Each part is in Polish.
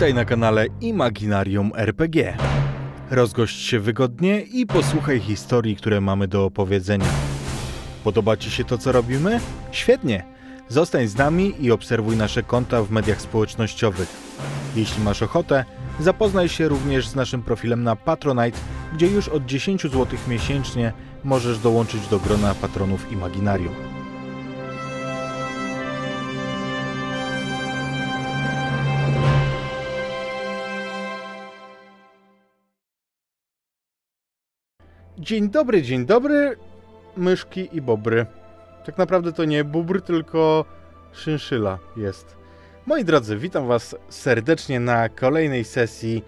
Witaj na kanale Imaginarium RPG. Rozgość się wygodnie i posłuchaj historii, które mamy do opowiedzenia. Podoba Ci się to, co robimy? Świetnie! Zostań z nami i obserwuj nasze konta w mediach społecznościowych. Jeśli masz ochotę, zapoznaj się również z naszym profilem na Patronite, gdzie już od 10 zł miesięcznie możesz dołączyć do grona patronów Imaginarium. Dzień dobry, dzień dobry, myszki i bobry. Tak naprawdę to nie bóbr, tylko szynszyla jest. Moi drodzy, witam Was serdecznie na kolejnej sesji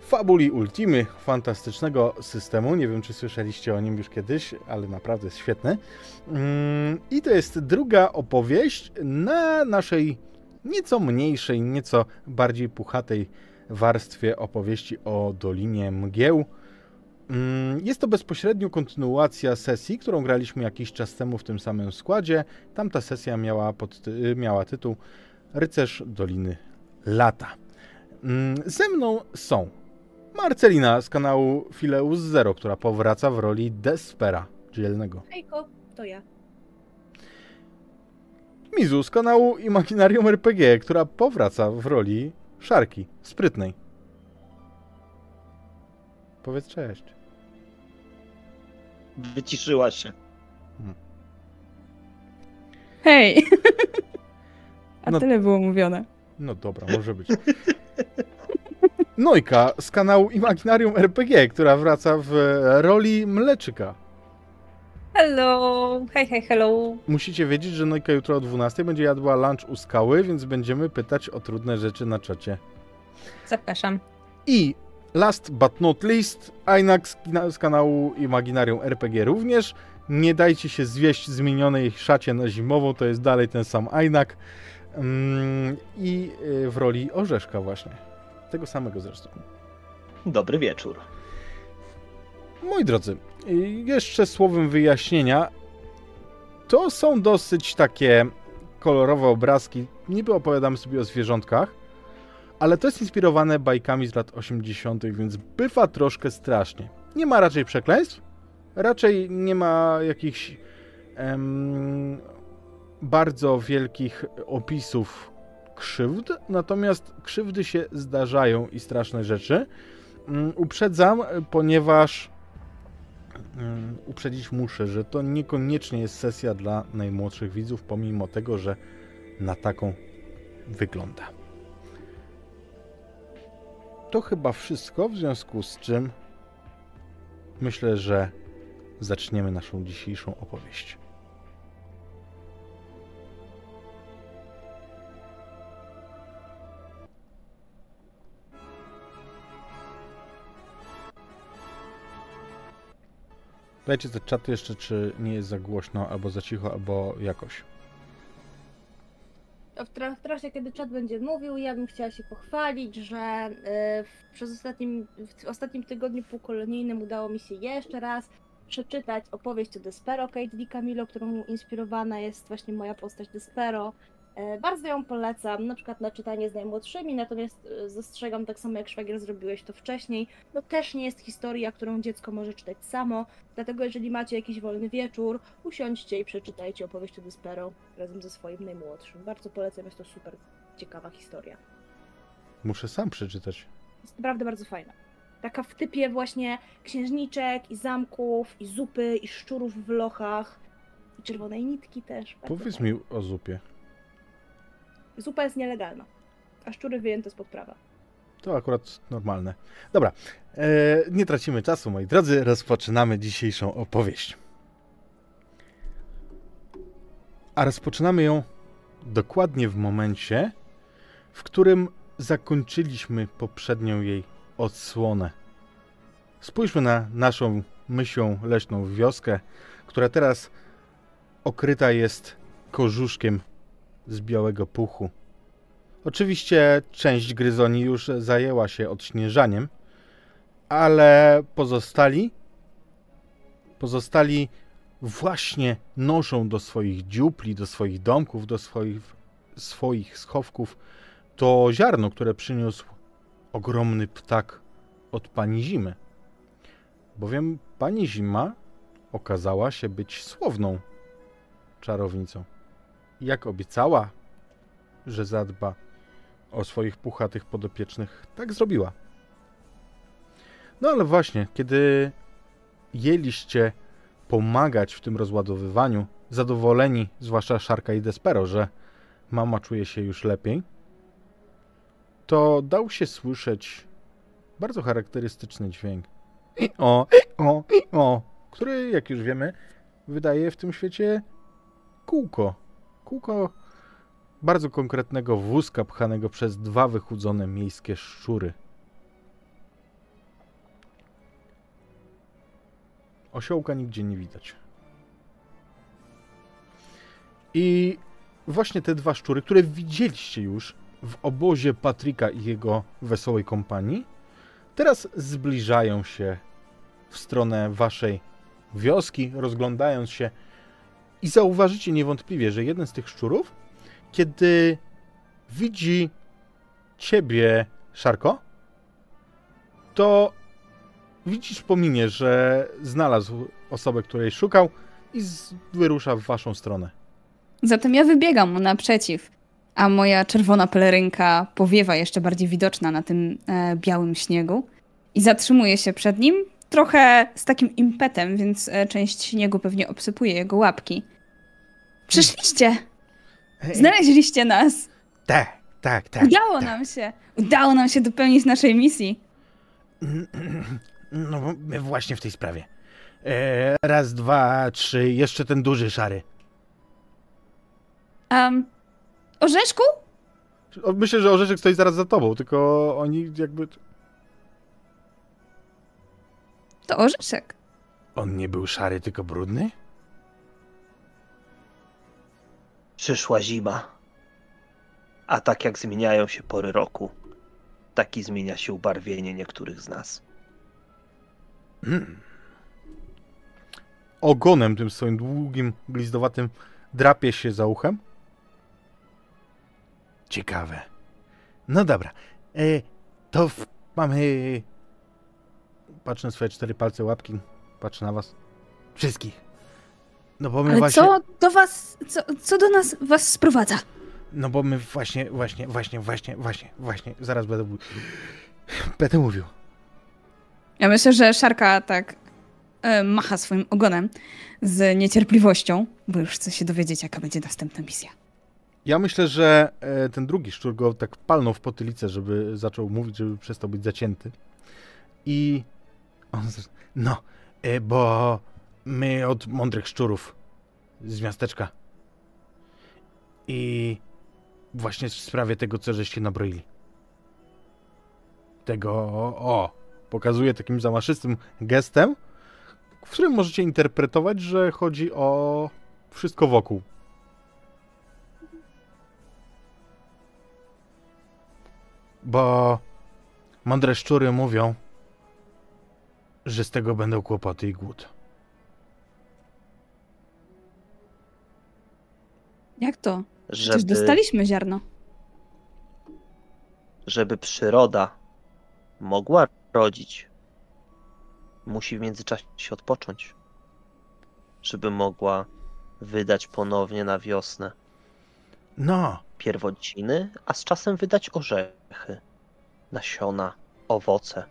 Fabuli Ultimy, fantastycznego systemu. Nie wiem, czy słyszeliście o nim już kiedyś, ale naprawdę jest świetny. Mm, I to jest druga opowieść na naszej nieco mniejszej, nieco bardziej puchatej warstwie opowieści o Dolinie Mgieł. Mm, Jest to bezpośrednio kontynuacja sesji, którą graliśmy jakiś czas temu w tym samym składzie. Tamta sesja miała, podty- miała tytuł Rycerz Doliny Lata. Mm, Ze mną są Marcelina z kanału Fileus Zero, która powraca w roli Despera dzielnego. Hejko, to ja. Mizu z kanału Imaginarium RPG, która powraca w roli Szarki, sprytnej. Powiedz cześć. Wyciszyła się. Hej! A No- tyle było mówione. No dobra, może być. Nojka z kanału Imaginarium RPG, która wraca w roli Mleczyka. Hello! Hej, hej, hello! Musicie wiedzieć, że Nojka jutro o 12 będzie jadła lunch u skały, więc będziemy pytać o trudne rzeczy na czacie. Zapraszam. I last but not least, Aynak z, kanału Imaginarium RPG również. Nie dajcie się zwieść zmienionej szacie na zimową, to jest dalej ten sam Aynak. Mm, I y, w roli Orzeszka właśnie. Tego samego zresztą. Dobry wieczór. Moi drodzy, y, jeszcze słowem wyjaśnienia. To są dosyć takie kolorowe obrazki. Niby opowiadamy sobie o zwierzątkach, ale to jest inspirowane bajkami z lat 80., więc bywa troszkę strasznie. Nie ma raczej przekleństw, raczej nie ma jakichś em, bardzo wielkich opisów krzywd, natomiast krzywdy się zdarzają i straszne rzeczy. Mm, Uprzedzam, ponieważ mm, uprzedzić muszę, że to niekoniecznie jest sesja dla najmłodszych widzów, pomimo tego, że na taką wygląda. To chyba wszystko, w związku z czym myślę, że zaczniemy naszą dzisiejszą opowieść. Dajcie te czaty jeszcze, czy nie jest za głośno, albo za cicho, albo jakoś. W, tra- w kiedy czat będzie mówił, ja bym chciała się pochwalić, że w, przez ostatnim, w ostatnim tygodniu półkolonijnym udało mi się jeszcze raz przeczytać opowieść o Despero Kate Di Camillo, którą inspirowana jest właśnie moja postać Despero. E, bardzo ją polecam, na przykład na czytanie z najmłodszymi, natomiast e, zastrzegam tak samo jak szwagier zrobiłeś to wcześniej. No też nie jest historia, którą dziecko może czytać samo, dlatego jeżeli macie jakiś wolny wieczór, usiądźcie i przeczytajcie opowieść o Despero razem ze swoim najmłodszym. Bardzo polecam, jest to super ciekawa historia. Muszę sam przeczytać. Jest naprawdę bardzo fajna. Taka w typie właśnie księżniczek i zamków, i zupy, i szczurów w lochach, i czerwonej nitki też. Powiedz fajna. mi o zupie. Zupa jest nielegalna, a szczury wyjęte spod prawa. To akurat normalne. Dobra, e, nie tracimy czasu, moi drodzy. Rozpoczynamy dzisiejszą opowieść. A rozpoczynamy ją dokładnie w momencie, w którym zakończyliśmy poprzednią jej odsłonę. Spójrzmy na naszą mysią leśną wioskę, która teraz okryta jest korzuszkiem z białego puchu. Oczywiście część gryzoni już zajęła się odśnieżaniem, ale pozostali pozostali właśnie noszą do swoich dziupli, do swoich domków, do swoich, swoich schowków to ziarno, które przyniósł ogromny ptak od pani Zimy. Bowiem pani Zima okazała się być słowną czarownicą. Jak obiecała, że zadba o swoich puchatych podopiecznych, tak zrobiła. No ale właśnie, kiedy jeliście pomagać w tym rozładowywaniu, zadowoleni, zwłaszcza Szarka i Despero, że mama czuje się już lepiej, to dał się słyszeć bardzo charakterystyczny dźwięk. I o, i o, i o, który, jak już wiemy, wydaje w tym świecie kółko. Kółko bardzo konkretnego wózka pchanego przez dwa wychudzone miejskie szczury. Osiołka nigdzie nie widać. I właśnie te dwa szczury, które widzieliście już w obozie Patryka i jego wesołej kompanii, teraz zbliżają się w stronę waszej wioski, rozglądając się i zauważycie niewątpliwie, że jeden z tych szczurów, kiedy widzi ciebie, Szarko, to widzisz po minie, że znalazł osobę, której szukał i wyrusza w waszą stronę. Zatem ja wybiegam mu naprzeciw, a moja czerwona pelerynka powiewa jeszcze bardziej widoczna na tym e, białym śniegu i zatrzymuje się przed nim, trochę z takim impetem, więc e, część śniegu pewnie obsypuje jego łapki. Przyszliście! Znaleźliście nas! Tak, tak, tak. Udało tak. nam się! Udało nam się dopełnić naszej misji. No, właśnie w tej sprawie. E, raz, dwa, trzy, jeszcze ten duży szary. Um, Orzeszku? Myślę, że orzeszek stoi zaraz za tobą, tylko oni jakby... To orzeszek. On nie był szary, tylko brudny? Przyszła zima. A tak jak zmieniają się pory roku, tak i zmienia się ubarwienie niektórych z nas. Mm. Ogonem tym swoim długim, glizdowatym drapie się za uchem. Ciekawe. No dobra. E, to w, mamy... Patrzę na swoje cztery palce łapki. Patrzę na was. Wszystkich. No bo my Ale właśnie... co do was, co, co do nas was sprowadza? No bo my właśnie, właśnie, właśnie, właśnie, właśnie, właśnie. Zaraz będę mówił. Będę mówił. Ja myślę, że Szarka tak e, macha swoim ogonem z niecierpliwością, bo już chce się dowiedzieć, jaka będzie następna misja. Ja myślę, że e, ten drugi szczur go tak palnął w potylicę, żeby zaczął mówić, żeby przestał być zacięty. I on, no, e, bo my od mądrych szczurów z miasteczka. I właśnie w sprawie tego, co żeście nabroili. Tego, o, pokazuje takim zamaszystym gestem, w którym możecie interpretować, że chodzi o wszystko wokół. Bo mądre szczury mówią, że z tego będą kłopoty i głód. Jak to? Przecież Żeby, dostaliśmy ziarno. żeby przyroda mogła rodzić, musi w międzyczasie odpocząć. Żeby mogła wydać ponownie na wiosnę No, pierwociny, a z czasem wydać orzechy, nasiona, owoce.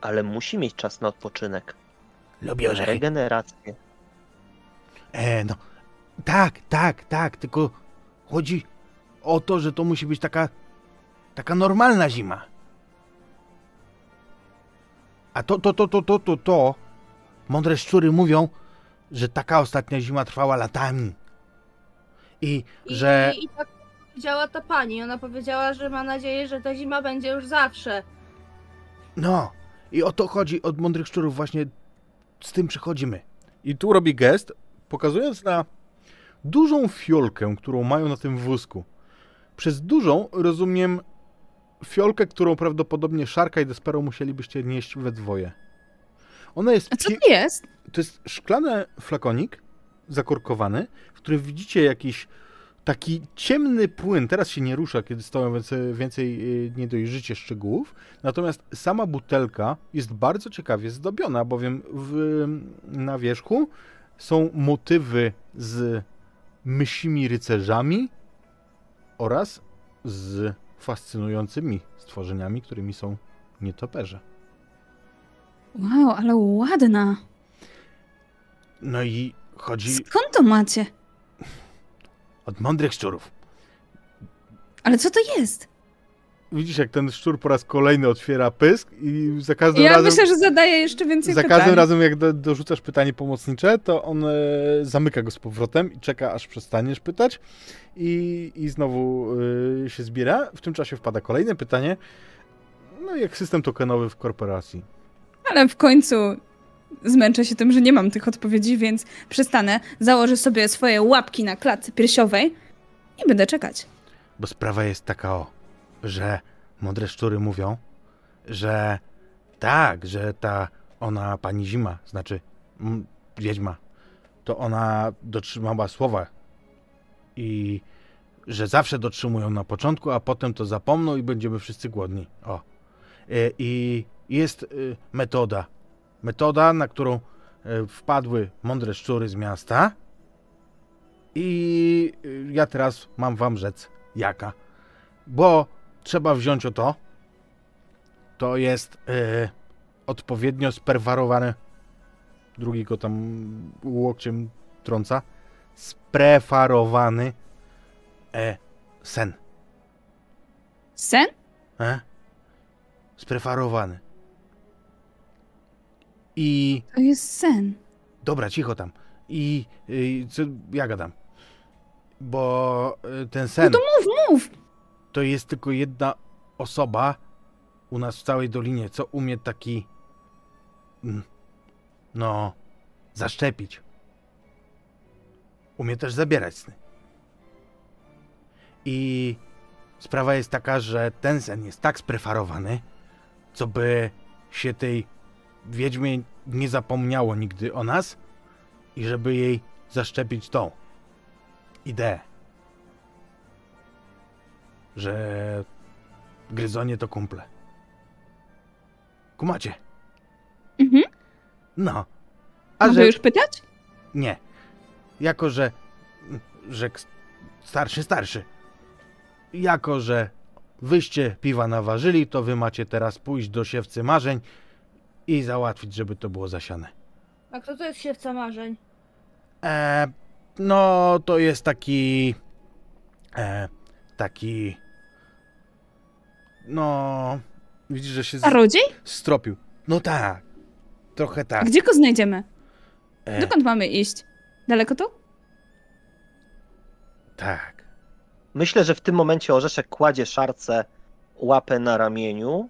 Ale musi mieć czas na odpoczynek, lubię orzechy. regenerację. E, no, tak, tak, tak, tylko chodzi o to, że to musi być taka, taka normalna zima. A to, to, to, to, to, to, to, mądre szczury mówią, że taka ostatnia zima trwała latami. I, I, że... I tak powiedziała ta pani. Ona powiedziała, że ma nadzieję, że ta zima będzie już zawsze. No, i o to chodzi od mądrych szczurów, właśnie z tym przychodzimy. I tu robi gest, pokazując na dużą fiolkę, którą mają na tym wózku. Przez dużą rozumiem fiolkę, którą prawdopodobnie Szarka i Despero musielibyście nieść we dwoje. Ona jest, A co to jest? to jest szklany flakonik, zakorkowany, w którym widzicie jakiś taki ciemny płyn. Teraz się nie rusza, kiedy stoją więcej, więcej y, nie dojrzycie szczegółów. Natomiast sama butelka jest bardzo ciekawie zdobiona, bowiem w, na wierzchu są motywy z mysimi rycerzami oraz z fascynującymi stworzeniami, którymi są nietoperze. Wow, ale ładna. No i chodzi Skąd to macie? od mądrych szczurów. Ale co to jest? Widzisz, jak ten szczur po raz kolejny otwiera pysk i za każdym Ja razem... myślę, że zadaję jeszcze więcej Za pytań. każdym razem, jak do, dorzucasz pytanie pomocnicze, to on e, zamyka go z powrotem i czeka, aż przestaniesz pytać. I, i znowu e, się zbiera. W tym czasie wpada kolejne pytanie. No, jak system tokenowy w korporacji. Ale w końcu zmęczę się tym, że nie mam tych odpowiedzi, więc przestanę, założę sobie swoje łapki na klatce piersiowej i będę czekać. Bo sprawa jest taka, o, że mądre szczury mówią, że tak, że ta ona, pani Zima, znaczy m, wiedźma, to ona dotrzymała słowa i że zawsze dotrzymują na początku, a potem to zapomną i będziemy wszyscy głodni. O. E, I jest y, metoda. Metoda, na którą e, wpadły mądre szczury z miasta. I y, ja teraz mam wam rzec, jaka. Bo trzeba wziąć o to. To jest y, odpowiednio sperwarowany. Drugi go tam łokciem trąca. Sprefarowany e, sen. Sen? E? Sprefarowany. I To jest sen. Dobra, cicho tam. I, i co ja gadam? Bo y, ten sen No to mów, mów! To jest tylko jedna osoba u nas w całej dolinie, co umie taki mm, no zaszczepić. Umie też zabierać sny. I sprawa jest taka, że ten sen jest tak sprefarowany, co by się tej wiedźmie nie zapomniało nigdy o nas i żeby jej zaszczepić tą ideę, że gryzonie to kumple. Kumacie? Mhm. No. A Mogę że... już pytać? Nie. Jako, że... że starszy, starszy. Jako, że wyście piwa naważyli, to wy macie teraz pójść do siewcy marzeń i załatwić, żeby to było zasiane. A kto to jest siewca marzeń? E, no, to jest taki. E, taki. No. Widzisz, że się z, Czarodziej? stropił. No tak. Trochę tak. Gdzie go znajdziemy? E, Dokąd mamy iść? Daleko tu? tak. Myślę, że w tym momencie Orzeszek kładzie szarce łapę na ramieniu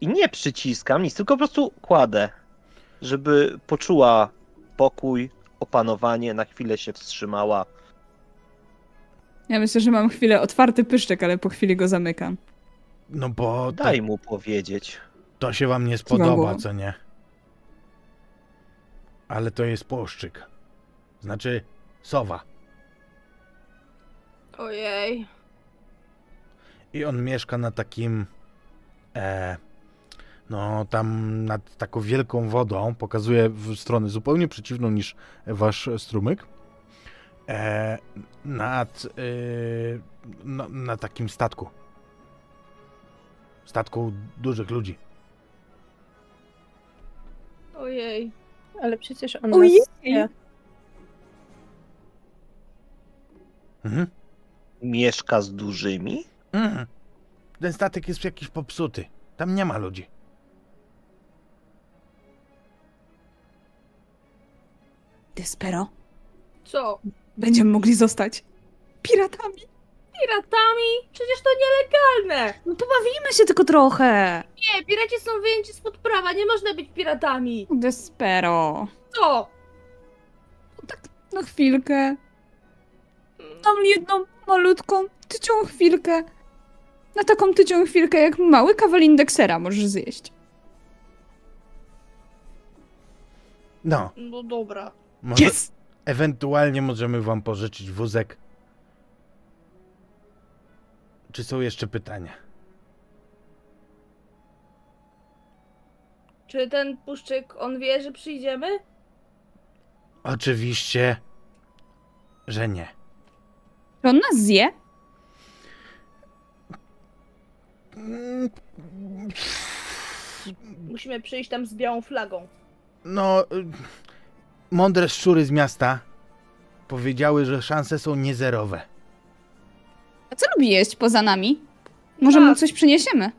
i nie przyciskam nic, tylko po prostu kładę, żeby poczuła pokój, opanowanie, na chwilę się wstrzymała. Ja myślę, że mam chwilę otwarty pyszczek, ale po chwili go zamykam. No bo Daj mu powiedzieć. to się wam nie spodoba, głową. co nie? Ale to jest płaszczyk. Znaczy, sowa. Ojej. I on mieszka na takim. E, no, tam nad taką wielką wodą. Pokazuje w stronę zupełnie przeciwną niż wasz strumyk. E, nad. No, na takim statku. Statku dużych ludzi. Ojej. Ale przecież on Ojej! nas wie. Mhm. Mieszka z dużymi? Mhm. Ten statek jest jakiś popsuty. Tam nie ma ludzi. Despero, Co? będziemy mogli zostać piratami. Piratami? Przecież to nielegalne! No pobawimy się tylko trochę. Nie, piraci są wyjęci spod prawa, nie można być piratami! Despero. Co? Tak na chwilkę. Dam jedną malutką, tycią chwilkę. Na taką tycią chwilkę, jak mały kawał indeksera możesz zjeść. No, No dobra. może, Yes! ewentualnie możemy wam pożyczyć wózek Czy są jeszcze pytania? Czy ten puszczyk, on wie, że przyjdziemy? Oczywiście, że nie. Czy on nas zje? Musimy przyjść tam z białą flagą. No, mądre szczury z miasta powiedziały, że szanse są niezerowe. A co lubi jeść poza nami? Może mu Tak. coś przyniesiemy?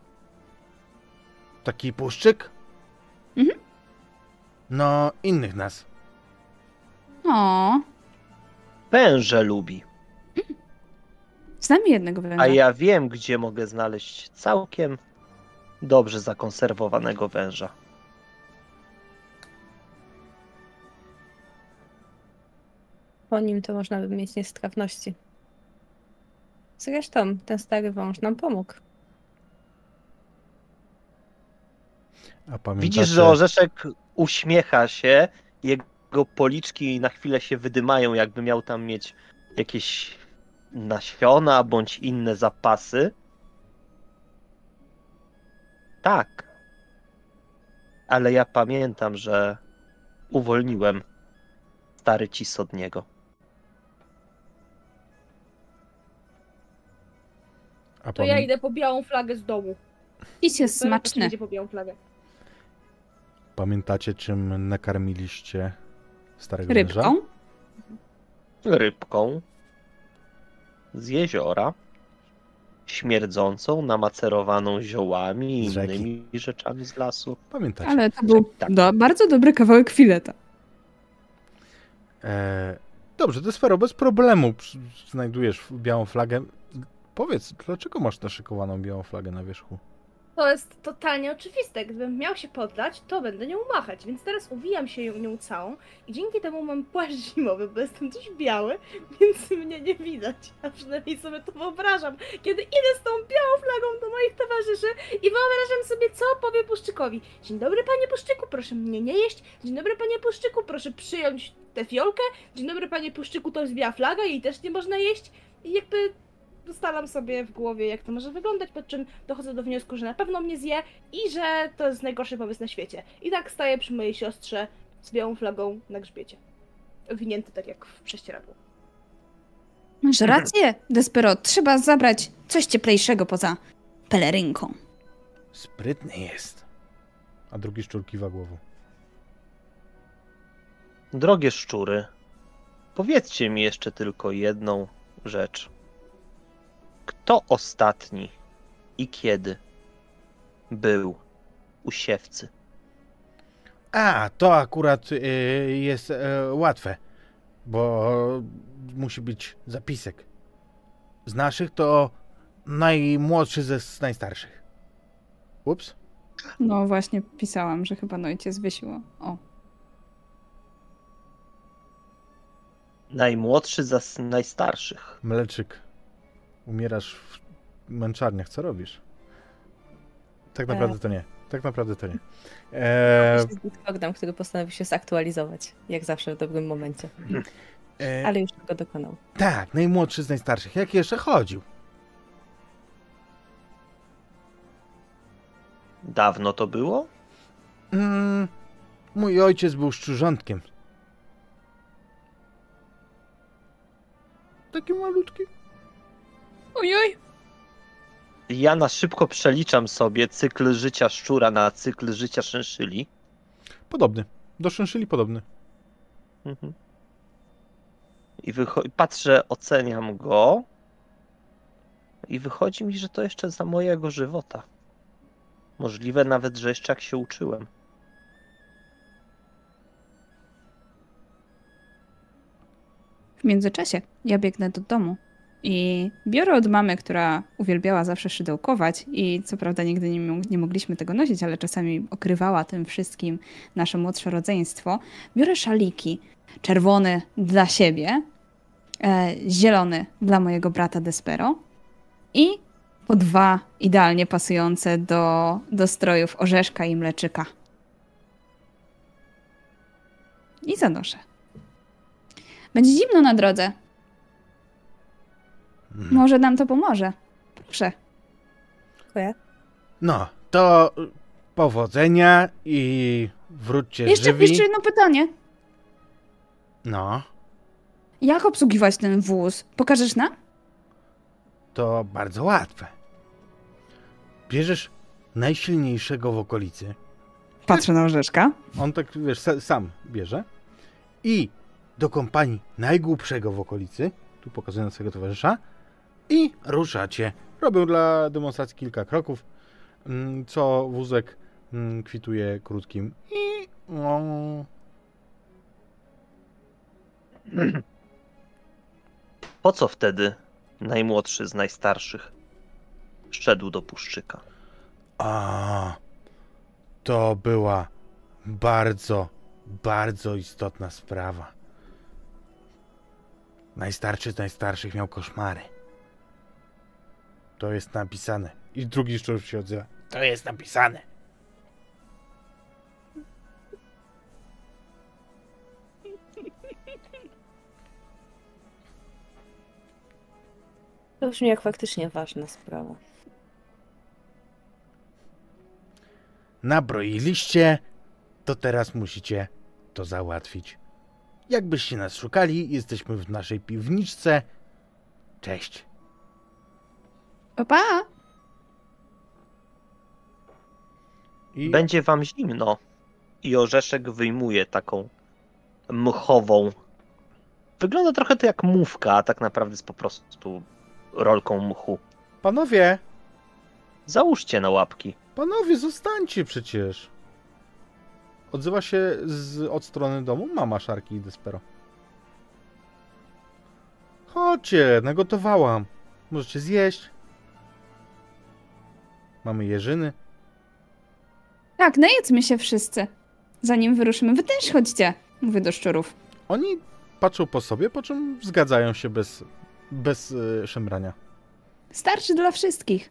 Taki puszczyk? Mhm. No, innych nas. O, Węże lubi. z nami jednego węża. A ja wiem, gdzie mogę znaleźć całkiem dobrze zakonserwowanego węża. Po nim to można by mieć niestrawności. Zresztą ten stary wąż nam pomógł. A pamiętacie, Widzisz, że orzeszek uśmiecha się, jego policzki na chwilę się wydymają, jakby miał tam mieć jakieś nasiona bądź inne zapasy. Tak. Ale ja pamiętam, że uwolniłem stary cis od niego. A To ja idę po białą flagę z domu. Dziś jest Teraz smaczny. Idzie po białą flagę. Pamiętacie, czym nakarmiliście starego? Rybką? Rybką z jeziora, śmierdzącą, namacerowaną ziołami i innymi rzeczami z lasu. Pamiętacie. Ale to był Tak. do, bardzo dobry kawałek fileta. E, dobrze, Despero, bez problemu znajdujesz białą flagę. Powiedz, dlaczego masz naszykowaną białą flagę na wierzchu? To jest totalnie oczywiste. Gdybym miał się poddać, to będę nią machać. Więc teraz uwijam się nią całą i dzięki temu mam płaszcz zimowy, bo jestem dość biały, więc mnie nie widać. A przynajmniej sobie to wyobrażam, kiedy idę z tą białą flagą do moich towarzyszy i wyobrażam sobie, co powie Puszczykowi. Dzień dobry, panie Puszczyku, proszę mnie nie jeść. Dzień dobry, panie Puszczyku, proszę przyjąć tę fiolkę. Dzień dobry, panie Puszczyku, to jest biała flaga, jej też nie można jeść. I jakby ustalam sobie w głowie, jak to może wyglądać, po czym dochodzę do wniosku, że na pewno mnie zje i że to jest najgorszy pomysł na świecie. I tak staję przy mojej siostrze z białą flagą na grzbiecie. Winięty tak jak w prześcieradło. Masz rację, Despero. Trzeba zabrać coś cieplejszego poza pelerynką. Sprytny jest. A drugi szczur kiwa głową. Drogie szczury, powiedzcie mi jeszcze tylko jedną rzecz. Kto ostatni i kiedy był u siewcy? A, to akurat y, jest e, łatwe, bo musi być zapisek. Z naszych to najmłodszy ze z najstarszych. Ups. No właśnie pisałam, że chyba no ojciec wysiło. O. Najmłodszy s- najstarszych. Mleczyk, umierasz w męczarniach, co robisz? Tak E. naprawdę to nie. Tak naprawdę to nie. Eee... Discordem, który postanowił się zaktualizować, jak zawsze w dobrym momencie. e, Ale już tego dokonał. tak, najmłodszy z najstarszych. Jak jeszcze chodził? Dawno to było? Mm, mój ojciec był szczurzątkiem. Taki malutki. Ojoj! Ja na szybko przeliczam sobie cykl życia szczura na cykl życia szyszyli. Podobny. Do szynszyli podobny. Mhm. I wycho- patrzę, oceniam go. I wychodzi mi, że to jeszcze za mojego żywota. Możliwe nawet, że jeszcze jak się uczyłem. W międzyczasie ja biegnę do domu i biorę od mamy, która uwielbiała zawsze szydełkować i co prawda nigdy nie, nie mogliśmy tego nosić, ale czasami okrywała tym wszystkim nasze młodsze rodzeństwo. Biorę szaliki, czerwony dla siebie, e, zielony dla mojego brata Despero i po dwa idealnie pasujące do, do strojów orzeszka i mleczyka. I zanoszę. Będzie zimno na drodze. Mm. Może nam to pomoże. Dobrze. Dziękuję. No, to powodzenia i wróćcie Jeszcze, żywi. jeszcze jedno pytanie. No, Jak obsługiwać ten wóz? Pokażesz nam? to bardzo łatwe. Bierzesz najsilniejszego w okolicy. Patrzę na orzeszka. On tak, wiesz, sa- sam bierze. I do kompanii najgłupszego w okolicy. Tu pokazuję na swojego towarzysza. I ruszacie. Robię dla demonstracji kilka kroków, mm, co wózek mm, kwituje krótkim. I. Po co wtedy najmłodszy z najstarszych szedł do puszczyka? A, to była bardzo, bardzo istotna sprawa. Najstarszy z najstarszych miał koszmary. To jest napisane. I drugi szczur się odzywa. To jest napisane. To brzmi jak faktycznie ważna sprawa. Nabroiliście, to teraz musicie to załatwić. Jakbyście nas szukali, jesteśmy w naszej piwniczce. Cześć. Pa, pa. I Będzie wam zimno. I orzeszek wyjmuje taką mchową. Wygląda trochę to jak mówka, a tak naprawdę jest po prostu rolką mchu. panowie, Załóżcie na łapki. Panowie, zostańcie przecież. Odzywa się z, od strony domu mama Szarki i Despero. Chodźcie, nagotowałam. Możecie zjeść. Mamy jeżyny. Tak, najedzmy się wszyscy. Zanim wyruszymy, wy też chodźcie. Mówię do szczurów. Oni patrzą po sobie, po czym zgadzają się bez, bez y, szemrania. Starczy dla wszystkich.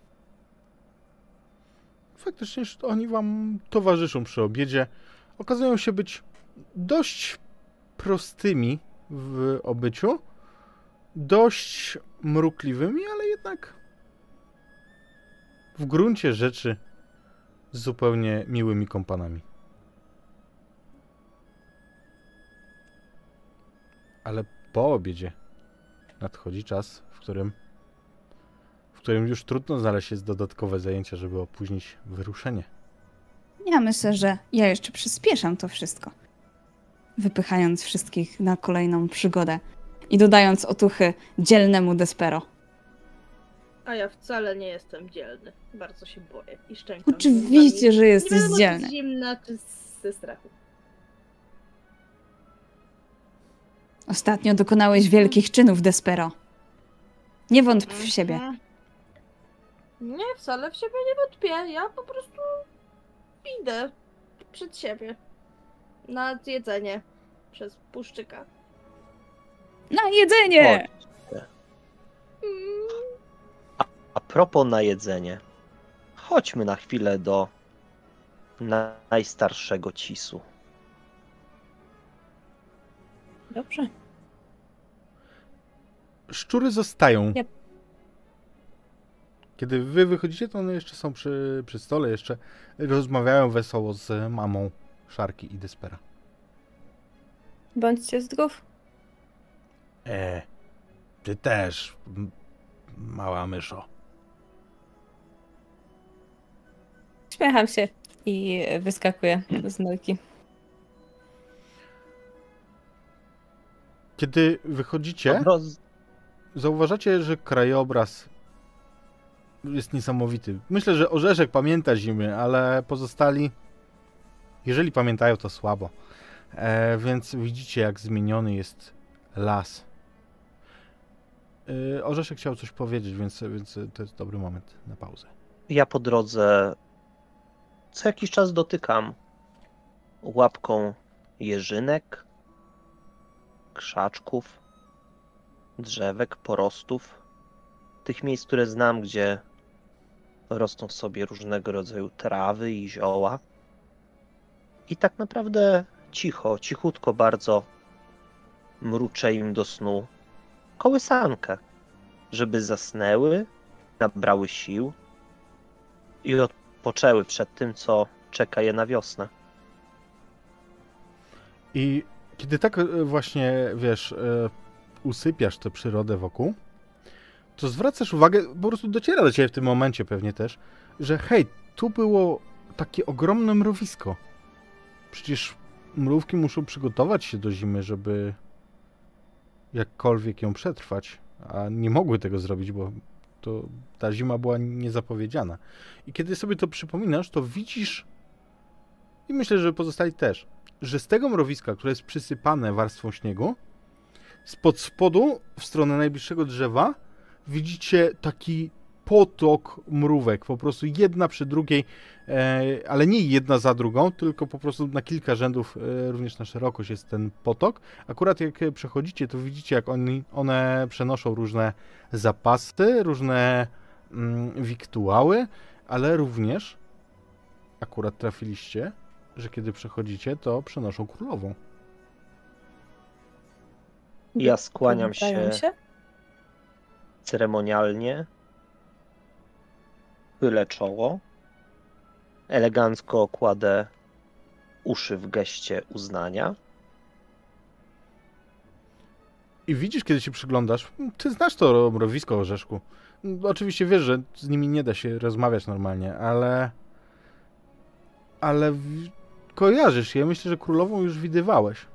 Faktycznie że oni wam towarzyszą przy obiedzie. Okazują się być dość prostymi w obyciu, dość mrukliwymi, ale jednak w gruncie rzeczy zupełnie miłymi kompanami. Ale po obiedzie nadchodzi czas, w którym w którym już trudno znaleźć jest dodatkowe zajęcia, żeby opóźnić wyruszenie. Ja myślę, że ja jeszcze przyspieszam to wszystko. Wypychając wszystkich na kolejną przygodę i dodając otuchy dzielnemu Despero. A ja wcale nie jestem dzielny. Bardzo się boję i szczękam. Oczywiście, że Nie jesteś czy dzielny. z zimna, czy ze strachu. Ostatnio dokonałeś wielkich czynów, Despero. Nie wątp w siebie. Mhm. Nie, wcale w siebie nie wątpię. Ja po prostu idę przed siebie. Na jedzenie. Przez puszczyka. Na jedzenie! Chodźcie. Mm, A propos na jedzenie. Chodźmy na chwilę do na- najstarszego cisu. Dobrze. Szczury zostają. Yep. Kiedy wy wychodzicie, to one jeszcze są przy, przy stole, jeszcze rozmawiają wesoło z mamą Szarki i Despera. Bądźcie zdrów. E, ty też, mała myszo. Śmiecham się i wyskakuję z norki. Kiedy wychodzicie, zauważacie, że krajobraz jest niesamowity. Myślę, że Orzeszek pamięta zimy, ale pozostali, jeżeli pamiętają, to słabo. E, więc widzicie, jak zmieniony jest las. E, Orzeszek chciał coś powiedzieć, więc, więc to jest dobry moment na pauzę. Ja po drodze co jakiś czas dotykam łapką jeżynek, krzaczków, drzewek, porostów. Tych miejsc, które znam, gdzie rosną sobie różnego rodzaju trawy i zioła. I tak naprawdę cicho, cichutko bardzo mruczę im do snu kołysankę, żeby zasnęły nabrały sił i odpoczęły przed tym, co czeka je na wiosnę. I kiedy tak e, właśnie, wiesz, e, usypiasz tę przyrodę wokół, to zwracasz uwagę, po prostu dociera do ciebie w tym momencie pewnie też, że hej, tu było takie ogromne mrowisko. Przecież mrówki muszą przygotować się do zimy, żeby jakkolwiek ją przetrwać, a nie mogły tego zrobić, bo to ta zima była niezapowiedziana. I kiedy sobie to przypominasz, to widzisz i myślę, że pozostali też, że z tego mrowiska, które jest przysypane warstwą śniegu, spod spodu, w stronę najbliższego drzewa, widzicie taki potok mrówek, po prostu jedna przy drugiej, e, ale nie jedna za drugą, tylko po prostu na kilka rzędów, e, również na szerokość jest ten potok. Akurat jak przechodzicie, to widzicie, jak oni, one przenoszą różne zapasy, różne mm, wiktuały, ale również akurat trafiliście, że kiedy przechodzicie, to przenoszą królową. Ja skłaniam Pamiętają się ceremonialnie, chylę czoło, elegancko kładę uszy w geście uznania. I widzisz, kiedy się przyglądasz, ty znasz to mrowisko Orzeszku. Oczywiście wiesz, że z nimi nie da się rozmawiać normalnie, ale... Ale kojarzysz je. Myślę, że królową już widywałeś.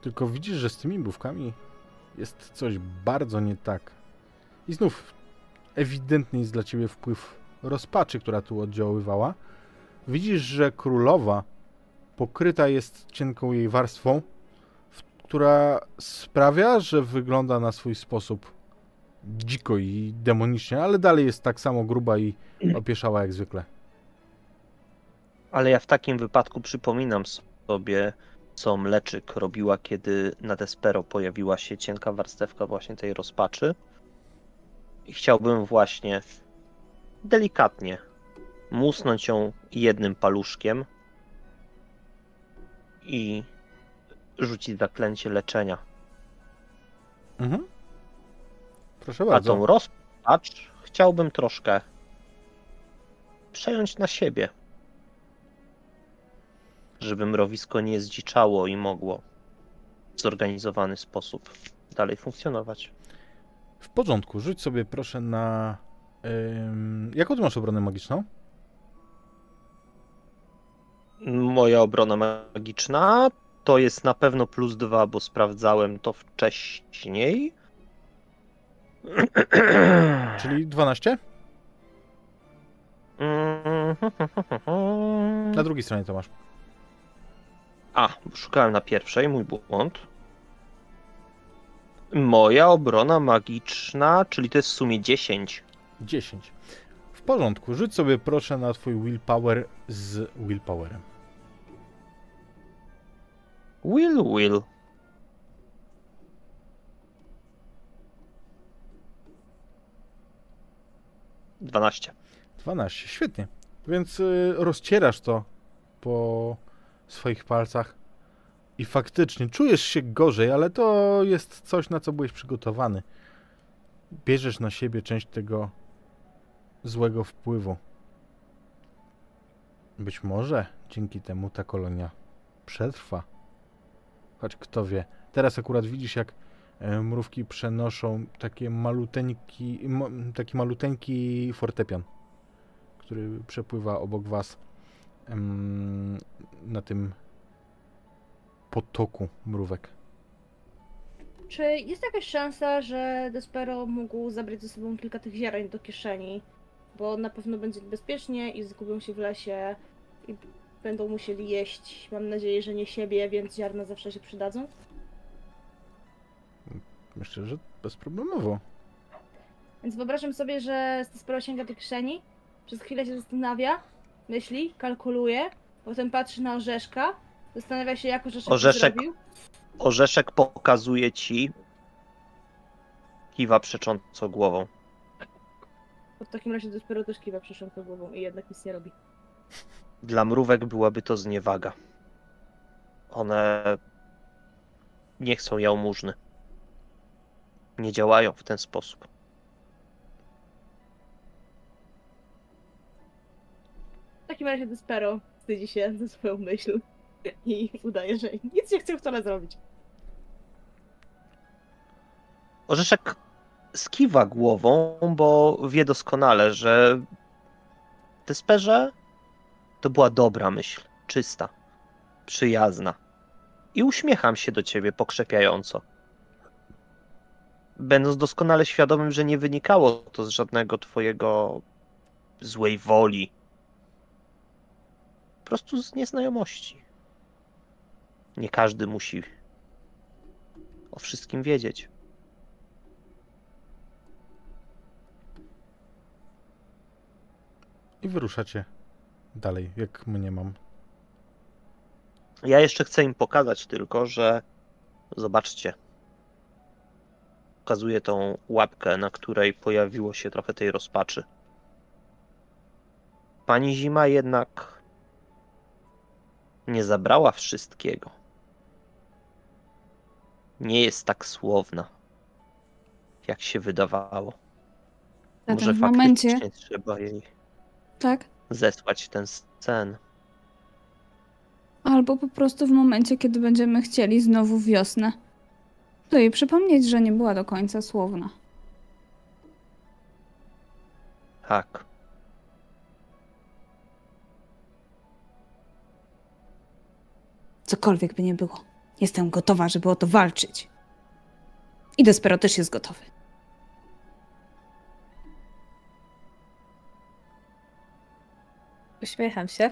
Tylko widzisz, że z tymi bówkami jest coś bardzo nie tak. I znów ewidentny jest dla ciebie wpływ rozpaczy, która tu oddziaływała. Widzisz, że królowa pokryta jest cienką jej warstwą, która sprawia, że wygląda na swój sposób dziko i demonicznie, ale dalej jest tak samo gruba i opieszała jak zwykle. Ale ja w takim wypadku przypominam sobie, co Mleczyk robiła, kiedy na Despero pojawiła się cienka warstewka właśnie tej rozpaczy. I chciałbym właśnie delikatnie musnąć ją jednym paluszkiem i rzucić zaklęcie leczenia. Mhm. Proszę A bardzo. tą rozpacz chciałbym troszkę przejąć na siebie. Żeby mrowisko nie zdziczało i mogło w zorganizowany sposób dalej funkcjonować. W porządku, rzuć sobie proszę na... Ym... Jaką ty masz obronę magiczną? Moja obrona magiczna to jest na pewno plus dwa, bo sprawdzałem to wcześniej. Czyli 12? Na drugiej stronie to masz. A, szukałem na pierwszej, mój błąd. Moja obrona magiczna, czyli to jest w sumie 10. 10. W porządku, rzuć sobie proszę na twój willpower z willpowerem. Will, will. Dwanaście. 12, świetnie. Więc y, rozcierasz to po swoich palcach i faktycznie czujesz się gorzej, ale to jest coś, na co byłeś przygotowany. Bierzesz na siebie część tego złego wpływu. Być może dzięki temu ta kolonia przetrwa. Choć kto wie. Teraz akurat widzisz, jak e, mrówki przenoszą takie maluteńki, taki maluteńki fortepian który przepływa obok was na tym potoku mrówek. Czy jest jakaś szansa, że Despero mógł zabrać ze sobą kilka tych ziaren do kieszeni? Bo na pewno będzie bezpiecznie i zgubią się w lesie i będą musieli jeść. Mam nadzieję, że nie siebie, więc ziarna zawsze się przydadzą. Myślę, że bezproblemowo. Więc wyobrażam sobie, że Despero sięga do kieszeni, przez chwilę się zastanawia, myśli, kalkuluje, potem patrzy na orzeszka, Zastanawia się, jak orzeszek, orzeszek zrobił. Orzeszek pokazuje ci. Kiwa przecząco głową. W takim razie dopiero też kiwa przecząco głową i jednak nic nie robi. Dla mrówek byłaby to zniewaga. One nie chcą jałmużny. Nie działają w ten sposób. W takim razie Despero wstydzi się ze swoją myśl i udaje, że nic nie chce wcale zrobić. Orzeszek skiwa głową, bo wie doskonale, że Desperze to była dobra myśl, czysta, przyjazna. I uśmiecham się do ciebie pokrzepiająco. Będąc doskonale świadomym, że nie wynikało to z żadnego twojego złej woli. Po prostu z nieznajomości. Nie każdy musi o wszystkim wiedzieć. I wyruszacie dalej, jak mnie mam. Ja jeszcze chcę im pokazać tylko, że zobaczcie. Pokazuję tą łapkę, na której pojawiło się trochę tej rozpaczy. Pani Zima jednak nie zabrała wszystkiego. Nie jest tak słowna, jak się wydawało. Zatem Może w momencie, faktycznie trzeba jej tak? zesłać ten scen. Albo po prostu w momencie, kiedy będziemy chcieli znowu wiosnę. To jej przypomnieć, że nie była do końca słowna. Tak. Cokolwiek by nie było. Jestem gotowa, żeby o to walczyć. I Despero też jest gotowy. Uśmiecham się.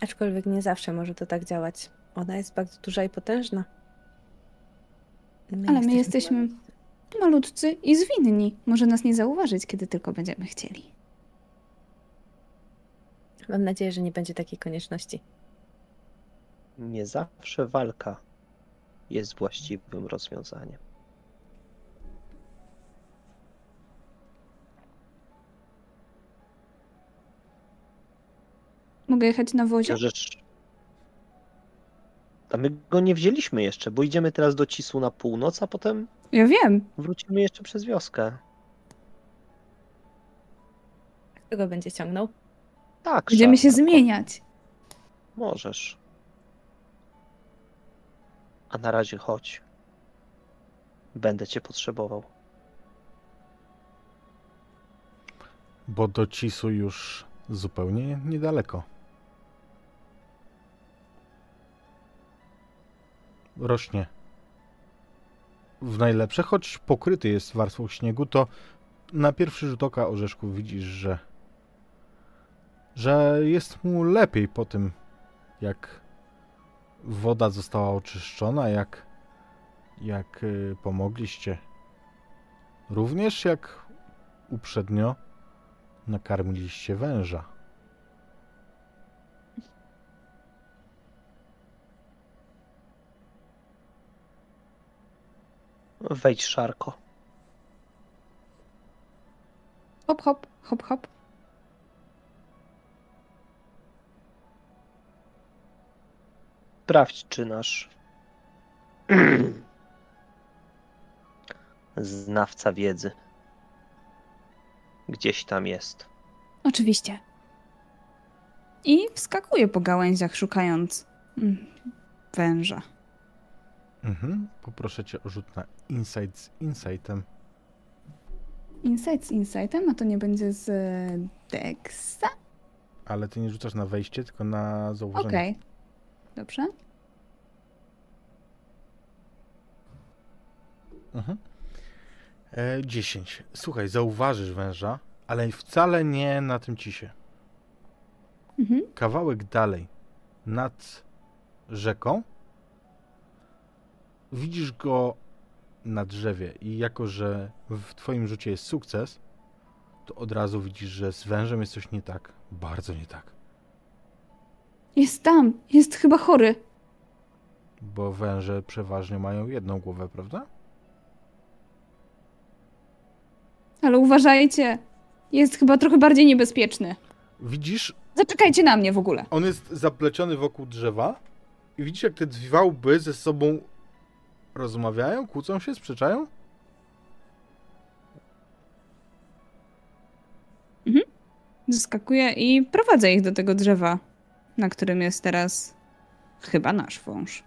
Aczkolwiek nie zawsze może to tak działać. Ona jest bardzo duża i potężna. Ale my jesteśmy malutcy i zwinni. Może nas nie zauważyć, kiedy tylko będziemy chcieli. Mam nadzieję, że nie będzie takiej konieczności. Nie zawsze walka jest właściwym rozwiązaniem. Mogę jechać na wozie? Rzecz... A my go nie wzięliśmy jeszcze, bo idziemy teraz do Cisu na północ, a potem Ja wiem. wrócimy jeszcze przez wioskę. Kto go będzie ciągnął? Tak, Będziemy się zmieniać. Możesz. A na razie chodź. Będę cię potrzebował. Bo do Cisu już zupełnie niedaleko. Rośnie. W najlepsze, choć pokryty jest warstwą śniegu, to na pierwszy rzut oka orzeszku widzisz, że że jest mu lepiej po tym, jak woda została oczyszczona, jak jak y, pomogliście. Również jak uprzednio nakarmiliście węża. Wejdź, Szarko. Hop, hop, hop, hop. Sprawdź, czy nasz znawca wiedzy gdzieś tam jest. Oczywiście. I wskakuję po gałęziach, szukając mm, węża. Mhm. Poproszę cię o rzut na insight z insightem. Insight z insightem, a to nie będzie z e, Dexa? Ale ty nie rzucasz na wejście, tylko na zauważenie. Okej. Dobrze. Mhm. E, 10. Słuchaj, zauważysz węża, ale wcale nie na tym cisie. Mhm. Kawałek dalej, nad rzeką, widzisz go na drzewie i jako, że w twoim rzucie jest sukces, to od razu widzisz, że z wężem jest coś nie tak. Bardzo nie tak. Jest tam. Jest chyba chory. Bo węże przeważnie mają jedną głowę, prawda? Ale uważajcie. Jest chyba trochę bardziej niebezpieczny. Widzisz, Zaczekajcie na mnie w ogóle. on jest zapleciony wokół drzewa i widzisz, jak te dwa łby ze sobą rozmawiają, kłócą się, sprzeczają? Zeskakuję i prowadzę ich do tego drzewa, na którym jest teraz chyba nasz wąż.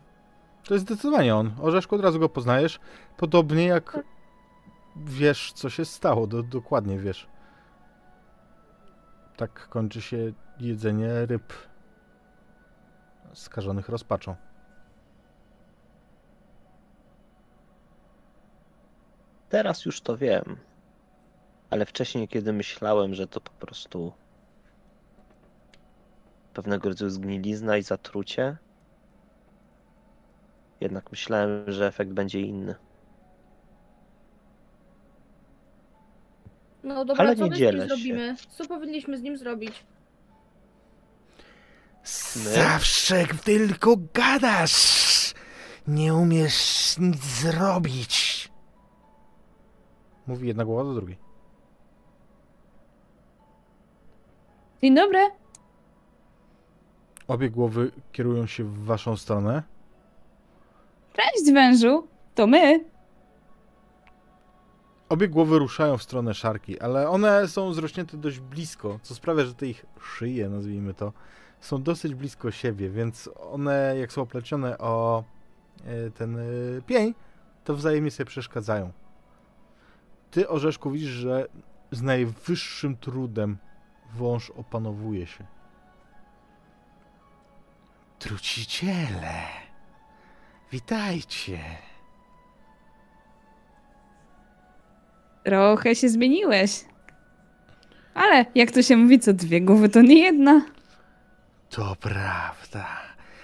To jest zdecydowanie on. Orzeszku od razu go poznajesz. Podobnie jak wiesz, co się stało. Do, dokładnie wiesz. Tak kończy się jedzenie ryb skażonych rozpaczą. Teraz już to wiem. Ale wcześniej, kiedy myślałem, że to po prostu pewnego rodzaju zgnilizna i zatrucie, jednak myślałem, że efekt będzie inny. No dobra, Ale co nie my z dzielę nim się. zrobimy? Co powinniśmy z nim zrobić? Zawsze tylko gadasz. Nie umiesz nic zrobić. Mówi jedna głowa do drugiej. Dzień dobry. Obie głowy kierują się w waszą stronę. Cześć, wężu. To my. Obie głowy ruszają w stronę szarki, ale one są zrośnięte dość blisko, co sprawia, że te ich szyje, nazwijmy to, są dosyć blisko siebie, więc one, jak są oplecione o e, ten e, pień, to wzajemnie sobie przeszkadzają. Ty, Orzeszku, widzisz, że z najwyższym trudem wąż opanowuje się. Truciciele, witajcie. Trochę się zmieniłeś. Ale jak to się mówi, co dwie głowy to nie jedna. To prawda,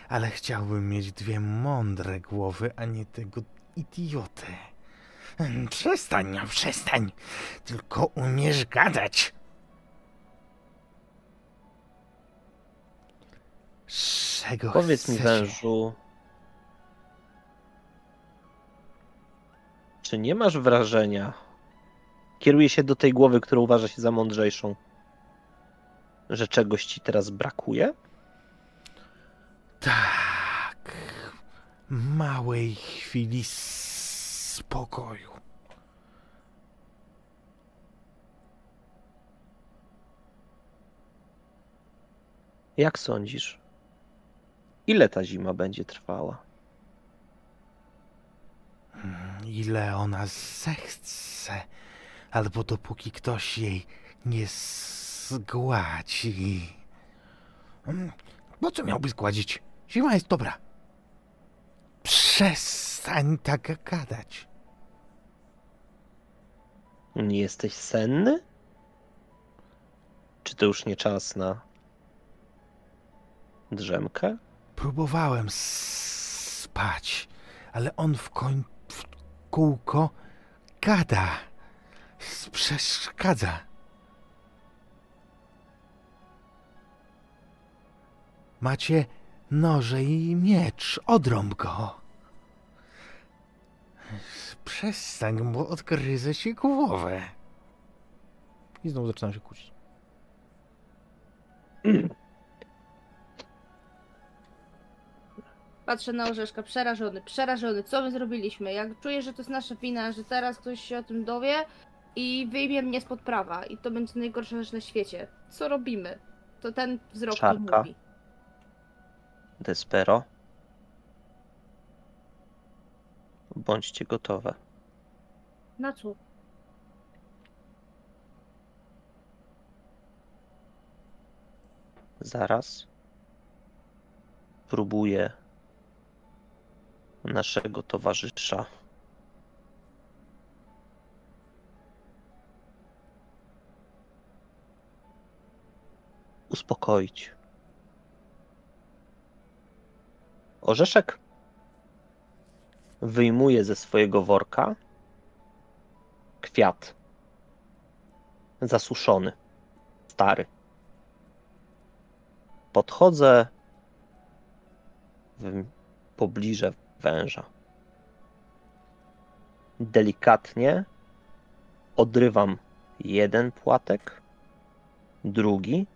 ale chciałbym mieć dwie mądre głowy, a nie tego idiotę. Mm, Przestań, no przestań. Tylko umiesz gadać. Czego Powiedz mi, wężu, czy nie masz wrażenia, kieruję się do tej głowy, która uważa się za mądrzejszą, że czegoś ci teraz brakuje? Tak. Małej chwili spokoju. Jak sądzisz? Ile ta zima będzie trwała? Mm, Ile ona zechce, albo dopóki ktoś jej nie zgładzi. Mm, Po co miałby zgładzić? Zima jest dobra. Przestań tak gadać. Nie jesteś senny? Czy to już nie czas na drzemkę? Próbowałem spać, ale on w koń w kółko gada. Przeszkadza. Macie noże i miecz. Odrąb go. Przestań, bo odgryzę ci głowę. I znowu zaczynam się kłócić. Patrzę na Orzeszka, przerażony, przerażony. Co my zrobiliśmy? Jak czuję, że to jest nasza wina, że teraz ktoś się o tym dowie i wyjmie mnie spod prawa. I to będzie najgorsza rzecz na świecie. Co robimy? To ten wzrok tu Czarka. mówi. Despero? Bądźcie gotowe. Na co? Zaraz próbuję naszego towarzysza uspokoić. Orzeszek wyjmuje ze swojego worka kwiat zasuszony, stary. Podchodzę w pobliże węża. Delikatnie odrywam jeden płatek, drugi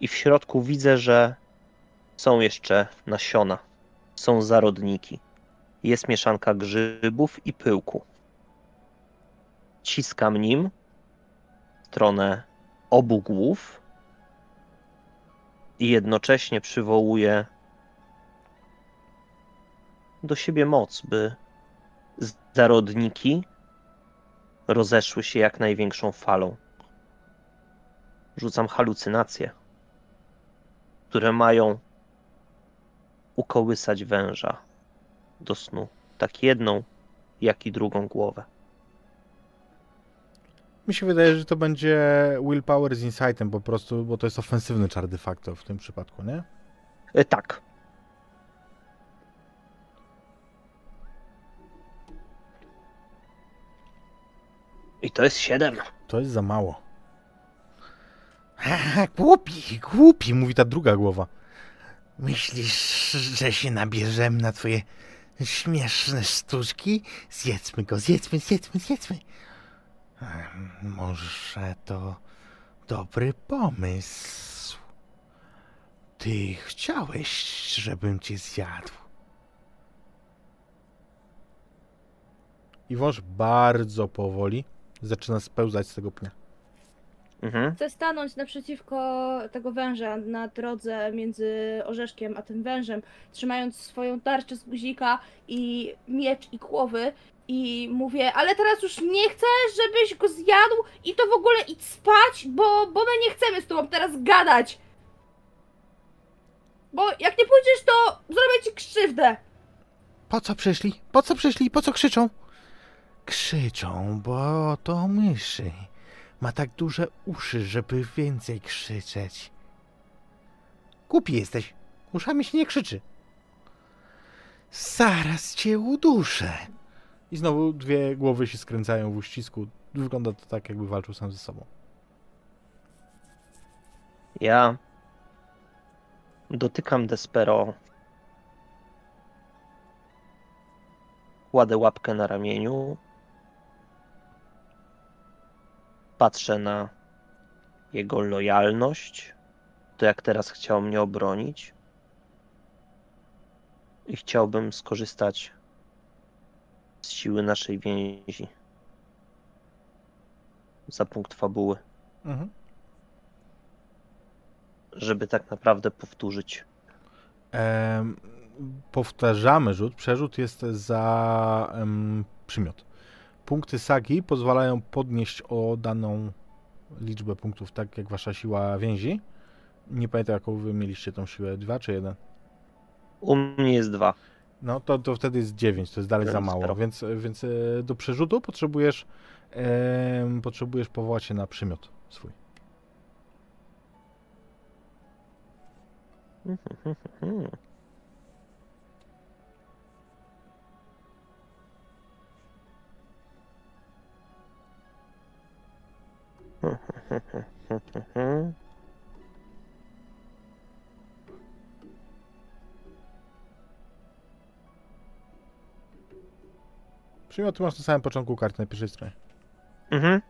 i w środku widzę, że są jeszcze nasiona, są zarodniki. Jest mieszanka grzybów i pyłku. Ciskam nim w stronę obu głów i jednocześnie przywołuje do siebie moc, by zarodniki rozeszły się jak największą falą. Rzucam halucynacje, które mają ukołysać węża do snu. Tak jedną, jak i drugą głowę. Mi się wydaje, że to będzie willpower z insightem po prostu, bo to jest ofensywny czar de facto w tym przypadku, nie? E, tak. I to jest siedem. To jest za mało. Głupi, głupi, mówi ta druga głowa. Myślisz, że się nabierzemy na twoje śmieszne sztuczki? Zjedzmy go, zjedzmy, zjedzmy, zjedzmy. Może to dobry pomysł. Ty chciałeś, żebym cię zjadł. I wąż bardzo powoli zaczyna spełzać z tego pnia. Mhm. Chcę stanąć naprzeciwko tego węża na drodze między orzeszkiem a tym wężem, trzymając swoją tarczę z guzika i miecz i głowy i mówię, ale teraz już nie chcę, żebyś go zjadł i to w ogóle idź spać, bo, bo my nie chcemy z tobą teraz gadać. Bo jak nie pójdziesz, to zrobię ci krzywdę. Po co przyszli? Po co przyszli? Po co krzyczą? Krzyczą, bo to myszy. Ma tak duże uszy, żeby więcej krzyczeć. Głupi jesteś. Uszami się nie krzyczy. Zaraz cię uduszę. I znowu dwie głowy się skręcają w uścisku. Wygląda to tak, jakby walczył sam ze sobą. Ja dotykam Despero. Kładę łapkę na ramieniu. Patrzę na jego lojalność, to jak teraz chciał mnie obronić. I chciałbym skorzystać z siły naszej więzi. Za punkt fabuły, Mhm. żeby tak naprawdę powtórzyć Em, powtarzamy rzut. Przerzut jest za em, przymiot. Punkty sagi pozwalają podnieść o daną liczbę punktów, tak jak wasza siła więzi. Nie pamiętam, jaką wy mieliście tą siłę. Dwa czy jeden? U mnie jest dwa. No to, to wtedy jest 9, to jest dalej za Więc mało. Więc, więc e, do przerzutu potrzebujesz em, potrzebujesz powołać się na przymiot swój. Przymioty masz na samym początku karty na pierwszej stronie. Mhm.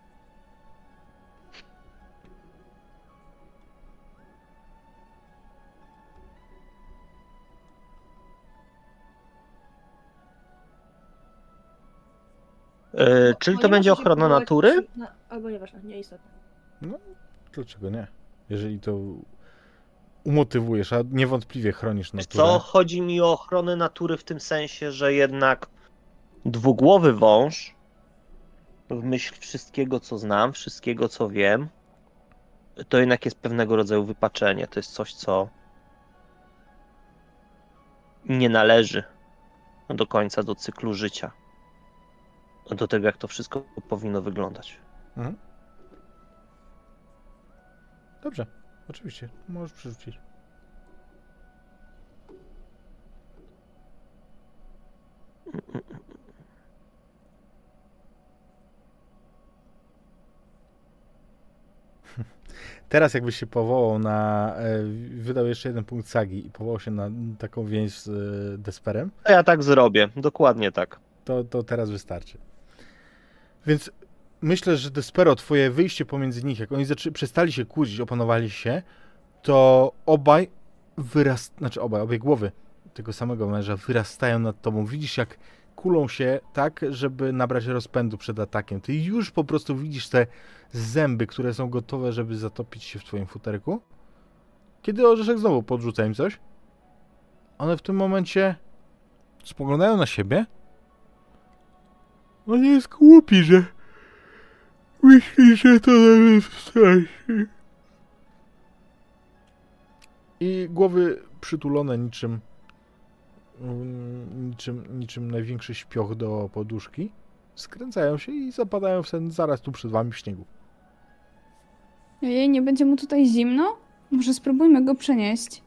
E, czyli to będzie się ochrona powołać natury? Na, albo nieważne, nieistotne. Dlaczego nie? Jeżeli to umotywujesz, a niewątpliwie chronisz Wiesz naturę. co, chodzi mi o ochronę natury w tym sensie, że jednak dwugłowy wąż, w myśl wszystkiego, co znam, wszystkiego, co wiem, to jednak jest pewnego rodzaju wypaczenie. To jest coś, co nie należy do końca do cyklu życia. Do tego, jak to wszystko powinno wyglądać. Mhm. Dobrze, oczywiście, możesz przerzucić. Teraz jakbyś się powołał na, e, wydał jeszcze jeden punkt sagi i powołał się na taką więź z e, Desperem, ja tak zrobię, dokładnie tak. to, to teraz wystarczy. Więc myślę, że Despero, twoje wyjście pomiędzy nich, jak oni przestali się kłócić, opanowali się, to obaj wyrast, znaczy obaj, obie głowy tego samego męża wyrastają nad tobą. Widzisz, jak kulą się tak, żeby nabrać rozpędu przed atakiem. Ty już po prostu widzisz te zęby, które są gotowe, żeby zatopić się w twoim futerku. Kiedy Orzeszek znowu podrzuca im coś, one w tym momencie spoglądają na siebie. On jest głupi, że myśli, że to nawet wstrasi. I głowy przytulone niczym mm, niczym, niczym największy śpioch do poduszki skręcają się i zapadają w sen zaraz tu przed wami w śniegu. Jej, nie będzie mu tutaj zimno? Może spróbujmy go przenieść.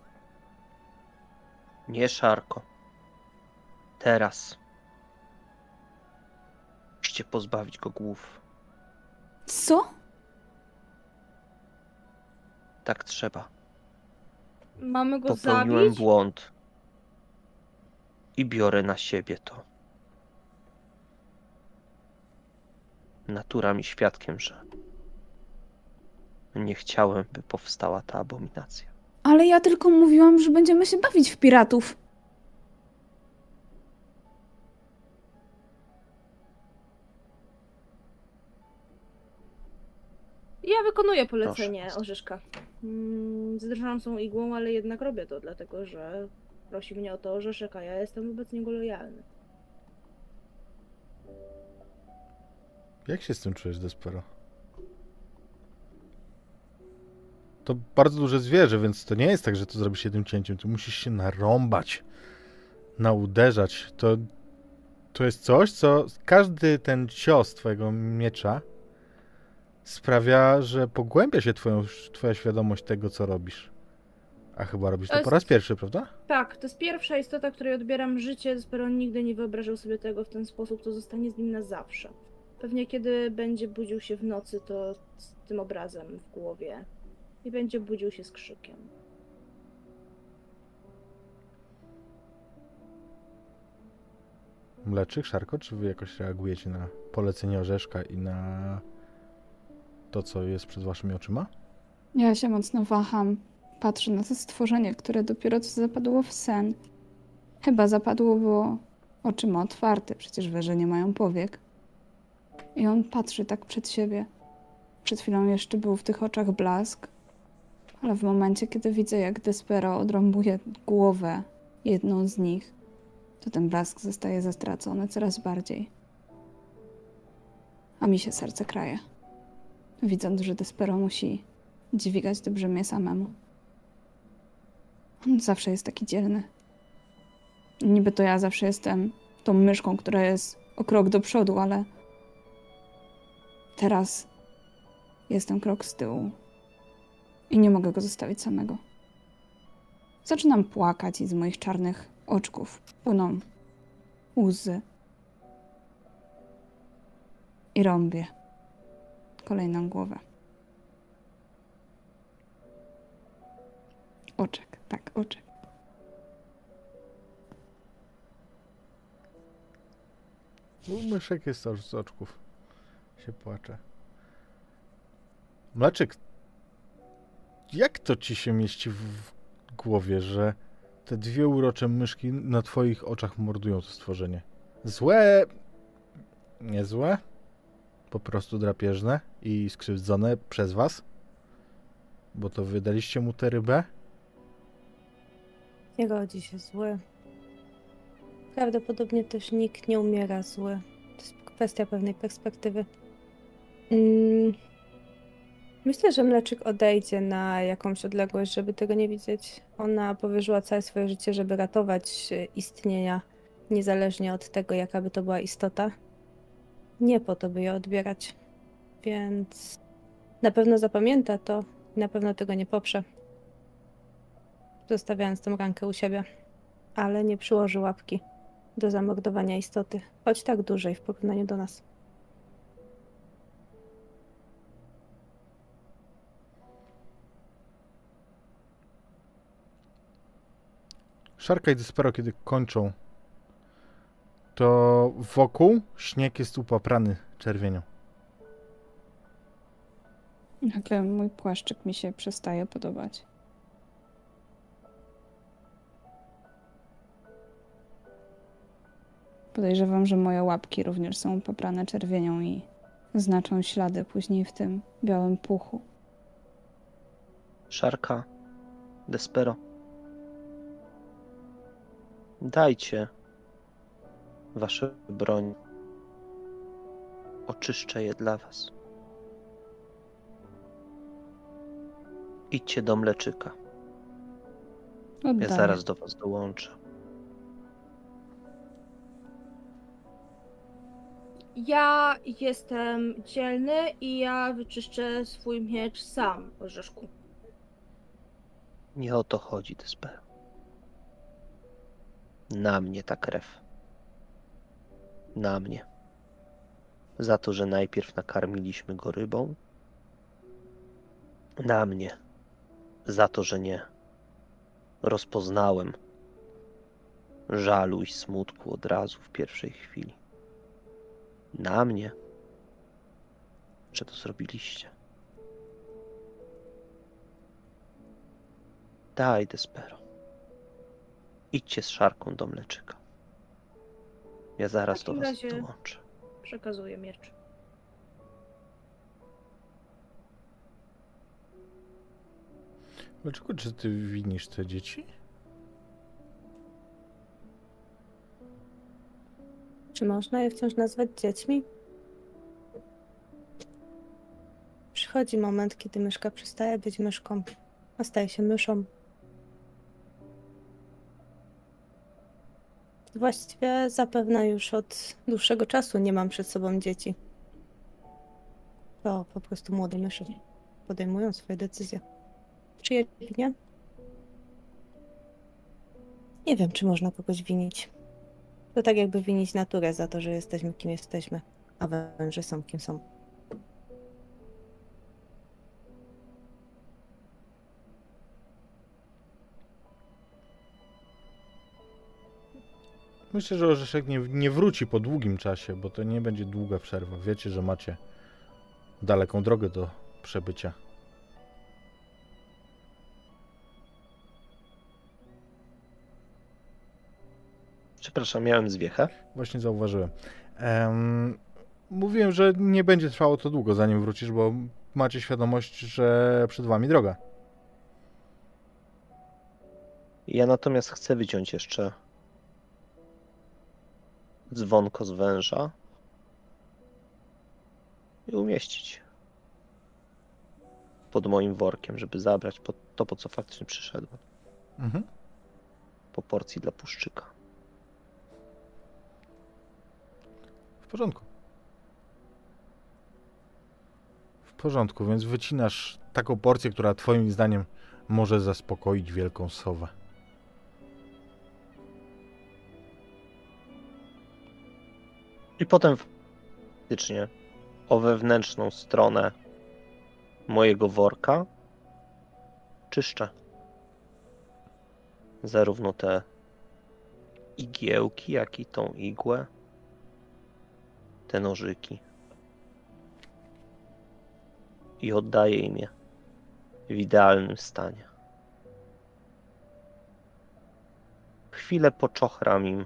Nie szarko. Teraz. Musicie pozbawić go głów. Co? Tak trzeba. Mamy go Popełniłem zabić? błąd. I biorę na siebie to. Natura mi świadkiem, że nie chciałem, by powstała ta abominacja. Ale ja tylko mówiłam, że będziemy się bawić w piratów. Ja wykonuję polecenie Proszę. Orzeszka. Mm, Z drżącą igłą, ale jednak robię to, dlatego że prosi mnie o to Orzeszek, a ja jestem wobec niego lojalny. Jak się z tym czujesz, Despero? To bardzo duże zwierzę, więc to nie jest tak, że to zrobisz jednym cięciem. Tu musisz się narąbać, nauderzać. To, to jest coś, co każdy ten cios twojego miecza sprawia, że pogłębia się twoją, twoja świadomość tego, co robisz. A chyba robisz to To po raz pierwszy, prawda? Tak, to jest pierwsza istota, której odbieram życie. Spero nigdy nie wyobrażał sobie tego w ten sposób, to zostanie z nim na zawsze. Pewnie kiedy będzie budził się w nocy, to z tym obrazem w głowie. I będzie budził się z krzykiem. Mleczyk, Szarko, czy wy jakoś reagujecie na polecenie Orzeszka i na to, co jest przed waszymi oczyma? Ja się mocno waham. Patrzę na to stworzenie, które dopiero co zapadło w sen. Chyba zapadło, bo oczy ma otwarte, przecież węże nie mają powiek. I on patrzy tak przed siebie. Przed chwilą jeszcze był w tych oczach blask, ale w momencie, kiedy widzę, jak Despero odrąbuje głowę jedną z nich, to ten blask zostaje zastracony coraz bardziej. A mi się serce kraje. Widząc, że Despero musi dźwigać to brzemię samemu. On zawsze jest taki dzielny. Niby to ja zawsze jestem tą myszką, która jest o krok do przodu, ale teraz jestem krok z tyłu i nie mogę go zostawić samego. Zaczynam płakać i z moich czarnych oczków płyną łzy. I rąbię kolejną głowę. Oczek, tak, oczek. U myszek jest z oczków. Się płacze. Mleczyk, jak to ci się mieści w głowie, że te dwie urocze myszki na twoich oczach mordują to stworzenie? Złe, niezłe, po prostu drapieżne i skrzywdzone przez was? Bo to wydaliście mu tę rybę? Nie rodzi się zły. Prawdopodobnie też nikt nie umiera zły. To jest kwestia pewnej perspektywy. Mm. Myślę, że Mleczyk odejdzie na jakąś odległość, żeby tego nie widzieć. Ona powierzyła całe swoje życie, żeby ratować istnienia, niezależnie od tego, jaka by to była istota. Nie po to, by je odbierać. Więc na pewno zapamięta to i na pewno tego nie poprze. Zostawiając tę rankę u siebie. Ale nie przyłoży łapki do zamordowania istoty, choć tak dużej w porównaniu do nas. Szarka i Despero, kiedy kończą, to wokół śnieg jest upaprany czerwienią. Nagle mój płaszczyk mi się przestaje podobać. Podejrzewam, że moje łapki również są poprane czerwienią i znaczą ślady później w tym białym puchu. Szarka, Despero. Dajcie wasze broń. Oczyszczę je dla was. Idźcie do mleczyka. Ja Oddaję. zaraz do was dołączę. Ja jestem dzielny i ja wyczyszczę swój miecz sam, Orzeszku. Nie o to chodzi, Despero. Na mnie ta krew. Na mnie. Za to, że najpierw nakarmiliśmy go rybą. Na mnie. Za to, że nie rozpoznałem żalu i smutku od razu w pierwszej chwili. Na mnie, że to zrobiliście. Daj, Despero. Idźcie z szarką do mleczyka. Ja zaraz takim was dołączę. Przekazuję miecz. Dlaczego, czy ty winisz te dzieci? Czy można je wciąż nazwać dziećmi? Przychodzi moment, kiedy myszka przestaje być myszką, a staje się myszą. Właściwie zapewne już od dłuższego czasu nie mam przed sobą dzieci. To po prostu młode myszy podejmują swoje decyzje. Czy? Nie wiem, czy można kogoś winić. To tak jakby winić naturę za to, że jesteśmy kim jesteśmy, a węże są kim są. Myślę, że Orzeszek nie, nie wróci po długim czasie, bo to nie będzie długa przerwa. Wiecie, że macie daleką drogę do przebycia. Przepraszam, miałem zwiechę. Właśnie zauważyłem. Em, mówiłem, że nie będzie trwało to długo, zanim wrócisz, bo macie świadomość, że przed wami droga. Ja natomiast chcę wyciąć jeszcze dzwonko z węża i umieścić pod moim workiem, żeby zabrać to, po co faktycznie przyszedłem. Mhm. Po porcji dla puszczyka. W porządku. W porządku, więc wycinasz taką porcję, która twoim zdaniem może zaspokoić wielką sowę. I potem faktycznie o wewnętrzną stronę mojego worka czyszczę. Zarówno te igiełki, jak i tą igłę, te nożyki. I oddaję im je w idealnym stanie. Chwilę poczochram im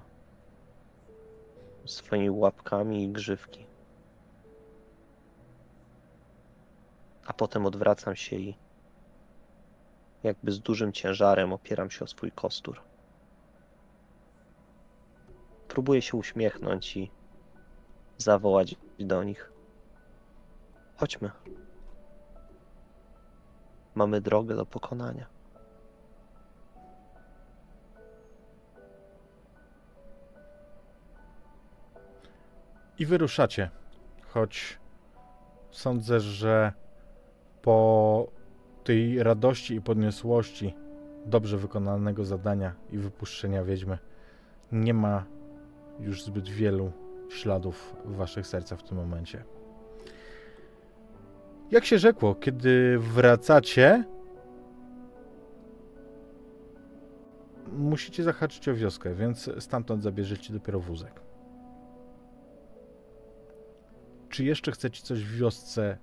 swoimi łapkami i grzywki. A potem odwracam się i jakby z dużym ciężarem opieram się o swój kostur. Próbuję się uśmiechnąć i zawołać do nich. Chodźmy. Mamy drogę do pokonania. I wyruszacie. Choć sądzę, że po tej radości i podniosłości dobrze wykonanego zadania i wypuszczenia wiedźmy nie ma już zbyt wielu śladów w waszych sercach w tym momencie. Jak się rzekło, kiedy wracacie, musicie zahaczyć o wioskę, więc stamtąd zabierzecie dopiero wózek. Czy jeszcze chcecie coś w wiosce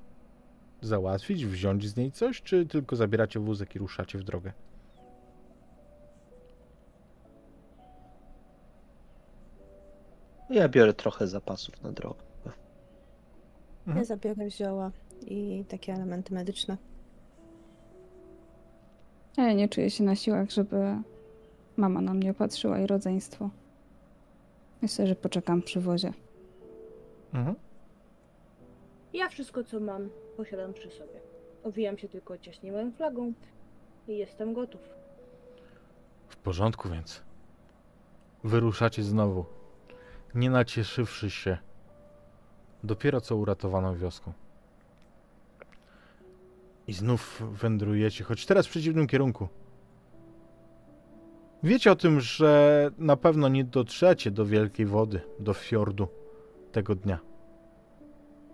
załatwić, wziąć z niej coś, czy tylko zabieracie wózek i ruszacie w drogę? Ja biorę trochę zapasów na drogę. Mhm. Ja zabiorę zioła i takie elementy medyczne. Ja nie czuję się na siłach, żeby mama na mnie patrzyła i rodzeństwo. Myślę, że poczekam przy wozie. Mhm. Ja wszystko, co mam, posiadam przy sobie. Owijam się tylko ciaśniłą flagą i jestem gotów. W porządku więc. Wyruszacie znowu, nie nacieszywszy się dopiero co uratowaną wioską. I znów wędrujecie, choć teraz w przeciwnym kierunku. Wiecie o tym, że na pewno nie dotrzecie do wielkiej wody, do fiordu tego dnia.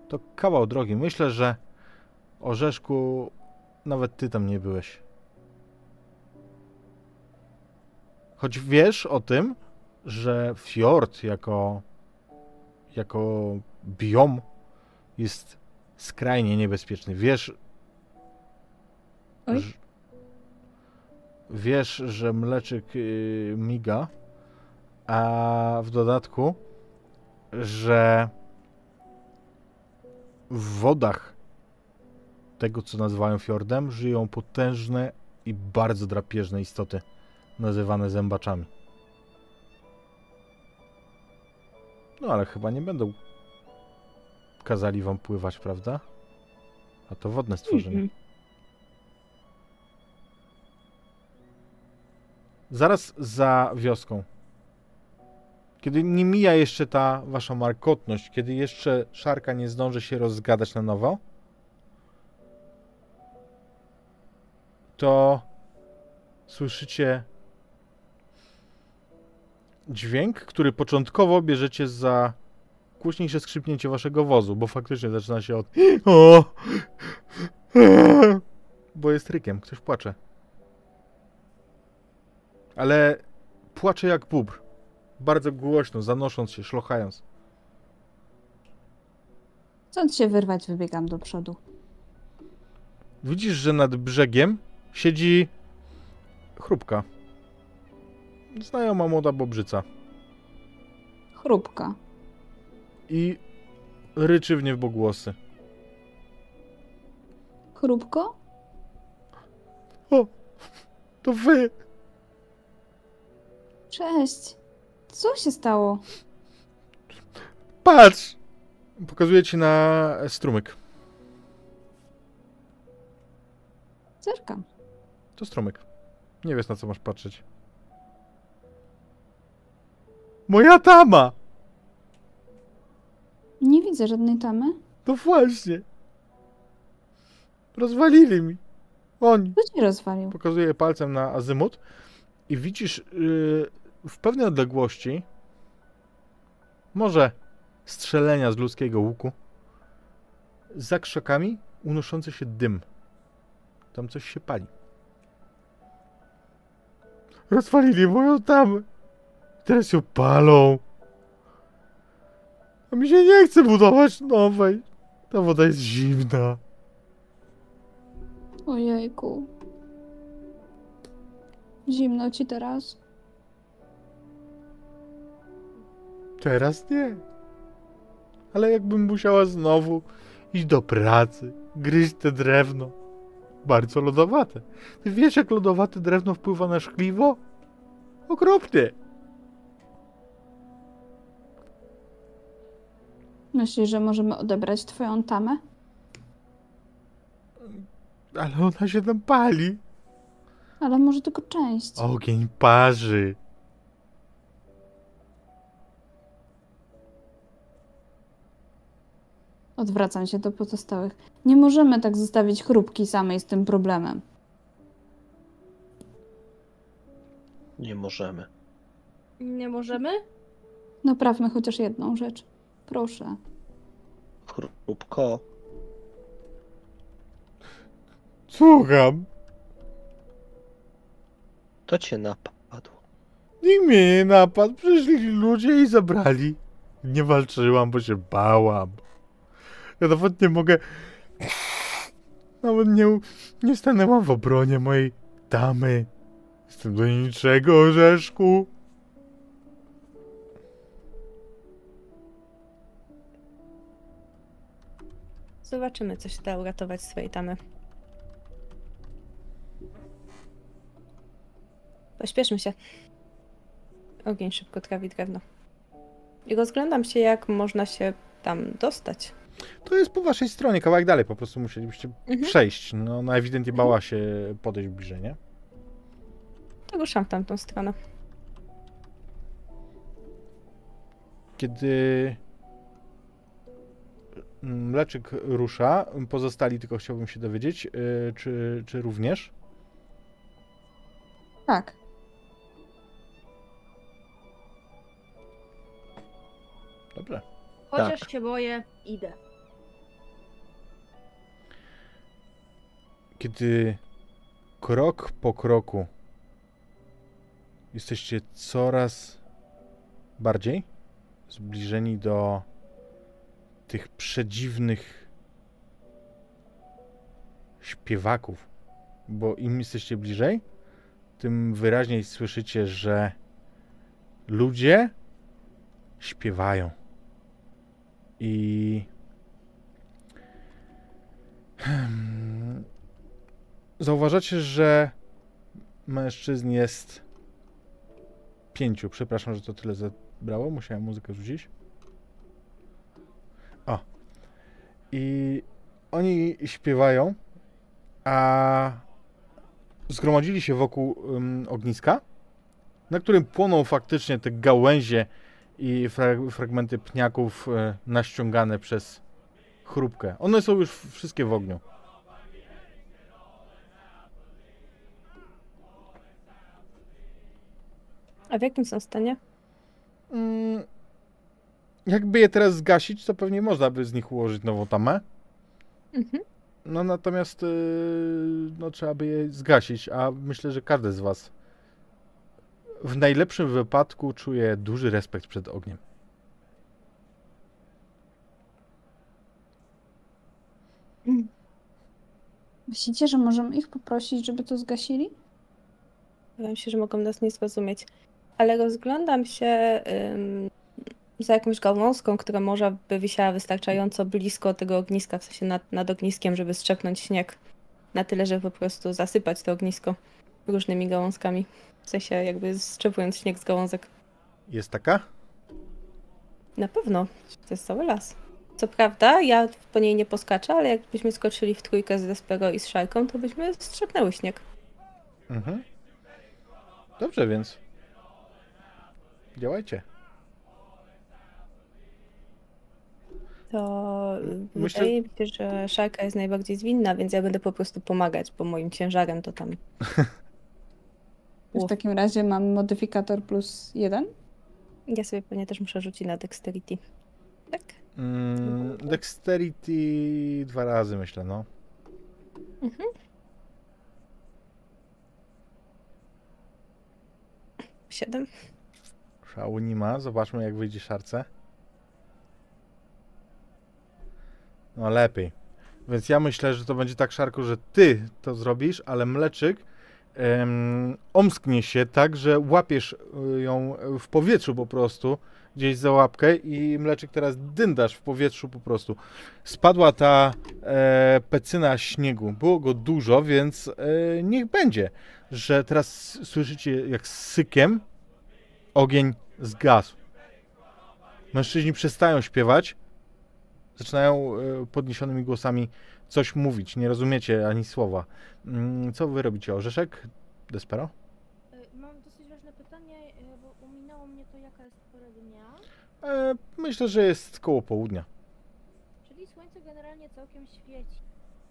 To kawał drogi. Myślę, że Orzeszku nawet ty tam nie byłeś. Choć wiesz o tym, że fiord jako, jako biom jest skrajnie niebezpieczny. Wiesz, Oj. że, wiesz, że mleczyk yy, miga, a w dodatku, że w wodach tego, co nazywają fiordem, żyją potężne i bardzo drapieżne istoty nazywane zębaczami. No ale chyba nie będą kazali wam pływać, prawda? A to wodne stworzenia. Mhm. Zaraz za wioską. Kiedy nie mija jeszcze ta wasza markotność, kiedy jeszcze szarka nie zdąży się rozgadać na nowo, to słyszycie dźwięk, który początkowo bierzecie za głośniejsze skrzypnięcie waszego wozu, bo faktycznie zaczyna się od o! bo jest rykiem, ktoś płacze. Ale płacze jak bóbr. Bardzo głośno, zanosząc się, szlochając. Chcąc się wyrwać, wybiegam do przodu. Widzisz, że nad brzegiem siedzi chrupka. Znajoma młoda bobrzyca. Chrupka. I ryczy w niebogłosy. Chrupko? O, to wy! Cześć. Co się stało? Patrz! Pokazuję ci na strumyk. Zerkam. To strumyk. Nie wiesz na co masz patrzeć. Moja tama! Nie widzę żadnej tamy. To właśnie. Rozwalili mi. Oni. Kto ci rozwalił? Pokazuję palcem na azymut i widzisz yy, w pewnej odległości może strzelenia z ludzkiego łuku za krzakami unoszący się dym. Tam coś się pali. Rozwalili moją tamę. Teraz ją palą. A mi się nie chce budować nowej. Ta woda jest zimna. Ojejku. Zimno ci teraz? Teraz nie. Ale jakbym musiała znowu iść do pracy, gryźć te drewno. Bardzo lodowate. Ty wiesz, jak lodowate drewno wpływa na szkliwo? Okropnie. Myślisz, że możemy odebrać twoją tamę? Ale ona się tam pali. Ale może tylko część. Ogień parzy. Odwracam się do pozostałych. Nie możemy tak zostawić chrupki samej z tym problemem. Nie możemy. Nie możemy? Naprawmy chociaż jedną rzecz. Proszę. Chrupko. Słucham. To cię napadł. Nikt mnie nie napadł. Przyszli ludzie i zabrali. Nie walczyłam, bo się bałam. Ja nawet nie mogę... Nawet nie, nie stanęłam w obronie mojej damy. Jestem do niczego, orzeszku. Zobaczymy, co się da uratować swojej tamy. Pośpieszmy się. Ogień szybko trawi drewno. I rozglądam się, jak można się tam dostać. To jest po waszej stronie, kawałek dalej, po prostu musielibyście Mhm. przejść. No, ona ewidentnie bała się podejść bliżej, nie? To ruszam w tamtą stronę. Kiedy Mleczyk rusza, pozostali tylko chciałbym się dowiedzieć, yy, czy, czy również? Tak. Dobrze. Chociaż Tak. się boję, idę. Kiedy krok po kroku jesteście coraz bardziej zbliżeni do tych przedziwnych śpiewaków, bo im jesteście bliżej, tym wyraźniej słyszycie, że ludzie śpiewają. I Hmm. Zauważacie, że mężczyzn jest pięciu. Przepraszam, że to tyle zabrało. Musiałem muzykę rzucić. O. I oni śpiewają, a zgromadzili się wokół ym, ogniska, na którym płoną faktycznie te gałęzie i fra- fragmenty pniaków y, naściągane przez chrupkę. One są już wszystkie w ogniu. A w jakim są stanie? Mm, jakby je teraz zgasić, to pewnie można by z nich ułożyć nową tamę. Mhm. No natomiast yy, no, trzeba by je zgasić, a myślę, że każdy z was w najlepszym wypadku czuje duży respekt przed ogniem. Myślicie, że możemy ich poprosić, żeby to zgasili? Wydaje mi się, że mogą nas nie zrozumieć. Ale rozglądam się ym, za jakąś gałązką, która może by wisiała wystarczająco blisko tego ogniska, w sensie nad, nad ogniskiem, żeby strzepnąć śnieg. Na tyle, żeby po prostu zasypać to ognisko różnymi gałązkami. W sensie jakby strzepując śnieg z gałązek. Jest taka? Na pewno. To jest cały las. Co prawda, ja po niej nie poskaczę, ale jakbyśmy skoczyli w trójkę z Despero i z Szarką, to byśmy strzepnęły śnieg. Mhm. Dobrze, więc działajcie. To Myślę- wydaje mi się, że Szarka jest najbardziej zwinna, więc ja będę po prostu pomagać, bo moim ciężarem to tam. W takim razie mamy modyfikator plus jeden. Ja sobie pewnie też muszę rzucić na dexterity. Tak? Mm, dexterity dwa razy myślę, no. Siedem. Szału nie ma. Zobaczmy, jak wyjdzie szarce. No lepiej. Więc ja myślę, że to będzie tak, Szarku, że ty to zrobisz, ale mleczyk omsknie się tak, że łapiesz y, ją w powietrzu po prostu, gdzieś za łapkę i mleczyk teraz dyndasz w powietrzu po prostu. Spadła ta e, pecyna śniegu. Było go dużo, więc e, niech będzie, że teraz słyszycie jak z sykiem ogień zgasł. Mężczyźni przestają śpiewać, zaczynają e, podniesionymi głosami coś mówić. Nie rozumiecie ani słowa. Mm, Co wy robicie? Orzeszek? Despero? Y, Mam dosyć ważne pytanie, y, bo uminęło mnie to, jaka jest pora dnia. E, myślę, że jest koło południa. Czyli słońce generalnie całkiem świeci.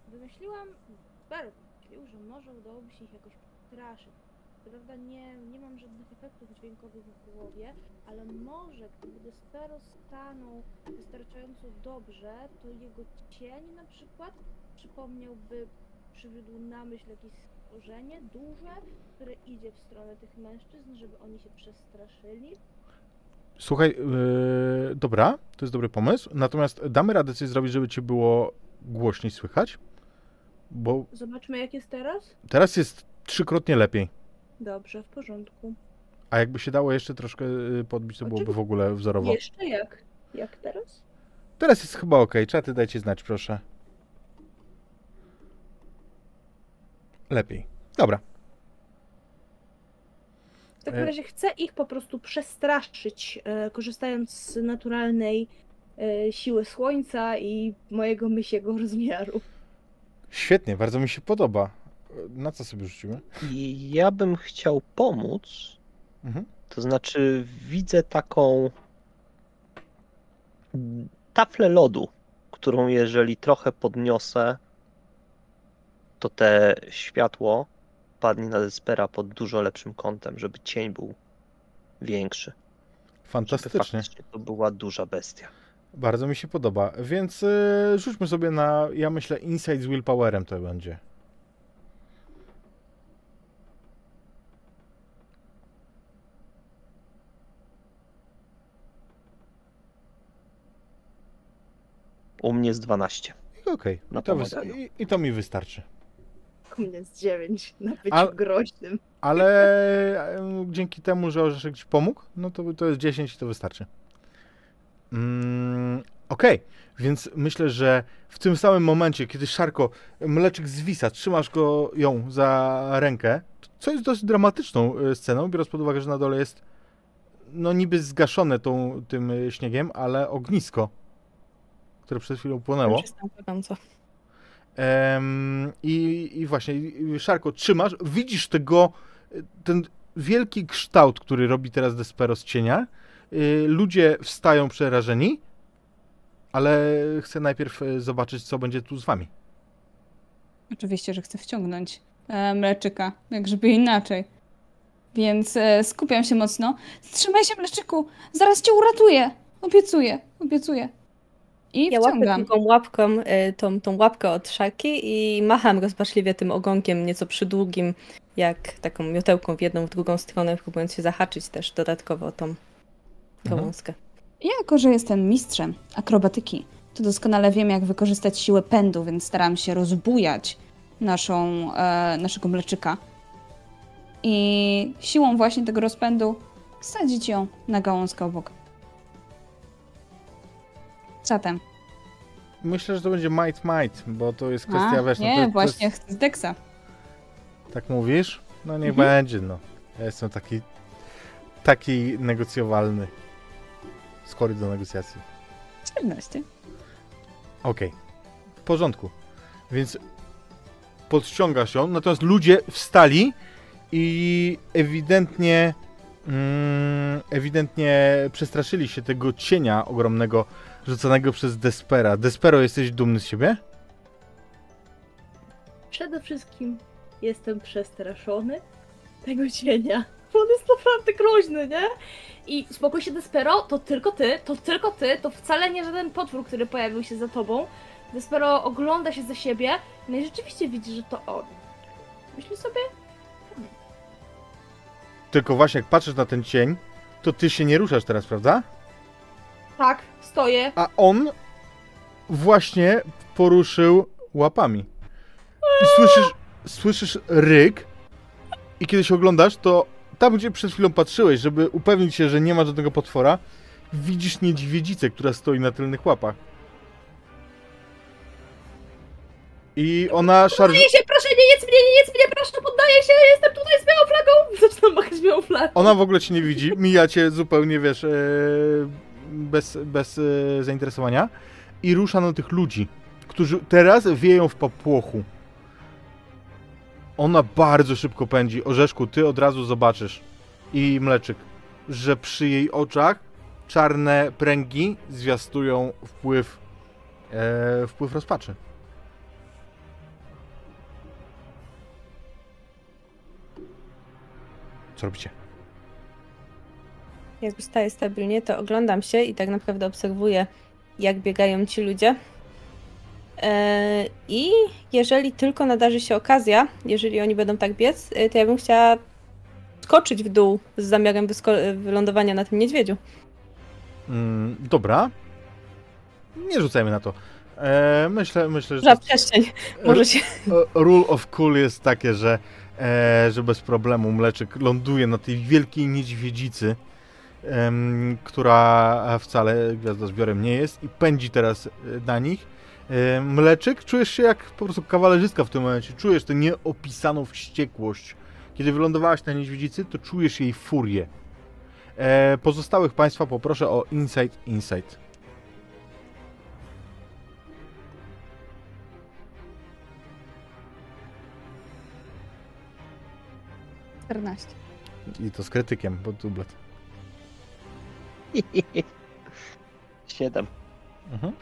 Wymyśliłam, wymyślił, że może udałoby się ich jakoś straszyć. Prawda nie, nie mam żadnych efektów dźwiękowych w głowie, ale może gdyby Despero stanął wystarczająco dobrze, to jego cień na przykład przypomniałby, przywiódł na myśl jakieś stworzenie duże, które idzie w stronę tych mężczyzn, żeby oni się przestraszyli. Słuchaj, e, dobra, to jest dobry pomysł. Natomiast damy radę coś zrobić, żeby cię było głośniej słychać, bo Zobaczmy jak jest teraz. teraz jest trzykrotnie lepiej. Dobrze, w porządku. A jakby się dało jeszcze troszkę e, podbić, to byłoby w ogóle wzorowo. Jeszcze jak? Jak teraz? Teraz jest chyba ok. Czaty dajcie znać, proszę. Lepiej. Dobra. takim E, razie chcę ich po prostu przestraszyć, e, korzystając z naturalnej e, siły słońca i mojego mysiego rozmiaru. Świetnie, bardzo mi się podoba. Na co sobie rzucimy? Ja bym chciał pomóc. Mhm. To znaczy, widzę taką taflę lodu, którą jeżeli trochę podniosę, to te światło padnie na Despera pod dużo lepszym kątem, żeby cień był większy. Fantastycznie. to była duża bestia. Bardzo mi się podoba. Więc y, rzućmy sobie na, ja myślę, Insight z Willpowerem to będzie. U mnie jest 12. I Okej, Na I, to wys- i, i to mi wystarczy. U mnie jest 9 na byciu A- groźnym. Ale dzięki temu, że Orzeszek ci pomógł, no to, to jest 10 i to wystarczy. Mm, Okej, więc myślę, że w tym samym momencie, kiedy Szarko, mleczek zwisa, trzymasz go ją za rękę, co jest dość dramatyczną e, sceną, biorąc pod uwagę, że na dole jest no niby zgaszone tą, tym e, śniegiem, ale ognisko, które przed chwilą płonęło. I, I właśnie, Szarko, trzymasz, widzisz tego, ten wielki kształt, który robi teraz Despero z cienia. Y, Ludzie wstają przerażeni, ale chcę najpierw y, zobaczyć, co będzie tu z wami. Oczywiście, że chcę wciągnąć e, mleczyka, jak żeby inaczej. Więc e, skupiam się mocno. Trzymaj się, mleczyku! Zaraz cię uratuję! Obiecuję, obiecuję. I Ja łapię wciągam. taką łapką, y, tą, tą łapkę od szaki i macham rozpaczliwie tym ogonkiem nieco przydługim, jak taką miotełką w jedną, w drugą stronę, próbując się zahaczyć też dodatkowo o tą Mhm. gałązkę. Ja, jako że jestem mistrzem akrobatyki, to doskonale wiem, jak wykorzystać siłę pędu, więc staram się rozbujać naszą, e, naszego mleczyka. I siłą właśnie tego rozpędu sadzić ją na gałązkę obok. Zatem. Myślę, że to będzie might might, bo to jest kwestia, A, wiesz, no nie, to, to właśnie jest, chcę z Dexa. tak mówisz? No niech Mhm. będzie, no. Ja jestem taki, taki negocjowalny. Skory do negocjacji. 14. Okej, w porządku. Więc podciągasz ją, natomiast ludzie wstali i ewidentnie mm, ewidentnie przestraszyli się tego cienia ogromnego rzucanego przez Despera. Despero, jesteś dumny z siebie? Przede wszystkim jestem przestraszony tego cienia. Bo on jest naprawdę groźny, nie? I spokój się, Despero, to tylko ty, to tylko ty, to wcale nie żaden potwór, który pojawił się za tobą. Despero ogląda się za siebie, no i rzeczywiście widzi, że to on. Myśli sobie, Tylko właśnie jak patrzysz na ten cień, to ty się nie ruszasz teraz, prawda? Tak, stoję, A on właśnie poruszył łapami. I słyszysz, słyszysz ryk i kiedy się oglądasz, to tam, gdzie przed chwilą patrzyłeś, żeby upewnić się, że nie ma żadnego potwora, widzisz niedźwiedzicę, która stoi na tylnych łapach. I ona. Poddaję się, proszę, nie jedz mnie, nie jedz mnie, proszę, poddaję się, jestem tutaj z białą flagą! Zaczynam machać białą flagą. Ona w ogóle cię nie widzi, mija cię zupełnie, wiesz, e, bez, bez e, zainteresowania i rusza na tych ludzi, którzy teraz wieją w popłochu. Ona bardzo szybko pędzi. Orzeszku, ty od razu zobaczysz i mleczyk, że przy jej oczach czarne pręgi zwiastują wpływ, e, wpływ rozpaczy. Co robicie? Jak ustaję stabilnie, to oglądam się i tak naprawdę obserwuję, jak biegają ci ludzie. E, I jeżeli tylko nadarzy się okazja, jeżeli oni będą tak biec, e, to ja bym chciała skoczyć w dół z zamiarem wylądowania na tym niedźwiedziu. Mm, dobra. Nie rzucajmy na to. E, myślę, myślę, że Za przestrzeń. Może się. e, rule of cool jest takie, że, e, że bez problemu mleczyk ląduje na tej wielkiej niedźwiedzicy, która wcale gwiazdozbiorem nie jest i pędzi teraz e, na nich. Mleczyk, czujesz się jak po prostu kawalerzystka w tym momencie. Czujesz tę nieopisaną wściekłość, Kiedy wylądowałaś na niedźwiedzicy, to czujesz jej furię. E, pozostałych Państwa poproszę o Insight Insight. 14. I to z krytykiem, bo dublet. Siedem. Mhm.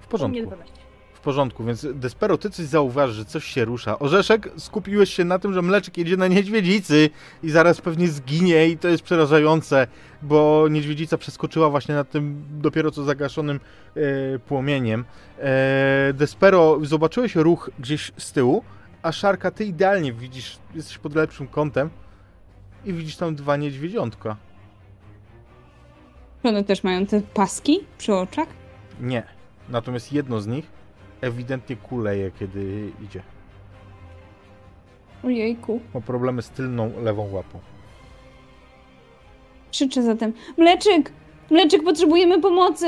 W porządku. 12. W porządku, więc Despero, ty coś zauważysz, że coś się rusza. Orzeszek, skupiłeś się na tym, że mleczek jedzie na niedźwiedzicy i zaraz pewnie zginie i to jest przerażające, bo niedźwiedzica przeskoczyła właśnie nad tym dopiero co zagaszonym e, płomieniem. E, Despero, zobaczyłeś ruch gdzieś z tyłu, a Szarka, ty idealnie widzisz, jesteś pod lepszym kątem i widzisz tam dwa niedźwiedziątka. One też mają te paski przy oczach? Nie. Natomiast jedno z nich ewidentnie kuleje, kiedy idzie. Ojejku. Ma problemy z tylną lewą łapą. Krzyczę zatem. Mleczyk! Mleczyk, potrzebujemy pomocy!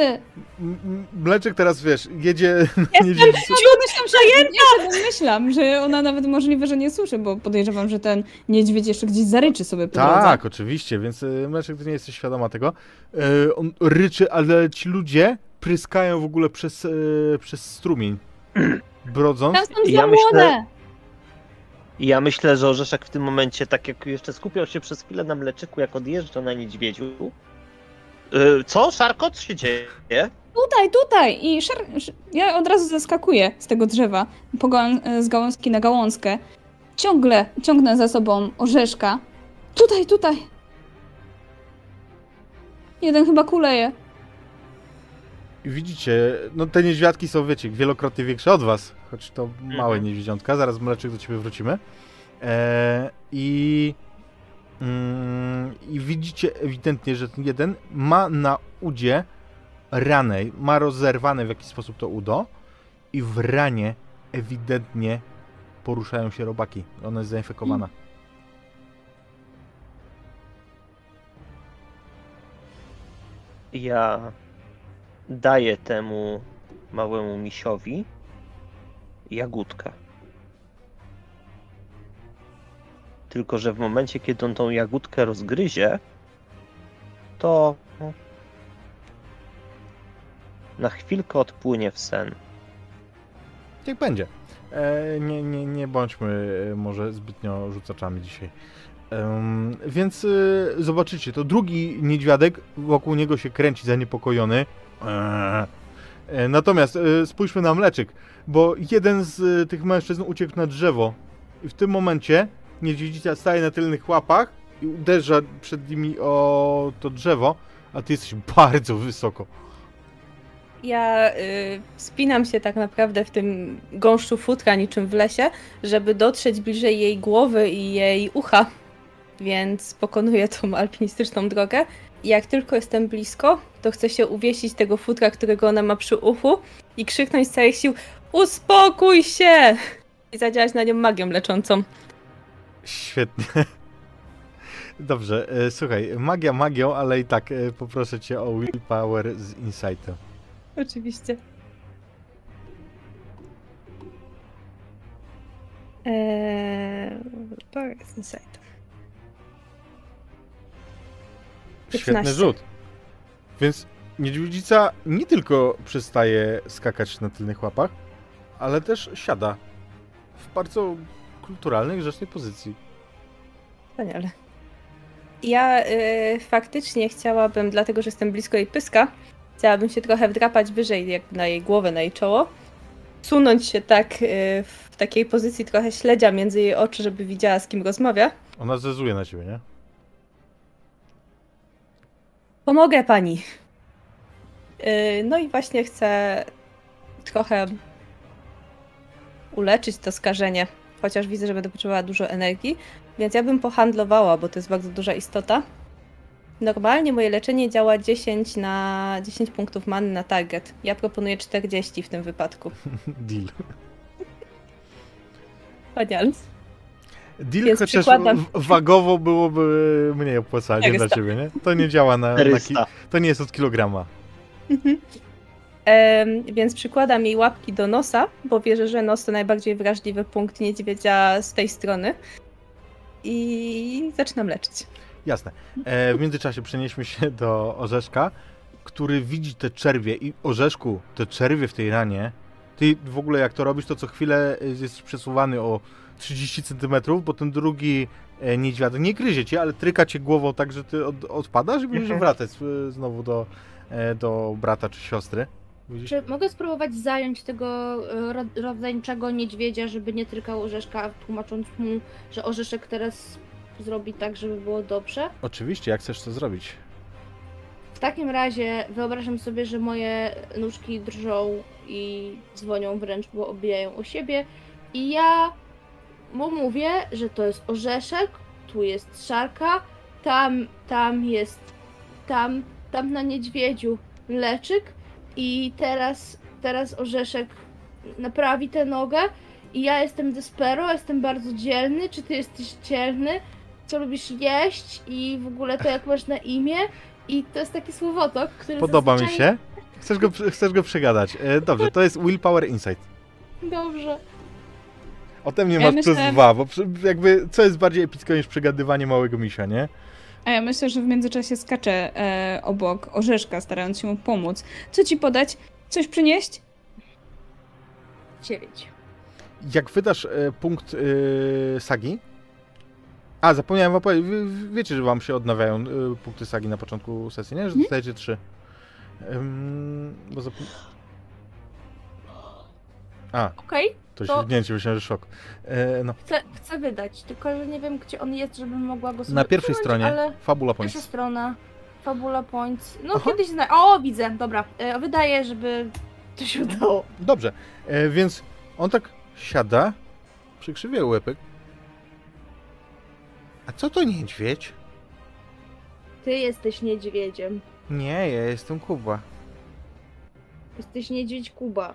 M- Mleczek teraz, wiesz, jedzie na Jestem niedźwiedzicy. domyślam się, ja domyślam, że ona nawet możliwe, że nie słyszy, bo podejrzewam, że ten niedźwiedź jeszcze gdzieś zaryczy sobie po drodze. Tak, oczywiście, więc y, Mleczek, ty nie jesteś świadoma tego. Y, On ryczy, ale ci ludzie pryskają w ogóle przez, y, przez strumień. Brodząc. Tam są za Ja myślę- młode! I ja myślę, że Orzeszek w tym momencie, tak jak jeszcze skupiał się przez chwilę na mleczyku, jak odjeżdża na niedźwiedziu. Yy, co? Szarko? Co się dzieje? Tutaj, tutaj! I szar... sz- ja od razu zaskakuję z tego drzewa, z gałązki na gałązkę. Ciągle ciągnę za sobą orzeszka. Tutaj, tutaj! Jeden chyba kuleje. Widzicie, no te niedźwiadki są, wiecie, wielokrotnie większe od was, choć to małe Mhm. niedźwiedziątka, zaraz Mleczek do ciebie wrócimy. E, I i widzicie ewidentnie, że ten jeden ma na udzie ranę, ma rozerwane w jakiś sposób to udo i w ranie ewidentnie poruszają się robaki. Ona jest zainfekowana. Ja daję temu małemu misiowi jagódkę. Tylko, że w momencie, kiedy on tą jagódkę rozgryzie, to na chwilkę odpłynie w sen. Niech będzie. E, nie, nie, nie bądźmy e, może zbytnio rzucaczami dzisiaj. Em, więc e, zobaczycie, to drugi niedźwiadek wokół niego się kręci zaniepokojony. Eee. E, natomiast e, spójrzmy na mleczek, bo jeden z e, tych mężczyzn uciekł na drzewo i w tym momencie niedźwiedzica staje na tylnych łapach i uderza przed nimi o to drzewo, a ty jesteś bardzo wysoko. Ja y, się tak naprawdę w tym gąszczu futra niczym w lesie, żeby dotrzeć bliżej jej głowy i jej ucha. Więc pokonuję tą alpinistyczną drogę. Jak tylko jestem blisko, to chcę się uwiesić tego futra, którego ona ma przy uchu i krzyknąć z całych sił Uspokój się! I zadziałać na nią magią leczącą. Świetnie. Dobrze, e, słuchaj, magia magią, ale i tak e, poproszę cię o willpower z insightem. Oczywiście. Eee, Power Insight. Świetny 15. rzut. Więc niedźwiedzica nie tylko przestaje skakać na tylnych łapach, ale też siada w bardzo kulturalnej, grzecznej pozycji. Wspaniale. Ja y, faktycznie chciałabym, dlatego że jestem blisko jej pyska, chciałabym się trochę wdrapać wyżej, jakby na jej głowę, na jej czoło. Sunąć się tak y, w takiej pozycji trochę śledzia między jej oczy, żeby widziała z kim rozmawia. Ona zezuje na ciebie, nie? Pomogę pani. Y, no i właśnie chcę trochę uleczyć to skażenie, chociaż widzę, że będę potrzebowała dużo energii, więc ja bym pohandlowała, bo to jest bardzo duża istota. Normalnie moje leczenie działa 10 na 10 punktów manny na target. Ja proponuję 40 w tym wypadku. Deal. Wspaniale. Deal, Więc chociaż przykładam. wagowo byłoby mniej opłacalnie Jak dla ciebie, nie? To nie działa na, na ki- 400. To nie jest od kilograma. Więc przykładam jej łapki do nosa, bo wierzę, że nos to najbardziej wrażliwy punkt niedźwiedzia z tej strony. I zaczynam leczyć. Jasne. E, w międzyczasie przenieśmy się do Orzeszka, który widzi te czerwie i Orzeszku, te czerwie w tej ranie. Ty w ogóle jak to robisz, to co chwilę e, jesteś przesuwany o 30 cm, bo ten drugi e, niedźwiadek nie gryzie cię, ale tryka cię głową tak, że ty od, odpadasz i musisz Mhm. wracać e, znowu do, do brata czy siostry. Widzisz? Czy mogę spróbować zająć tego e, ro- rodzańczego niedźwiedzia, żeby nie trykał orzeszka, tłumacząc mu, że orzeszek teraz zrobi tak, żeby było dobrze? Oczywiście, jak chcesz to zrobić. W takim razie wyobrażam sobie, że moje nóżki drżą i dzwonią wręcz, bo obijają o siebie. I ja mu mówię, że to jest orzeszek, tu jest szarka, tam, tam jest, tam, tam na niedźwiedziu leczyk i teraz, teraz orzeszek naprawi tę nogę i ja jestem Despero, jestem bardzo dzielny, czy ty jesteś dzielny? Co lubisz jeść i w ogóle to jak masz na imię? I to jest taki słowotok, który Podoba mi zazwyczaj... się. Chcesz go, chcesz go przegadać. E, dobrze, to jest Willpower Insight. Dobrze. Ode mnie Ja masz myślę- przez dwa, bo jakby co jest bardziej epickie niż przegadywanie małego misia, nie? A ja myślę, że w międzyczasie skaczę e, obok orzeszka, starając się mu pomóc. Co ci podać? Coś przynieść? Dziewięć. Jak wydasz e, punkt e, sagi. A, zapomniałem wam powiedzieć, wy, wiecie, że wam się odnawiają e, punkty sagi na początku sesji, nie? Że Mhm. dostajecie trzy. Ym, bo zap... A, Okej, to, To- ślizgnięcie, myślałem, że szok. E, no. chcę, chcę wydać, tylko że nie wiem, gdzie on jest, żebym mogła go sobie Na pierwszej usunąć, stronie, Ale Fabula pierwsza Points. strona, Fabula Points. No Aha. kiedyś zna... O, widzę, dobra. E, wydaje, żeby to się udało. Dobrze, e, więc on tak siada, przykrzywia łepek. A co to niedźwiedź? Ty jesteś niedźwiedziem. Nie, ja jestem Kuba. Jesteś niedźwiedź Kuba.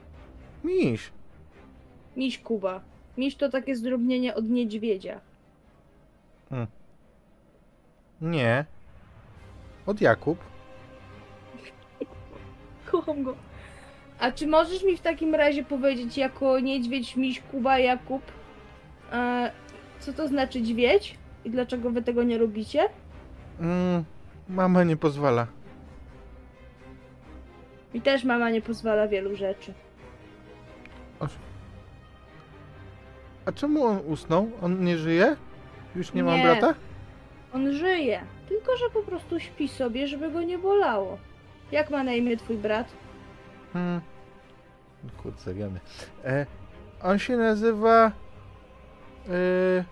Miś. Miś Kuba. Miś to takie zdrobnienie od niedźwiedzia. Nie. Od Jakub. Kocham go. A czy możesz mi w takim razie powiedzieć jako niedźwiedź, miś, Kuba, Jakub, e, co to znaczy dźwiedź i dlaczego wy tego nie robicie? Mm, mama nie pozwala. Mi też mama nie pozwala wielu rzeczy. A czemu on usnął? On nie żyje? Już nie, ma Nie. brata? On żyje, tylko że po prostu śpi sobie, żeby go nie bolało. Jak ma na imię twój brat? Hmm. Kurde, wiemy. E, on się nazywa... E,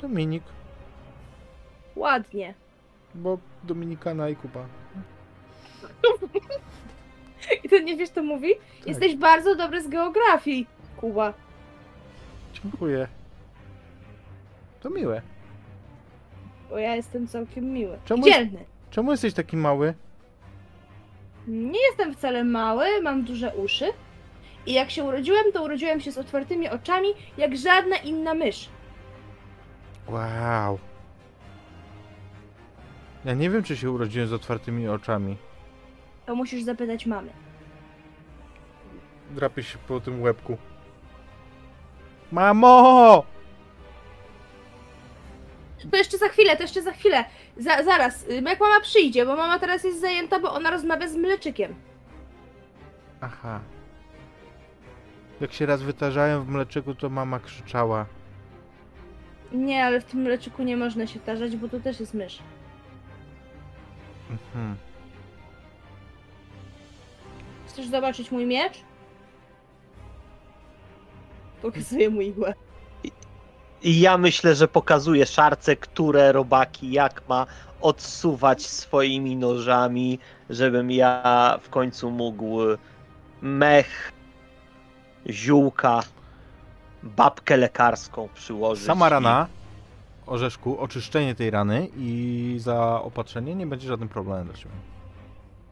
Dominik. Ładnie. Bo Dominikana i Kuba. I ty nie wiesz, co mówi? Tak. Jesteś bardzo dobry z geografii, Kuba. Dziękuję. To miłe. Bo ja jestem całkiem miły. Czemu- Dzielny. Czemu jesteś taki mały? Nie jestem wcale mały, mam duże uszy. I jak się urodziłem, to urodziłem się z otwartymi oczami, jak żadna inna mysz. Wow. Ja nie wiem, czy się urodziłem z otwartymi oczami. To musisz zapytać mamy. Drapie się po tym łebku. Mamo! To jeszcze za chwilę, to jeszcze za chwilę. Za, zaraz, y, jak mama przyjdzie, bo mama teraz jest zajęta, bo ona rozmawia z mleczykiem. Aha. Jak się raz wytarzałem w mleczyku, to mama krzyczała. Nie, ale w tym mleczyku nie można się tarzać, bo to też jest mysz. Mhm. Chcesz zobaczyć mój miecz? Pokazuję mu igłę. I ja myślę, że pokazuje szarce, które robaki jak ma odsuwać swoimi nożami, żebym ja w końcu mógł mech, ziółka, babkę lekarską przyłożyć. Sama rana, orzeszku, oczyszczenie tej rany i zaopatrzenie nie będzie żadnym problemem dla ciebie.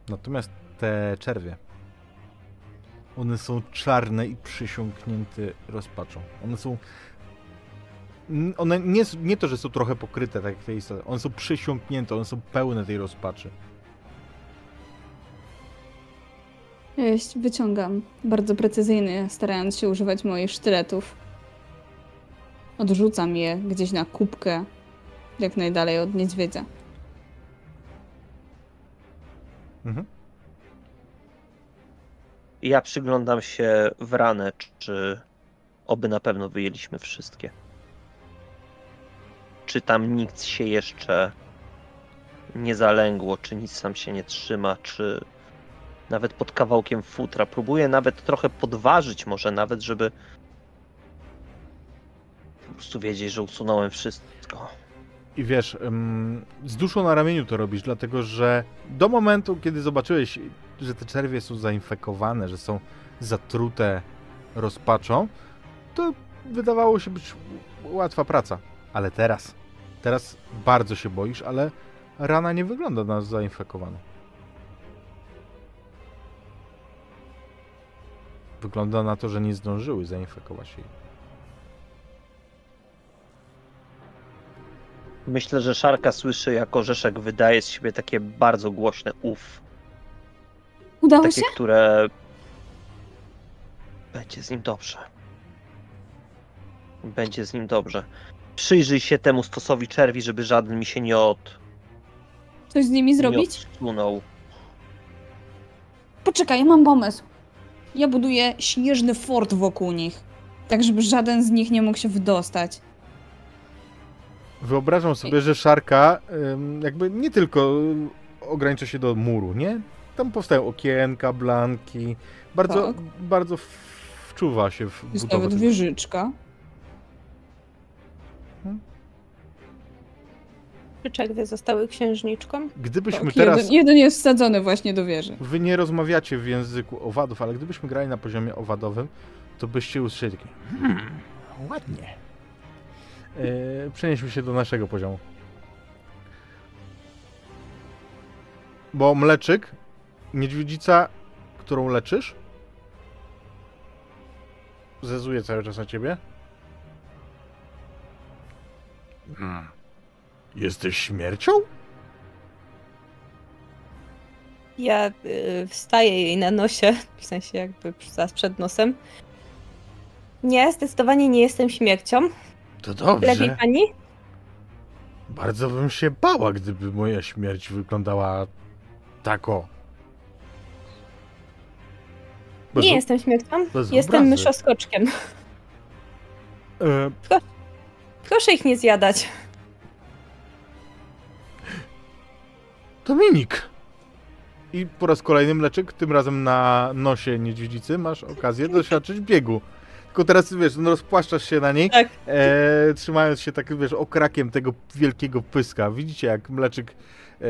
Natomiast te czerwie, one są czarne i przysiągnięte rozpaczą. One są. One nie, nie to, że są trochę pokryte, tak jak te istoty. One są przysiągnięte, one są pełne tej rozpaczy. Jeść, wyciągam. Bardzo precyzyjny, starając się używać moich sztyletów. Odrzucam je gdzieś na kubkę, jak najdalej od niedźwiedzia. Mhm. Ja przyglądam się w ranę, czy oby na pewno wyjęliśmy wszystkie. Czy tam nikt się jeszcze nie zalęgło, czy nic tam się nie trzyma, czy nawet pod kawałkiem futra. Próbuję nawet trochę podważyć, może nawet, żeby po prostu wiedzieć, że usunąłem wszystko. I wiesz, z duszą na ramieniu to robisz, dlatego że do momentu, kiedy zobaczyłeś, że te czerwie są zainfekowane, że są zatrute rozpaczą, to wydawało się być łatwa praca. Ale teraz, teraz bardzo się boisz, ale rana nie wygląda na zainfekowaną. Wygląda na to, że nie zdążyły zainfekować jej. Myślę, że Szarka słyszy, jak orzeszek wydaje z siebie takie bardzo głośne uf. Udało Takie, się? które będzie z nim dobrze. Będzie z nim dobrze. Przyjrzyj się temu stosowi czerwi, żeby żaden mi się nie od Coś z nimi nie zrobić? odsunął. Poczekaj, ja mam pomysł. Ja buduję śnieżny fort wokół nich, tak żeby żaden z nich nie mógł się wydostać. Wyobrażam sobie, że szarka jakby nie tylko ogranicza się do muru, nie? Tam powstają okienka, blanki. Bardzo, Tak. bardzo wczuwa się w Jest budowę. nawet tego. wieżyczka. Czy czerwie zostały księżniczką? Gdybyśmy Tak, teraz. jeden, jeden jest wsadzony właśnie do wieży. Wy nie rozmawiacie w języku owadów, ale gdybyśmy grali na poziomie owadowym, to byście usłyszeli takie. Hmm, ładnie. Yy, przenieśmy się do naszego poziomu. Bo mleczyk, niedźwiedzica, którą leczysz, zezuje cały czas na ciebie. Hmm. Jesteś śmiercią? Ja y, wstaję jej na nosie, w sensie jakby zaraz przed nosem. Nie, zdecydowanie nie jestem śmiercią. To dobrze. Lepiej pani? Bardzo bym się bała, gdyby moja śmierć wyglądała tako. Bez Nie o- jestem bez Jestem obrazy. myszoskoczkiem. E, Proszę ich nie zjadać. Dominik! I po raz kolejny mleczyk, tym razem na nosie niedźwiedzicy, masz okazję doświadczyć biegu. Tylko teraz, wiesz, no rozpłaszczasz się na niej, Tak. e, trzymając się tak, wiesz, okrakiem tego wielkiego pyska. Widzicie, jak mleczyk e,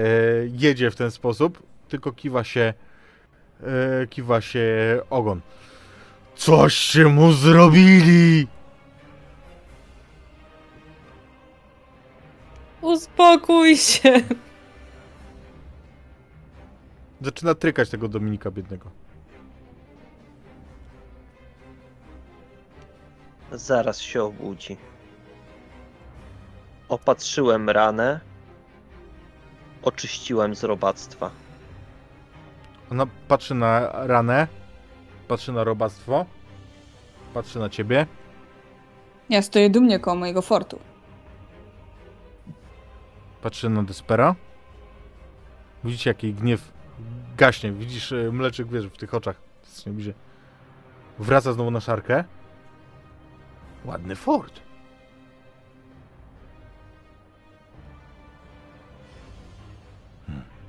jedzie w ten sposób, tylko kiwa się, e, kiwa się ogon. Coście mu zrobili! Uspokój się. Zaczyna trykać tego Dominika biednego. Zaraz się obudzi. Opatrzyłem ranę. Oczyściłem z robactwa. Ona patrzy na ranę, patrzy na robactwo, patrzy na ciebie. Ja stoję dumnie koło mojego fortu. Patrzy na Despera. Widzicie, jaki gniew gaśnie. Widzisz e, mleczyk, wiesz, w tych oczach. Wraca znowu na szarkę. Ładny fort.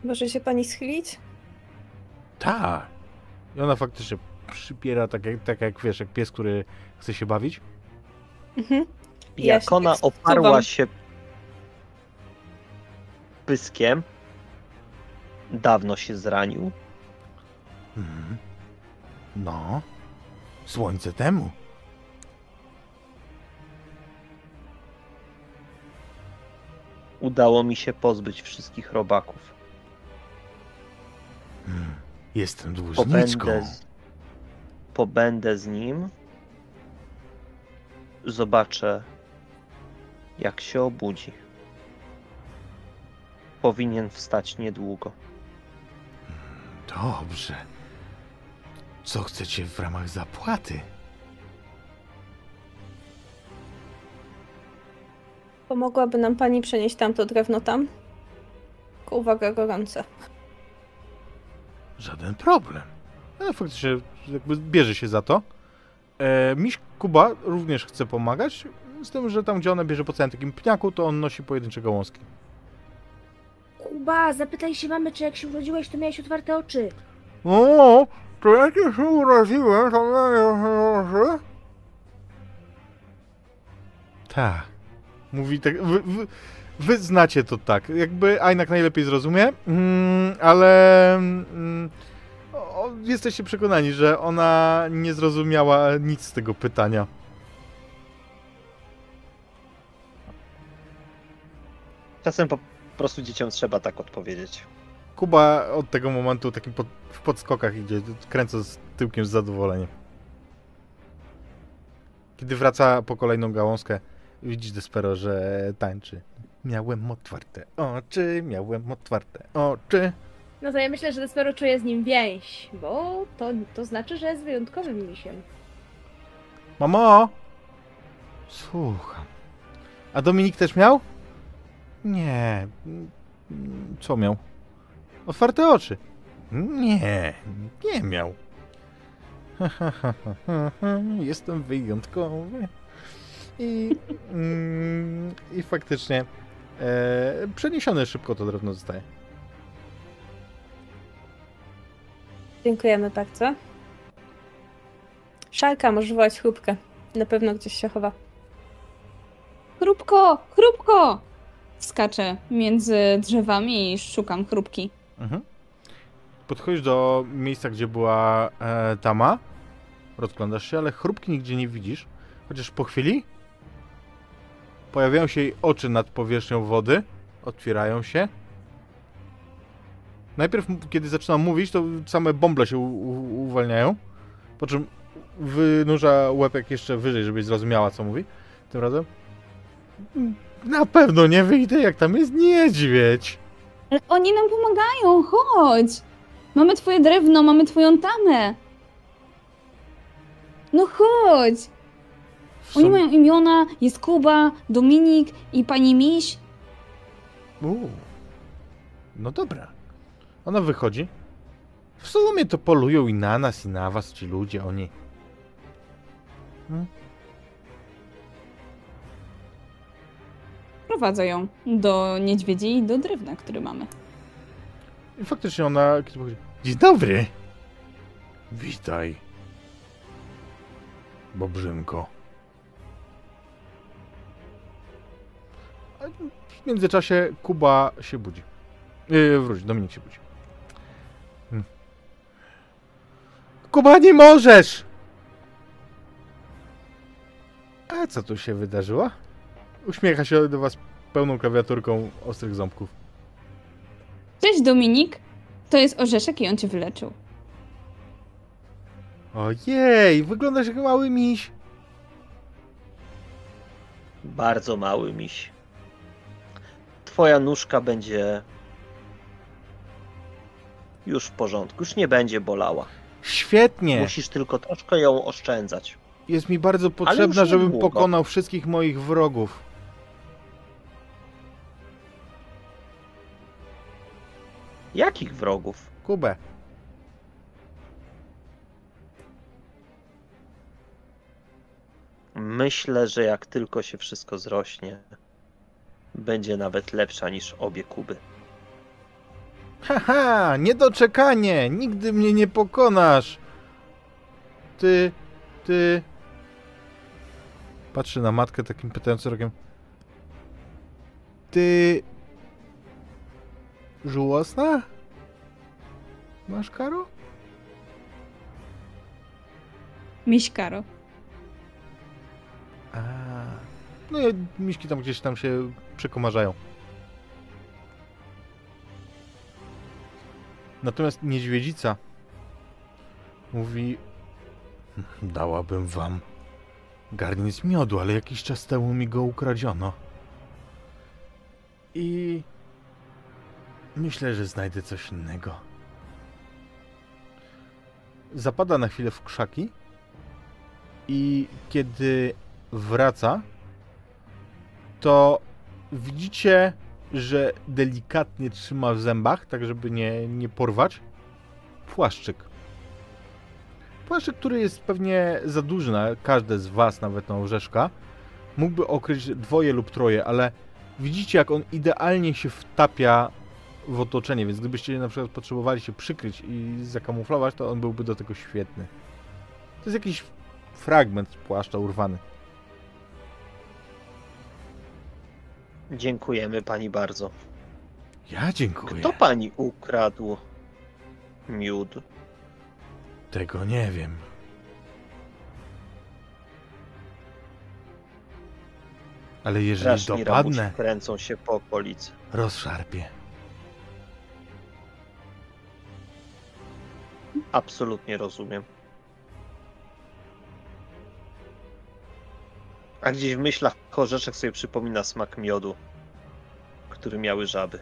Może się pani schylić? Tak. I ona faktycznie przypiera, tak jak, tak jak wiesz, jak pies, który chce się bawić. Mhm. Ja Jak ona tak oparła się pyskiem, dawno się zranił. Mhm. No. Słońce temu. Udało mi się pozbyć wszystkich robaków. Hmm. Jestem dłużniczką. Pobędę z, pobędę z nim. Zobaczę, jak się obudzi. Powinien wstać niedługo. Dobrze. Co chcecie w ramach zapłaty? Pomogłaby nam pani przenieść tamto drewno tam? Uwaga, gorące. Żaden problem. Ale faktycznie jakby bierze się za to. E, Miś Kuba również chce pomagać, z tym, że tam gdzie ona bierze po całym takim pniaku, to on nosi pojedyncze gałązki. Kuba, zapytaj się mamy, czy jak się urodziłeś, to miałeś otwarte oczy. O, to jak ja się urodziłem, to miałem Tak. Mówi tak. Wy, wy, wy znacie to tak. Jakby Ajnak najlepiej zrozumie, mm, ale mm, o, jesteście przekonani, że ona nie zrozumiała nic z tego pytania. Czasem po prostu dzieciom trzeba tak odpowiedzieć. Kuba od tego momentu takim pod, w podskokach idzie, kręcąc tyłkiem z zadowoleniem. Kiedy wraca po kolejną gałązkę, widzisz Despero, że tańczy. Miałem otwarte oczy, miałem otwarte oczy. No to ja myślę, że Despero czuje z nim więź, bo to, to znaczy, że jest wyjątkowym misiem. Mamo! Słucham. A Dominik też miał? Nie. Co miał? Otwarte oczy. Nie, nie miał. Jestem wyjątkowy. I, mm, i faktycznie e, przeniesione szybko to drewno zostaje. Dziękujemy bardzo. Szarka, możesz wołać chrupkę. Na pewno gdzieś się chowa. Chrupko, chrupko! Skaczę między drzewami i szukam chrupki. Mhm. Podchodzisz do miejsca, gdzie była e, tama. Rozglądasz się, ale chrupki nigdzie nie widzisz. Chociaż po chwili pojawiają się jej oczy nad powierzchnią wody. Otwierają się. Najpierw, kiedy zaczyna mówić, to same bąble się uwalniają. Po czym wynurza łepek jeszcze wyżej, żebyś zrozumiała, co mówi. Tym razem. Na pewno nie wyjdę, jak tam jest niedźwiedź. Ale oni nam pomagają, chodź! Mamy twoje drewno, mamy twoją tamę. No chodź! Oni Są- mają imiona, jest Kuba, Dominik i pani Miś. Uuu. No dobra. Ona wychodzi. W sumie to polują i na nas, i na was, ci ludzie, oni. Hmm? Prowadzę ją do niedźwiedzi i do drewna, który mamy. I faktycznie ona. Dzień dobry. Witaj. Bobrzynko. W międzyczasie Kuba się budzi. Yy, wróć, Dominik się budzi. Hmm. Kuba, nie możesz! A co tu się wydarzyło? Uśmiecha się do was pełną klawiaturką ostrych ząbków. Cześć Dominik! To jest orzeszek i on cię wyleczył. Ojej, wyglądasz jak mały miś. Bardzo mały miś. Twoja nóżka będzie już w porządku, już nie będzie bolała. Świetnie. Musisz tylko troszkę ją oszczędzać. Jest mi bardzo potrzebna, żebym niedługo. pokonał wszystkich moich wrogów. Jakich wrogów? Kubę. Myślę, że jak tylko się wszystko zrośnie, będzie nawet lepsza niż obie Kuby. Haha, niedoczekanie! Nigdy mnie nie pokonasz! Ty, ty... Patrzy na matkę takim pytającym rokiem. Ty... Żałosna? Masz karo? Miś Karo. A. No i miśki tam gdzieś tam się przekomarzają. Natomiast niedźwiedzica mówi: Dałabym wam garniec miodu, ale jakiś czas temu mi go ukradziono. I myślę, że znajdę coś innego. zapada na chwilę w krzaki i kiedy wraca, to widzicie, że delikatnie trzyma w zębach, tak żeby nie, nie porwać, płaszczyk. Płaszczyk, który jest pewnie za duży na każde z was, nawet na orzeszka, mógłby okryć dwoje lub troje, ale widzicie, jak on idealnie się wtapia w otoczenie, więc gdybyście na przykład potrzebowali się przykryć i zakamuflować, to on byłby do tego świetny. To jest jakiś fragment płaszcza urwany. Dziękujemy pani bardzo. Ja dziękuję. Kto pani ukradł miód? Tego nie wiem. Ale jeżeli Straszni dopadnę, rabusi kręcą się po okolicy. rozszarpię. Absolutnie rozumiem. A gdzieś w myślach Korzeszek sobie przypomina smak miodu, który miały żaby.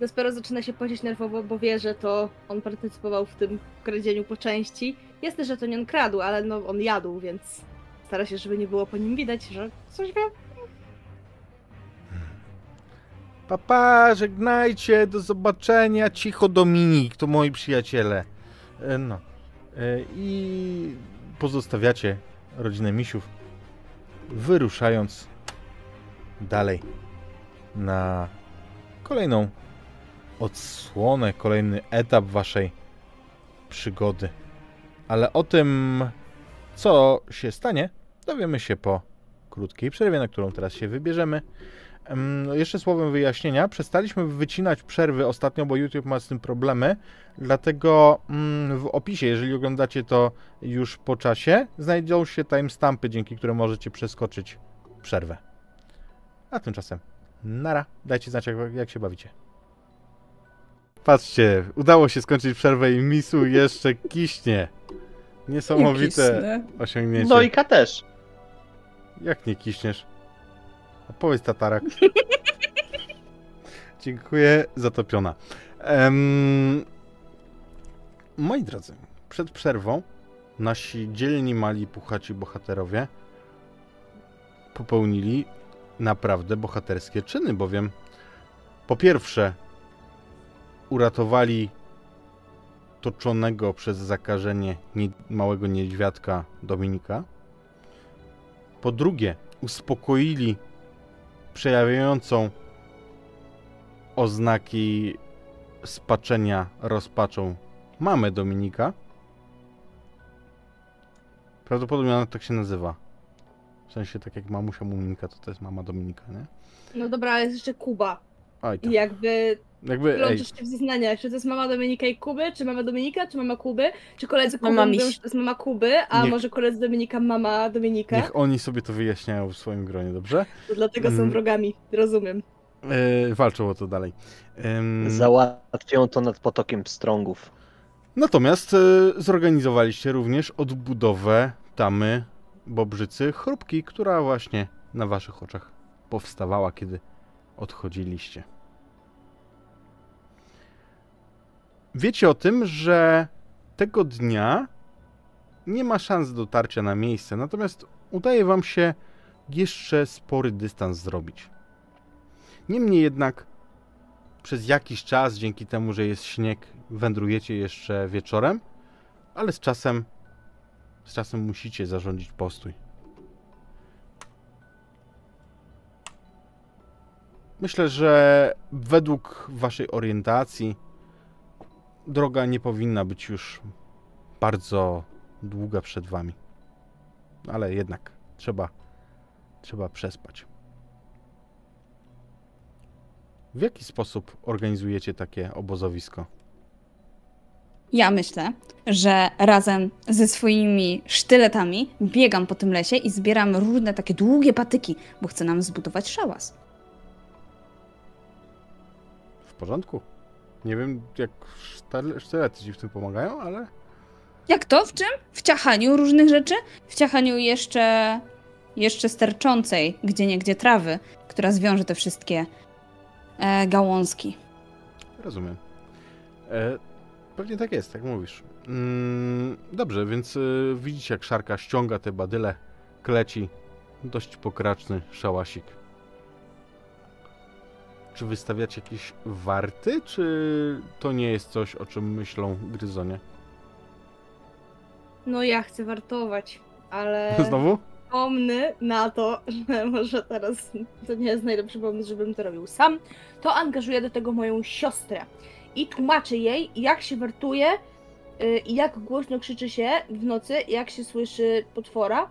Despero zaczyna się pocić nerwowo, bo wie, że to on partycypował w tym kradzieniu po części. Jest też, że to nie on kradł, ale no on jadł, więc stara się, żeby nie było po nim widać, że coś wie. Papa, żegnajcie, do zobaczenia. Cicho Dominik, to moi przyjaciele. E, No. E, I pozostawiacie rodzinę misiów, wyruszając dalej na kolejną odsłonę, kolejny etap waszej przygody. Ale o tym, co się stanie, dowiemy się po krótkiej przerwie, na którą teraz się wybierzemy. No jeszcze słowem wyjaśnienia, przestaliśmy wycinać przerwy ostatnio, bo YouTube ma z tym problemy, dlatego mm, w opisie, jeżeli oglądacie to już po czasie, znajdą się timestampy, dzięki którym możecie przeskoczyć przerwę. A tymczasem, nara, dajcie znać jak, jak się bawicie. Patrzcie, udało się skończyć przerwę i Misu jeszcze kiśnie. Niesamowite osiągnięcie. No i Ka też. Jak nie kiśniesz? Opowiedz tatarak. Dziękuję, zatopiona. Em, moi drodzy, przed przerwą nasi dzielni, mali, puchaci bohaterowie popełnili naprawdę bohaterskie czyny, bowiem po pierwsze uratowali toczonego przez zakażenie nie, małego niedźwiadka Dominika. Po drugie, uspokoili przejawiającą oznaki spaczenia rozpaczą mamę Dominika. Prawdopodobnie ona tak się nazywa. W sensie tak jak mamusia Muminka, to to jest mama Dominika, nie? No dobra, ale jest jeszcze Kuba. Oj, I to. jakby Jakby, się w zeznaniach, czy to jest mama Dominika i Kuby, czy mama Dominika, czy mama Kuby, czy koledzy Kuby Mama mówią, że to jest mama Kuby, a Niech- może koledzy Dominika mama Dominika, niech oni sobie to wyjaśniają w swoim gronie, dobrze? to dlatego Mm. są wrogami, rozumiem. E, walczą o to dalej. Em, Załatwią to nad potokiem pstrągów. Natomiast e, zorganizowaliście również odbudowę tamy Bobrzycy Chrupki, która właśnie na waszych oczach powstawała, kiedy odchodziliście. Wiecie o tym, że tego dnia nie ma szans dotarcia na miejsce, natomiast udaje wam się jeszcze spory dystans zrobić. Niemniej jednak przez jakiś czas, dzięki temu, że jest śnieg, wędrujecie jeszcze wieczorem, ale z czasem, z czasem musicie zarządzić postój. Myślę, że według waszej orientacji droga nie powinna być już bardzo długa przed wami. Ale jednak trzeba, trzeba przespać. W jaki sposób organizujecie takie obozowisko? Ja myślę, że razem ze swoimi sztyletami biegam po tym lesie i zbieram różne takie długie patyki, bo chcę nam zbudować szałas. W porządku? Nie wiem, jak sztyle- sztylety ci w tym pomagają, ale Jak to? W czym? W ciachaniu różnych rzeczy? W ciachaniu jeszcze, jeszcze sterczącej gdzie niegdzie trawy, która zwiąże te wszystkie e, gałązki. rozumiem. E, pewnie tak jest, jak mówisz. Mm, dobrze, więc y, widzicie jak szarka ściąga te badyle, kleci. Dość pokraczny szałasik. Czy wystawiacie jakieś warty, czy to nie jest coś, o czym myślą gryzonie? No ja chcę wartować, ale Znowu? pomny na to, że może teraz to nie jest najlepszy pomysł, żebym to robił sam, to angażuję do tego moją siostrę i tłumaczę jej, jak się wartuje y, i jak głośno krzyczy się w nocy, jak się słyszy potwora.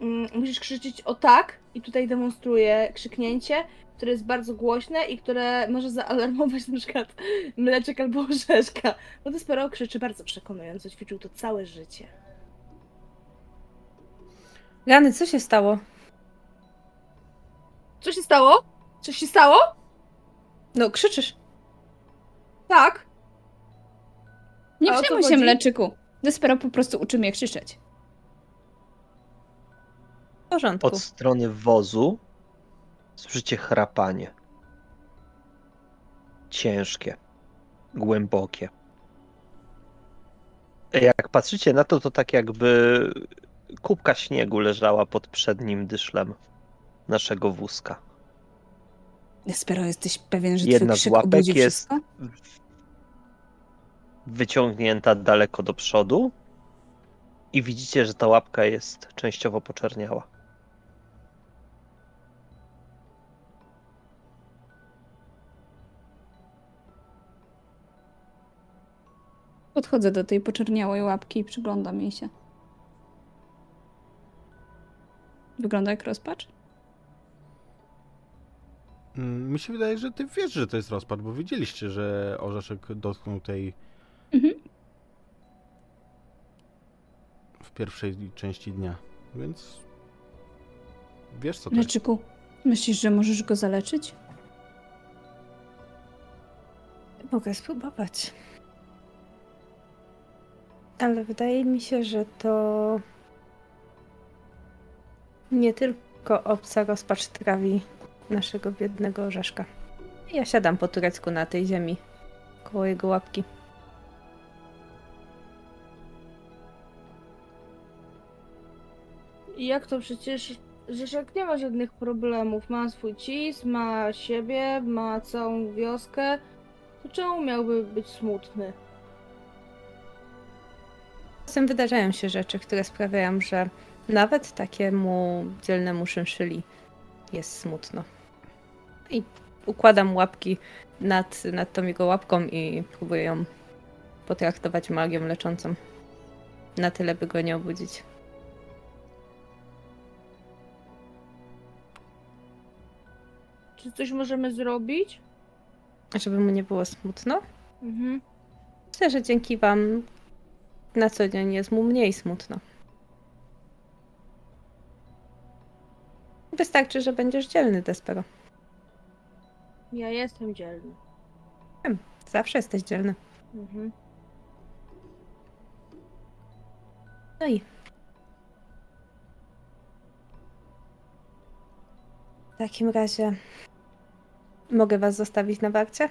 Mm, Musisz krzyczeć o tak i tutaj demonstruję krzyknięcie, które jest bardzo głośne i które może zaalarmować na przykład mleczek albo orzeszka. Bo Despero krzyczy bardzo przekonująco, ćwiczył to całe życie. Rany, co się stało? Co się stało? Coś się stało? No, krzyczysz. Tak. Nie A przejmuj się, chodzi? mleczyku. Despero po prostu uczy mnie krzyczeć. W porządku. Od strony wozu słyszycie chrapanie. Ciężkie, głębokie. Jak patrzycie na to, to tak jakby kubka śniegu leżała pod przednim dyszlem naszego wózka. Despero, jesteś pewien, że Jedna twój z łapek jest- wszystko? Wyciągnięta daleko do przodu i widzicie, że ta łapka jest częściowo poczerniała. Podchodzę do tej poczerniałej łapki i przyglądam jej się. Wygląda jak rozpacz? Mm, Mi się wydaje, że ty wiesz, że to jest rozpad, bo widzieliście, że orzeszek dotknął tej Mhm. w pierwszej części dnia, więc wiesz co to jest. Mleczyku, myślisz, że możesz go zaleczyć? Mogę spróbować. Ale wydaje mi się, że to nie tylko obca rozpacz trawi naszego biednego orzeszka. Ja siadam po turecku na tej ziemi, koło jego łapki. Jak to przecież Rzeszek nie ma żadnych problemów. Ma swój cis, ma siebie, ma całą wioskę. To czemu miałby być smutny? Czasem wydarzają się rzeczy, które sprawiają, że nawet takiemu dzielnemu szynszyli jest smutno. I układam łapki nad, nad tą jego łapką i próbuję ją potraktować magią leczącą. Na tyle, by go nie obudzić. Czy coś możemy zrobić? Żeby mu nie było smutno. Mhm. Myślę, że dzięki wam na co dzień jest mu mniej smutno. Wystarczy, że będziesz dzielny, Despero. Ja jestem dzielny. Zawsze jesteś dzielny. Mhm. No i. W takim razie. Mogę was zostawić na warcie?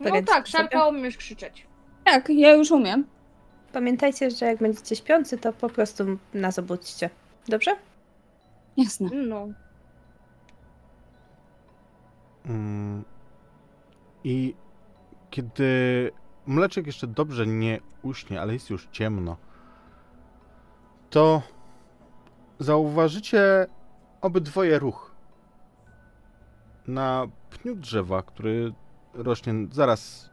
No tak, sobie? Szarka umiesz krzyczeć. Tak, ja już umiem. Pamiętajcie, że jak będziecie śpiący, to po prostu nas obudźcie. Dobrze? Jasne. No. Mm. I kiedy mleczek jeszcze dobrze nie uśnie, ale jest już ciemno, to zauważycie obydwoje ruch na pniu drzewa, który rośnie zaraz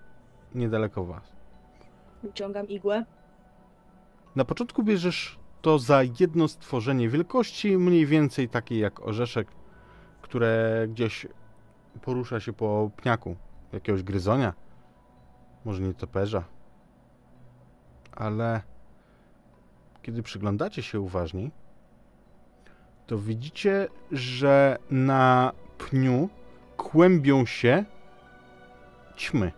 niedaleko was. Wyciągam igłę. Na początku bierzesz to za jedno stworzenie wielkości mniej więcej takiej jak orzeszek, które gdzieś porusza się po pniaku jakiegoś gryzonia, może nie toperza. Ale kiedy przyglądacie się uważniej, to widzicie, że na pniu kłębią się ćmy.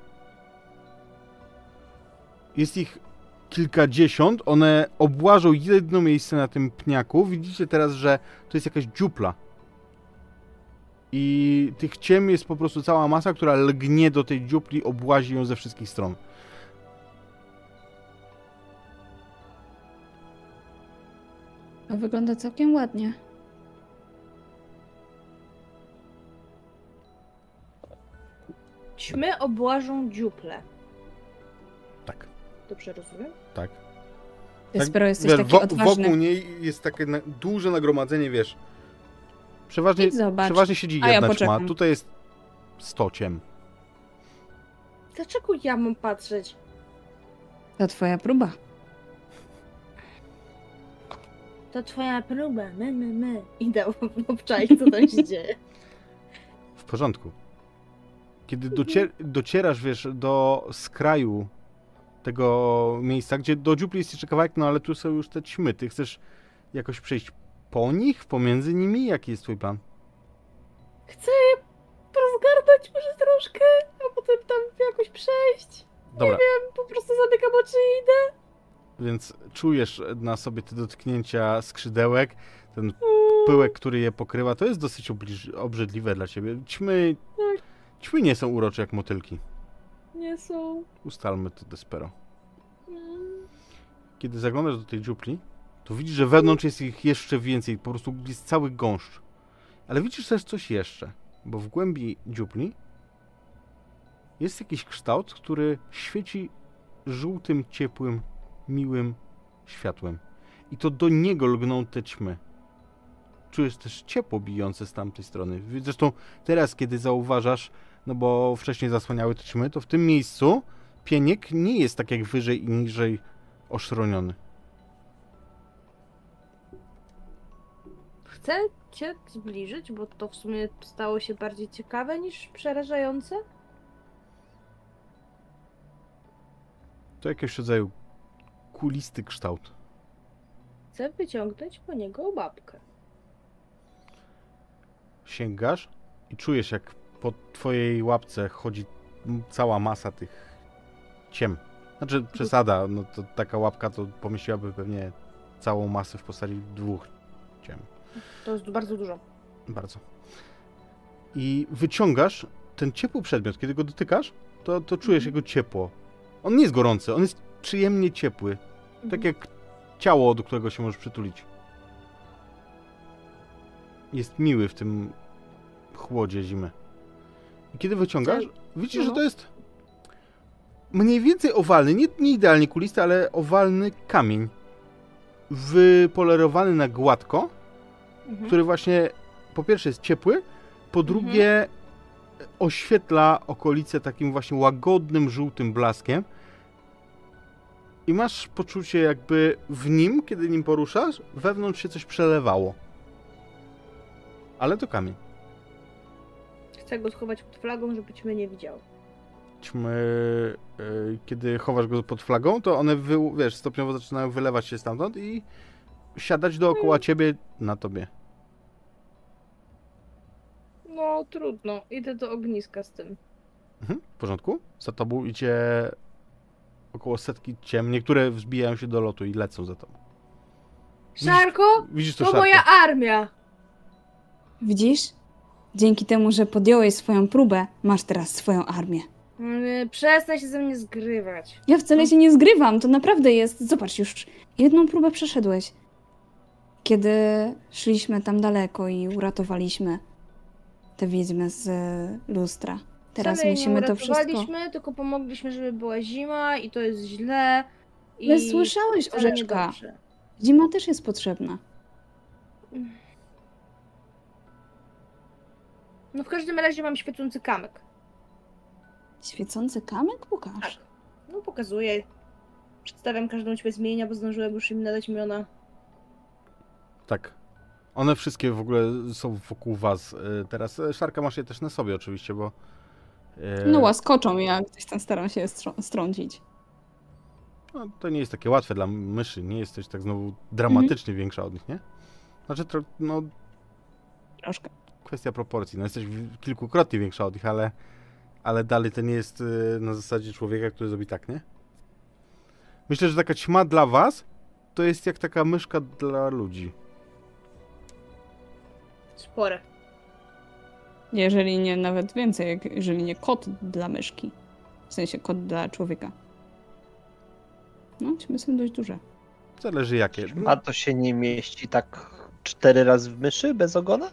Jest ich kilkadziesiąt, one obłażą jedno miejsce na tym pniaku. Widzicie teraz, że to jest jakaś dziupla. I tych ciem jest po prostu cała masa, która lgnie do tej dziupli, obłazi ją ze wszystkich stron. To wygląda całkiem ładnie. Ćmy obłażą dziuple. Tak, Dobrze rozumiem? tak. Despero jesteś wiesz, taki wo- odważny. Wokół niej jest takie na, duże nagromadzenie, wiesz. Przeważnie, Idź zobacz. przeważnie siedzi A ja jedna ćma, tutaj jest sto ciem. Dlaczego ja mam patrzeć? To twoja próba. To twoja próba, my, my, my. Idę obczaić, co tam się dzieje. W porządku. Kiedy docier docierasz, wiesz, do skraju tego miejsca, gdzie do dziupli jest jeszcze kawałek, no ale tu są już te ćmy. Ty chcesz jakoś przejść po nich, pomiędzy nimi? Jaki jest twój plan? Chcę je rozgarnąć może troszkę, a potem tam jakoś przejść. Dobra, Po prostu zamykam oczy i idę. więc czujesz na sobie te dotknięcia skrzydełek, ten pyłek, który je pokrywa, to jest dosyć obrzydliwe dla ciebie. Ćmy, Tak. ćmy nie są urocze jak motylki. Nie są. Ustalmy to despero. Mm. Kiedy zaglądasz do tej dziupli, to widzisz, że wewnątrz jest ich jeszcze więcej, po prostu jest cały gąszcz. Ale widzisz też coś jeszcze, bo w głębi dziupli jest jakiś kształt, który świeci żółtym, ciepłym, miłym światłem. I to do niego lgną te ćmy. Czujesz też ciepło bijące z tamtej strony. Zresztą teraz, kiedy zauważasz, no bo wcześniej zasłaniały te ćmy, to w tym miejscu pieniek nie jest tak jak wyżej i niżej oszroniony. Chcę cię zbliżyć, bo to w sumie stało się bardziej ciekawe niż przerażające. To jakiegoś rodzaju kulisty kształt. Chcę wyciągnąć po niego babkę. Sięgasz i czujesz, jak po twojej łapce chodzi cała masa tych ciem. Znaczy, przesada, no to taka łapka to pomieściłaby pewnie całą masę w postaci dwóch ciem. To jest bardzo dużo. Bardzo. I wyciągasz ten ciepły przedmiot. Kiedy go dotykasz, to, to czujesz jego ciepło. On nie jest gorący, on jest przyjemnie ciepły. Tak jak ciało, do którego się możesz przytulić. Jest miły w tym chłodzie zimy. I kiedy wyciągasz, widzisz, że no. to jest mniej więcej owalny, nie, nie idealnie kulisty, ale owalny kamień. Wypolerowany na gładko, Mhm. który właśnie po pierwsze jest ciepły, po drugie oświetla okolice takim właśnie łagodnym, żółtym blaskiem. I masz poczucie, jakby w nim, kiedy nim poruszasz, wewnątrz się coś przelewało. Ale to kamień. Chcę go schować pod flagą, żeby cię nie widział. Ćmy, y, kiedy chowasz go pod flagą, to one, wy, wiesz, stopniowo zaczynają wylewać się stamtąd i siadać dookoła ciebie na tobie. No trudno, idę do ogniska z tym. Mhm, w porządku. Za tobą idzie około setki ciem. Niektóre wzbijają się do lotu i lecą za tobą. Szarko, Widzisz to to moja armia! Widzisz? Dzięki temu, że podjąłeś swoją próbę, masz teraz swoją armię. Mm, Przestań się ze mnie zgrywać. Ja wcale się nie zgrywam, to naprawdę jest. Zobacz, już jedną próbę przeszedłeś. Kiedy szliśmy tam daleko i uratowaliśmy te wiedźmy z e, lustra. Teraz Wcale jej musimy nie to wszystko. uratowaliśmy, tylko pomogliśmy, żeby była zima i to jest źle. I Ale słyszałeś, wcale niedobrze. Zima też jest potrzebna. No w każdym razie mam świecący kamyk. Świecący kamyk? Pokaż. Tak. No pokazuję. Przedstawiam każdą ćwię zmienia, bo zdążyłem już im nadać imiona. Tak. One wszystkie w ogóle są wokół was. y, Teraz E, szarka masz je też na sobie oczywiście, bo... e, No łaskoczą, ja gdzieś tam staram się strą- strącić. no, to nie jest takie łatwe dla myszy. Nie jesteś tak znowu dramatycznie większa od nich, nie? Znaczy, to, no, Troszkę. Kwestia proporcji. No, jesteś kilkukrotnie większa od nich, ale, ale dalej to nie jest y, na zasadzie człowieka, który zrobi tak, nie? Myślę, że taka ćma dla was to jest jak taka myszka dla ludzi. Spore. Jeżeli nie nawet więcej, jeżeli nie kot dla myszki. W sensie kot dla człowieka. No, ćmy są dość duże. Zależy jakie. A to się nie mieści tak cztery razy w myszy bez ogona?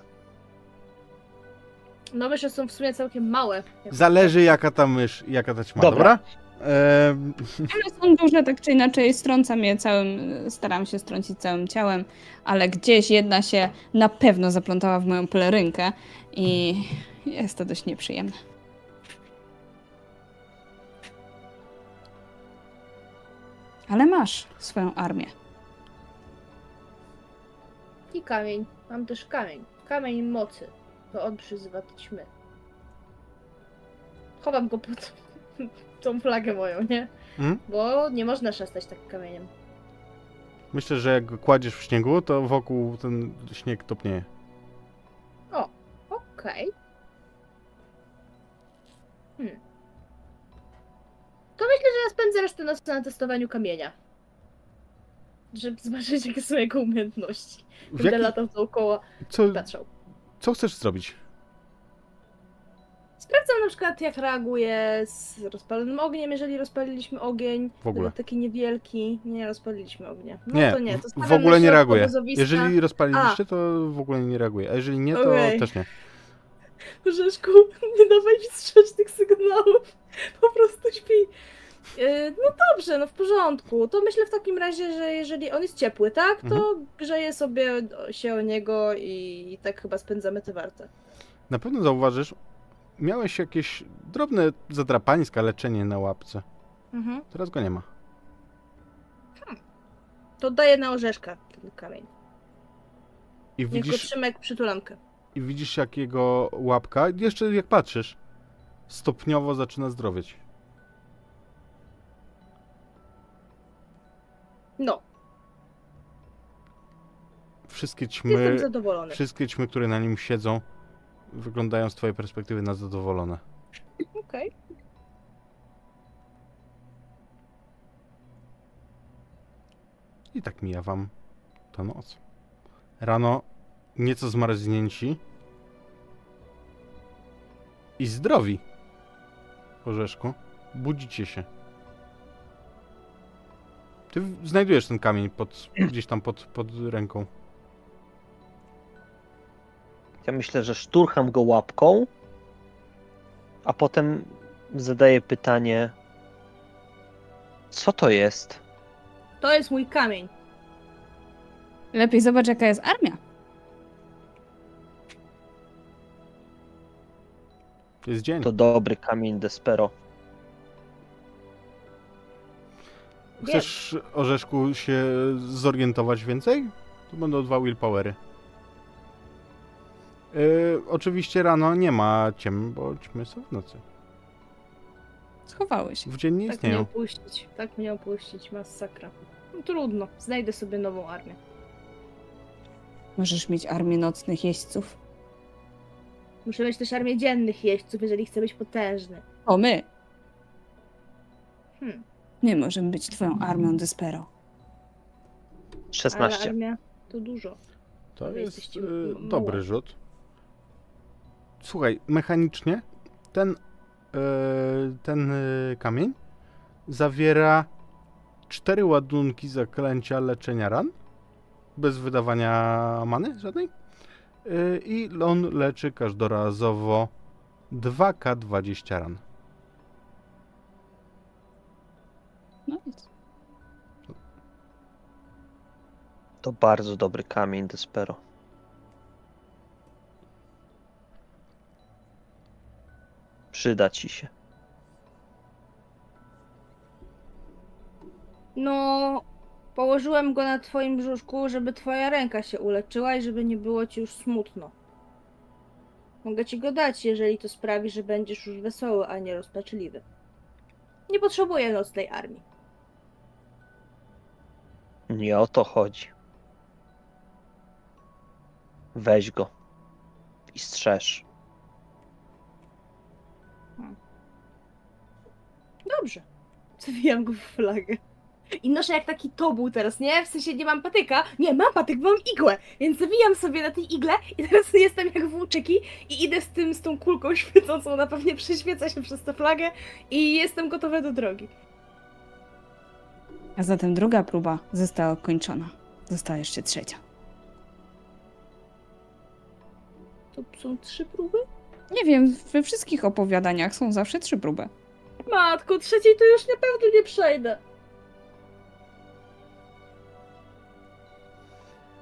No myszy są w sumie całkiem małe. Zależy jaka ta mysz, jaka ta ćma, dobra? Dobra. Em, Ale są duże, tak czy inaczej strącam je całym, staram się strącić całym ciałem, ale gdzieś jedna się na pewno zaplątała w moją pelerynkę i jest to dość nieprzyjemne. Ale masz swoją armię. I kamień. Mam też kamień. Kamień mocy. To on przyzywa te ćmy. Chowam go pod tą flagę moją, nie? Mhm. Bo nie można szastać tak kamieniem. myślę, że jak go kładziesz w śniegu, to wokół ten śnieg topnieje. Okej. Hmm. To myślę, że ja spędzę resztę nocy na testowaniu kamienia. Żeby zobaczyć, jakie są jego umiejętności. Będę jaki, latał dookoła co, i patrzał. Co chcesz zrobić? Sprawdzam na przykład, jak reaguje z rozpalonym ogniem, jeżeli rozpaliliśmy ogień. W ogóle. Taki niewielki. Nie rozpaliliśmy ognia. No nie, to nie. To w- ogóle nie środku reaguje. obozowiska. Jeżeli rozpaliliście, to w ogóle nie reaguje. A jeżeli nie, to Okej. też nie. Rzeszku, nie dawaj mi sprzecznych sygnałów. Po prostu śpi. Yy, No dobrze, no w porządku. To myślę w takim razie, że jeżeli on jest ciepły, tak? To Mhm. grzeje sobie się o niego i tak chyba spędzamy tę wartę. Na pewno zauważysz, miałeś jakieś drobne zadrapaniska, leczenie na łapce. Mhm. Teraz go nie ma. To daję na orzeszka ten kamień. I Niech go widzisz, trzyma jak przytulankę. i widzisz jak jego łapka, jeszcze jak patrzysz, stopniowo zaczyna zdrowieć. No, Wszystkie jestem ćmy, zadowolony. wszystkie ćmy, które na nim siedzą, wyglądają z twojej perspektywy na zadowolone. Okej. I tak mija wam ta noc. Rano nieco zmarznięci i zdrowi. Orzeszku, budzicie się. Ty znajdujesz ten kamień pod, gdzieś tam pod, pod ręką. Ja myślę, że szturcham go łapką, a potem zadaję pytanie, co to jest? To jest mój kamień. Lepiej zobacz, jaka jest armia. Jest dzień. To dobry kamień Despero. Chcesz, Orzeszku, się zorientować więcej? To będą dwa willpowery. Yy, oczywiście rano nie ma ciem, bo ćmy są w nocy. Schowały się. W dzień nie Tak mnie istnieją. opuścić. Tak mnie opuścić. Masakra. No, trudno. Znajdę sobie nową armię. Możesz mieć armię nocnych jeźdźców. Muszę mieć też armię dziennych jeźdźców, jeżeli chcę być potężny. O, my! Hmm. Nie możemy być twoją armią Despero. 16. Ale armia to dużo. To Wy jest jesteście yy, m- dobry rzut. Słuchaj, mechanicznie ten, yy, ten yy, kamień zawiera cztery ładunki zaklęcia leczenia ran. Bez wydawania many żadnej. I on leczy każdorazowo 2K20 ran. No nic. To bardzo dobry kamień Despero. Przyda ci się. No, położyłem go na twoim brzuszku, żeby twoja ręka się uleczyła i żeby nie było ci już smutno. Mogę ci go dać, jeżeli to sprawi, że będziesz już wesoły, a nie rozpaczliwy. Nie potrzebuję nocnej armii. Nie o to chodzi. Weź go i strzeż. Dobrze. Zawijam go w flagę. I noszę jak taki tobuł teraz, nie? W sensie nie mam patyka. Nie, mam patyk, bo mam igłę. Więc zawijam sobie na tej igle i teraz jestem jak włóczyki i idę z tym, z tą kulką świecącą. Ona pewnie prześwieca się przez tę flagę i jestem gotowa do drogi. A zatem druga próba została ukończona. Została jeszcze trzecia. To są trzy próby? Nie wiem, we wszystkich opowiadaniach są zawsze trzy próby. Matko, trzeciej to już na pewno nie przejdę.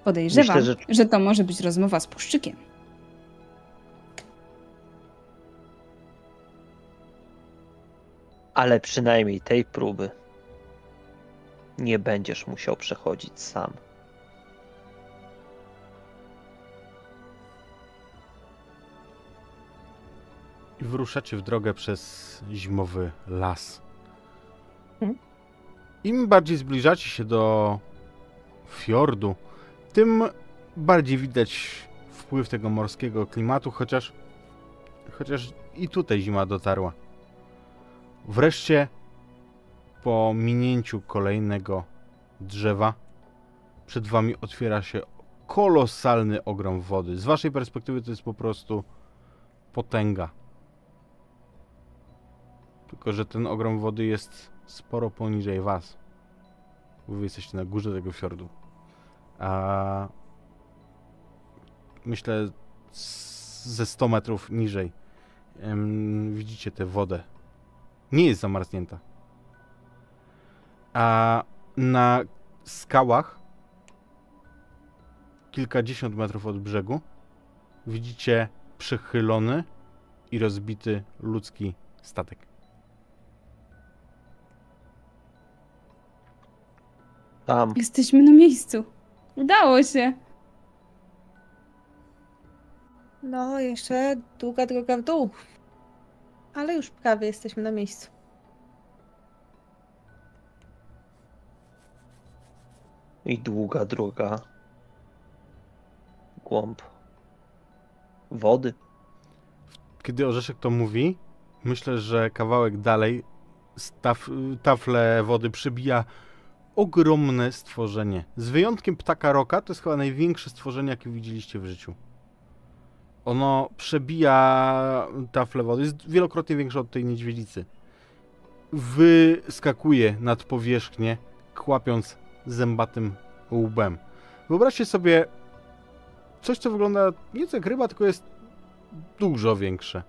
Podejrzewam, Myślę, że... że- to może być rozmowa z puszczykiem. Ale przynajmniej tej próby nie będziesz musiał przechodzić sam. I wyruszacie w drogę przez zimowy las. Mhm. Im bardziej zbliżacie się do fiordu, tym bardziej widać wpływ tego morskiego klimatu, chociaż, chociaż i tutaj zima dotarła. Wreszcie, po minięciu kolejnego drzewa, przed wami otwiera się kolosalny ogrom wody. Z waszej perspektywy to jest po prostu potęga. Tylko, że ten ogrom wody jest sporo poniżej was. Wy jesteście na górze tego fiordu. A myślę ze 100 metrów niżej widzicie tę wodę. Nie jest zamarznięta. A na skałach kilkadziesiąt metrów od brzegu widzicie przechylony i rozbity ludzki statek. Tam Jesteśmy na miejscu. Udało się. No, jeszcze długa droga w dół. Ale już prawie jesteśmy na miejscu. I długa droga. Głąb wody. Kiedy Orzeszek to mówi, myślę, że kawałek dalej z taf tafle wody przybija ogromne stworzenie. Z wyjątkiem ptaka roka, to jest chyba największe stworzenie, jakie widzieliście w życiu. Ono przebija taflę wody, jest wielokrotnie większe od tej niedźwiedzicy. Wyskakuje nad powierzchnię, kłapiąc zębatym łbem. Wyobraźcie sobie coś, co wygląda nieco jak ryba, tylko jest dużo większe.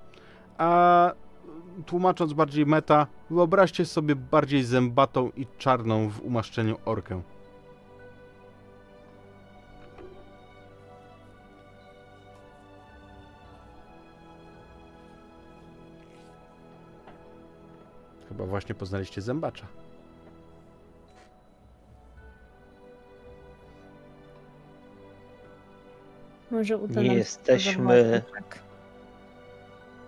A tłumacząc bardziej meta, wyobraźcie sobie bardziej zębatą i czarną w umaszczeniu orkę. Chyba właśnie poznaliście zębacza. Może uda Nie nam się jesteśmy- tak.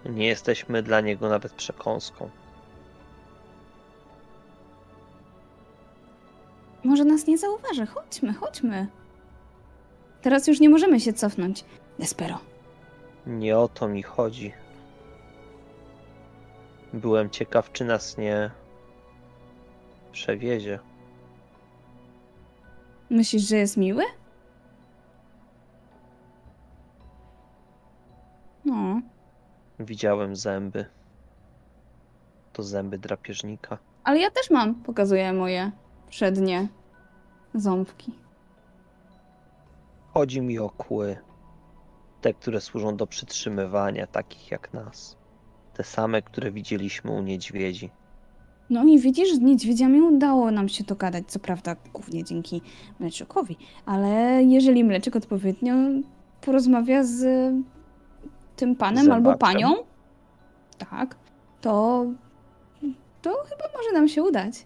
Nie jesteśmy dla niego nawet przekąską. Może nas nie zauważy. Chodźmy, chodźmy. Teraz już nie możemy się cofnąć. Despero. Nie o to mi chodzi. Byłem ciekaw, czy nas nie przewiezie. Myślisz, że jest miły? No, Widziałem zęby. To zęby drapieżnika. ale ja też mam. Pokazuję moje przednie ząbki. Chodzi mi o kły. Te, które służą do przytrzymywania takich jak nas. Te same, które widzieliśmy u niedźwiedzi. No i widzisz, z niedźwiedziami udało nam się dogadać, co prawda głównie dzięki Mleczykowi, ale jeżeli Mleczyk odpowiednio porozmawia z tym panem albo panią, tak, to, to chyba może nam się udać.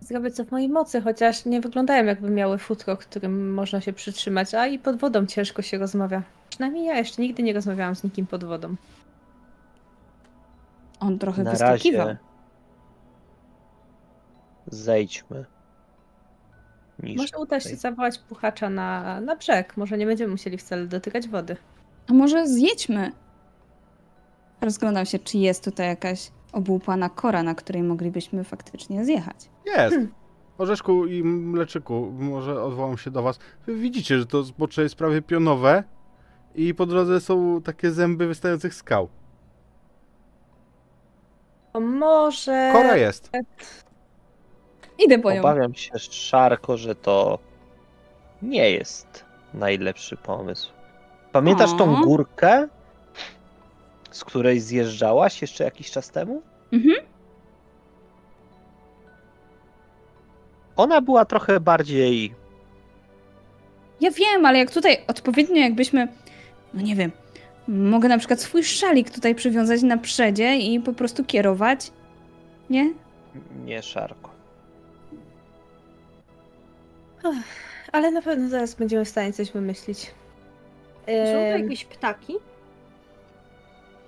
Zrobię co w mojej mocy, chociaż nie wyglądają jakby miały futro, którym można się przytrzymać, a i pod wodą ciężko się rozmawia. Przynajmniej ja jeszcze nigdy nie rozmawiałam z nikim pod wodą. On trochę Na wyskakiwał. razie zejdźmy. Niż Może uda się tutaj. zawołać puchacza na, na brzeg. Może nie będziemy musieli wcale dotykać wody. A może zjedźmy? Rozglądam się, czy jest tutaj jakaś obłupana kora, na której moglibyśmy faktycznie zjechać. Jest! Orzeszku i Mleczyku, może odwołam się do was. Wy widzicie, że to zbocze jest prawie pionowe i po drodze są takie zęby wystających skał. To może... Kora jest. Idę po nią. Obawiam się, Szarko, że to nie jest najlepszy pomysł. Pamiętasz tą O. górkę, z której zjeżdżałaś jeszcze jakiś czas temu? Mhm. Ona była trochę bardziej. Ja wiem, ale jak tutaj odpowiednio jakbyśmy, no nie wiem, mogę na przykład swój szalik tutaj przywiązać na przedzie i po prostu kierować, nie? Nie szarko. Ale na pewno zaraz będziemy w stanie coś wymyślić. Są Em, jakieś ptaki?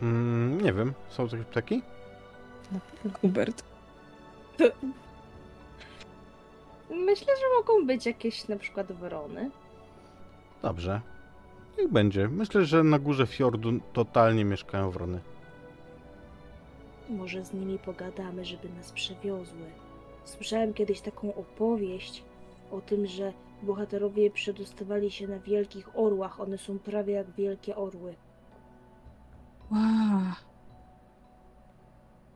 Mm, nie wiem, są jakieś ptaki? na pewno. Hubert. Myślę, że mogą być jakieś na przykład wrony. Dobrze. Niech będzie. Myślę, że na górze fiordu totalnie mieszkają wrony. Może z nimi pogadamy, żeby nas przewiozły. Słyszałem kiedyś taką opowieść o tym, że bohaterowie przedostawali się na wielkich orłach. One są prawie jak wielkie orły. Wow.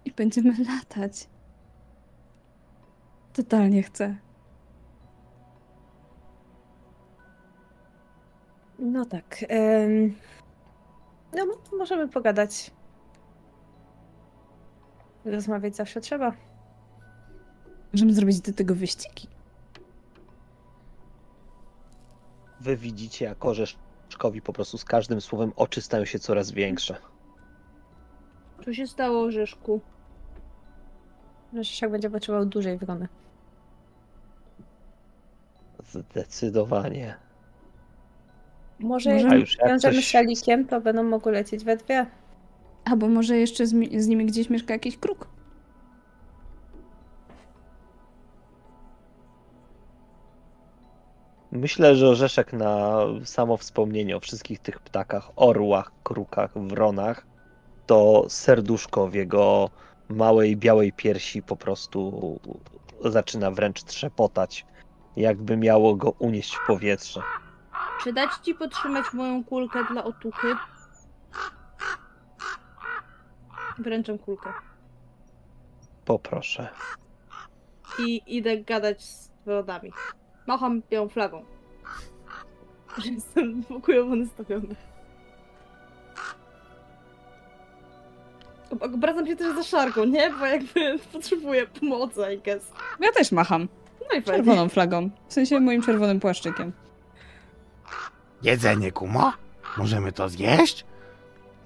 I będziemy latać. Totalnie chcę. No tak. em, no, możemy pogadać. Rozmawiać zawsze trzeba. Możemy zrobić do tego wyścigi. Wy widzicie, jak Orzeszkowi po prostu z każdym słowem oczy stają się coraz większe. Co się stało, Orzeszku? Rzeszek będzie potrzebował dużej wrony. Zdecydowanie. Może Może- jak już jak wiążemy coś- szalikiem, to będą mogły lecieć we dwie. Albo może jeszcze z, mi- z nimi gdzieś mieszka jakiś kruk. Myślę, że Orzeszek na samo wspomnienie o wszystkich tych ptakach, orłach, krukach, wronach, to serduszko w jego małej białej piersi po prostu zaczyna wręcz trzepotać, jakby miało go unieść w powietrze. Czy dać ci potrzymać moją kulkę dla otuchy? Wręczam kulkę. Poproszę. I idę gadać z wrodami. Macham białą flagą. Że jestem pokojowo nastawiony. Ob- Obracam się też za szarką, nie? Bo jakby potrzebuję pomocy, I guess. Ja też macham. No i fajnie. Czerwoną flagą. W sensie moim czerwonym płaszczykiem. Jedzenie, kumo? Możemy to zjeść?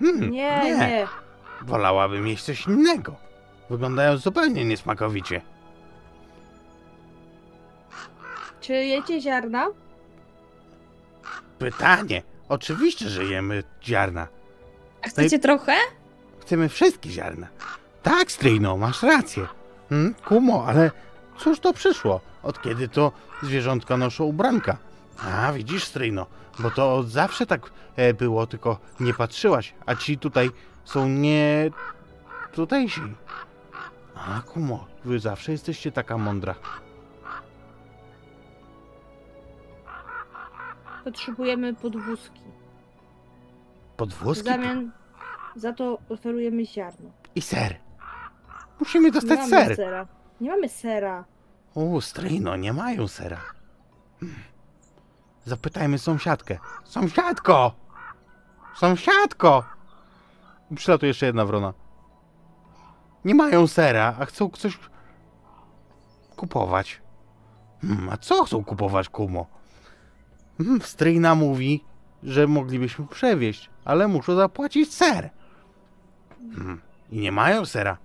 Hmm, Nie, nie. Wolałabym jeść coś innego. Wyglądają zupełnie niesmakowicie. Czy jecie ziarna? Pytanie. Oczywiście, że jemy ziarna. A chcecie trochę? Chcemy wszystkie ziarna. Tak, Stryjno, masz rację. Hmm, kumo, ale cóż to przyszło? Od kiedy to zwierzątka noszą ubranka? A, widzisz, Stryjno, bo to od zawsze tak e, było, tylko nie patrzyłaś, a ci tutaj są nie... tutejsi. A, kumo, wy zawsze jesteście taka mądra. Potrzebujemy podwózki. W Podwózki zamian za to oferujemy ziarno. i ser. Musimy Nie dostać mamy ser. sera. Nie mamy sera. U, Stryjno, nie mają sera. Hmm. Zapytajmy sąsiadkę. Sąsiadko! Sąsiadko! Przylatuje jeszcze jedna wrona. Nie mają sera, a chcą coś kupować. Hmm, a co chcą kupować, kumo? Hmm, stryjna mówi, że moglibyśmy przewieźć, ale muszą zapłacić ser. Hmm, I nie mają sera.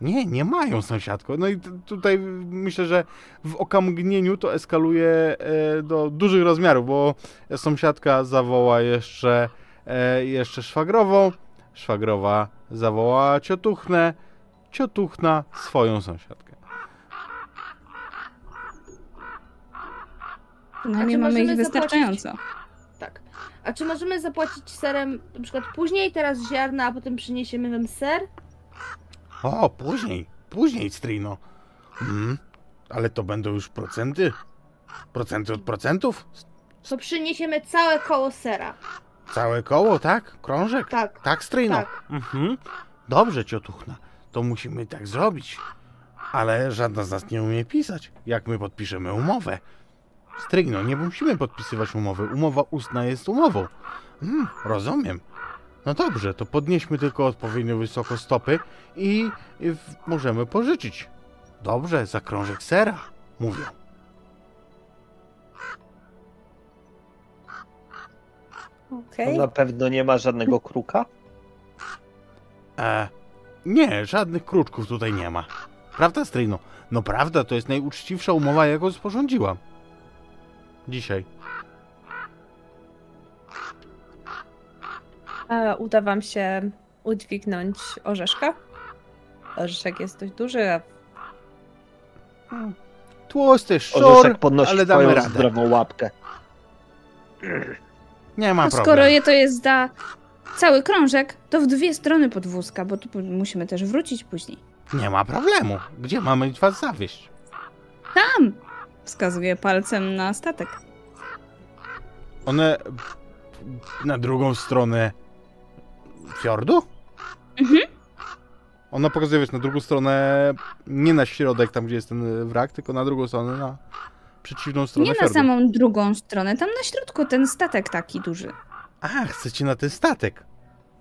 Nie, nie mają sąsiadko. No i tutaj myślę, że w okamgnieniu to eskaluje e, do dużych rozmiarów, bo sąsiadka zawoła jeszcze, e, jeszcze szwagrową, szwagrowa zawoła ciotuchnę, ciotuchna swoją sąsiadkę. Przynajmniej czy mamy ich możemy wystarczająco. Tak. A czy możemy zapłacić serem na przykład później, teraz ziarna, a potem przyniesiemy wam ser? O, później, później, Strino. Mm, ale to będą już procenty? Procenty od procentów? To przyniesiemy całe koło sera. Całe koło, tak? Krążek? Tak. Tak, Stryno? Tak. Mhm. Dobrze, ciotuchna. To musimy tak zrobić. Ale żadna z nas nie umie pisać. Jak my podpiszemy umowę? Strygno, nie musimy podpisywać umowy. Umowa ustna jest umową. Hmm, rozumiem. No dobrze, to podnieśmy tylko odpowiednio wysoko stopy i, i w, możemy pożyczyć. Dobrze, za krążek sera, mówią. Okej. Na pewno nie ma żadnego kruka. E, nie, żadnych kruczków tutaj nie ma. Prawda, Strino? No prawda, to jest najuczciwsza umowa, jaką sporządziłam. Dzisiaj. A uda wam się udźwignąć orzeszka? Orzeszek jest dość duży, a Tłusty szczur, Orzeszek podnosi ale damy radę. zdrową łapkę. Nie ma A problemu. skoro je to jest za cały krążek, to w dwie strony podwózka, bo tu musimy też wrócić później. Nie ma problemu. Gdzie mamy was zawieść? Tam! Wskazuje palcem na statek. One na drugą stronę fiordu? Mhm. Ona pokazuje, wiesz, na drugą stronę, nie na środek, tam gdzie jest ten wrak, tylko na drugą stronę, na przeciwną stronę Nie na fiordu. samą drugą stronę, tam na środku ten statek taki duży. A, chcecie na ten statek.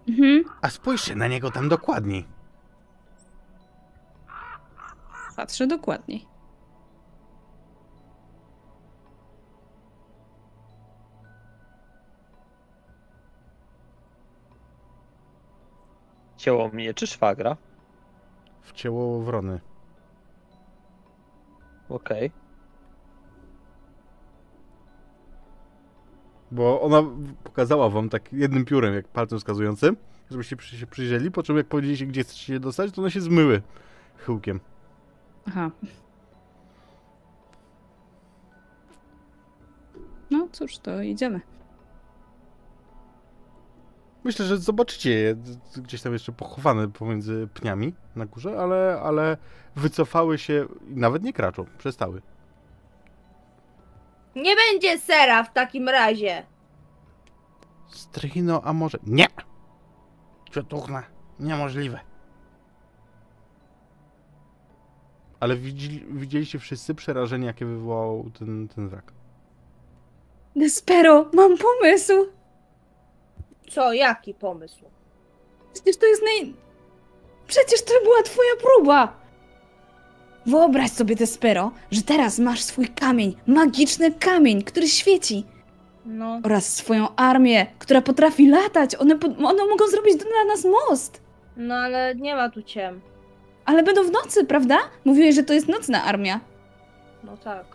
Mhm. A spójrzcie na niego tam dokładniej. Patrzę dokładniej. Cięło mnie czy szwagra? Wcięło wrony. Okej. Bo ona pokazała wam tak jednym piórem, jak palcem wskazującym, żebyście przy, się przyjrzeli, po czym jak powiedzieliście, gdzie chcecie się dostać, to one się zmyły chyłkiem. Aha. No cóż, to idziemy. Myślę, że zobaczycie je gdzieś tam jeszcze pochowane pomiędzy pniami na górze, ale, ale wycofały się i nawet nie kraczą, przestały. Nie będzie sera w takim razie. Strychino, a może... Nie! Ciotuchna, niemożliwe. Ale widzi, widzieliście wszyscy przerażenie, jakie wywołał ten, ten wrak. Despero, mam pomysł! Co, jaki pomysł? Przecież to jest naj... Przecież to była twoja próba! Wyobraź sobie, Despero, że teraz masz swój kamień, magiczny kamień, który świeci. No, Oraz swoją armię, która potrafi latać. One, po... one mogą zrobić dla nas most. no ale nie ma tu ciem. Ale będą w nocy, prawda? Mówiłeś, że to jest nocna armia. No tak.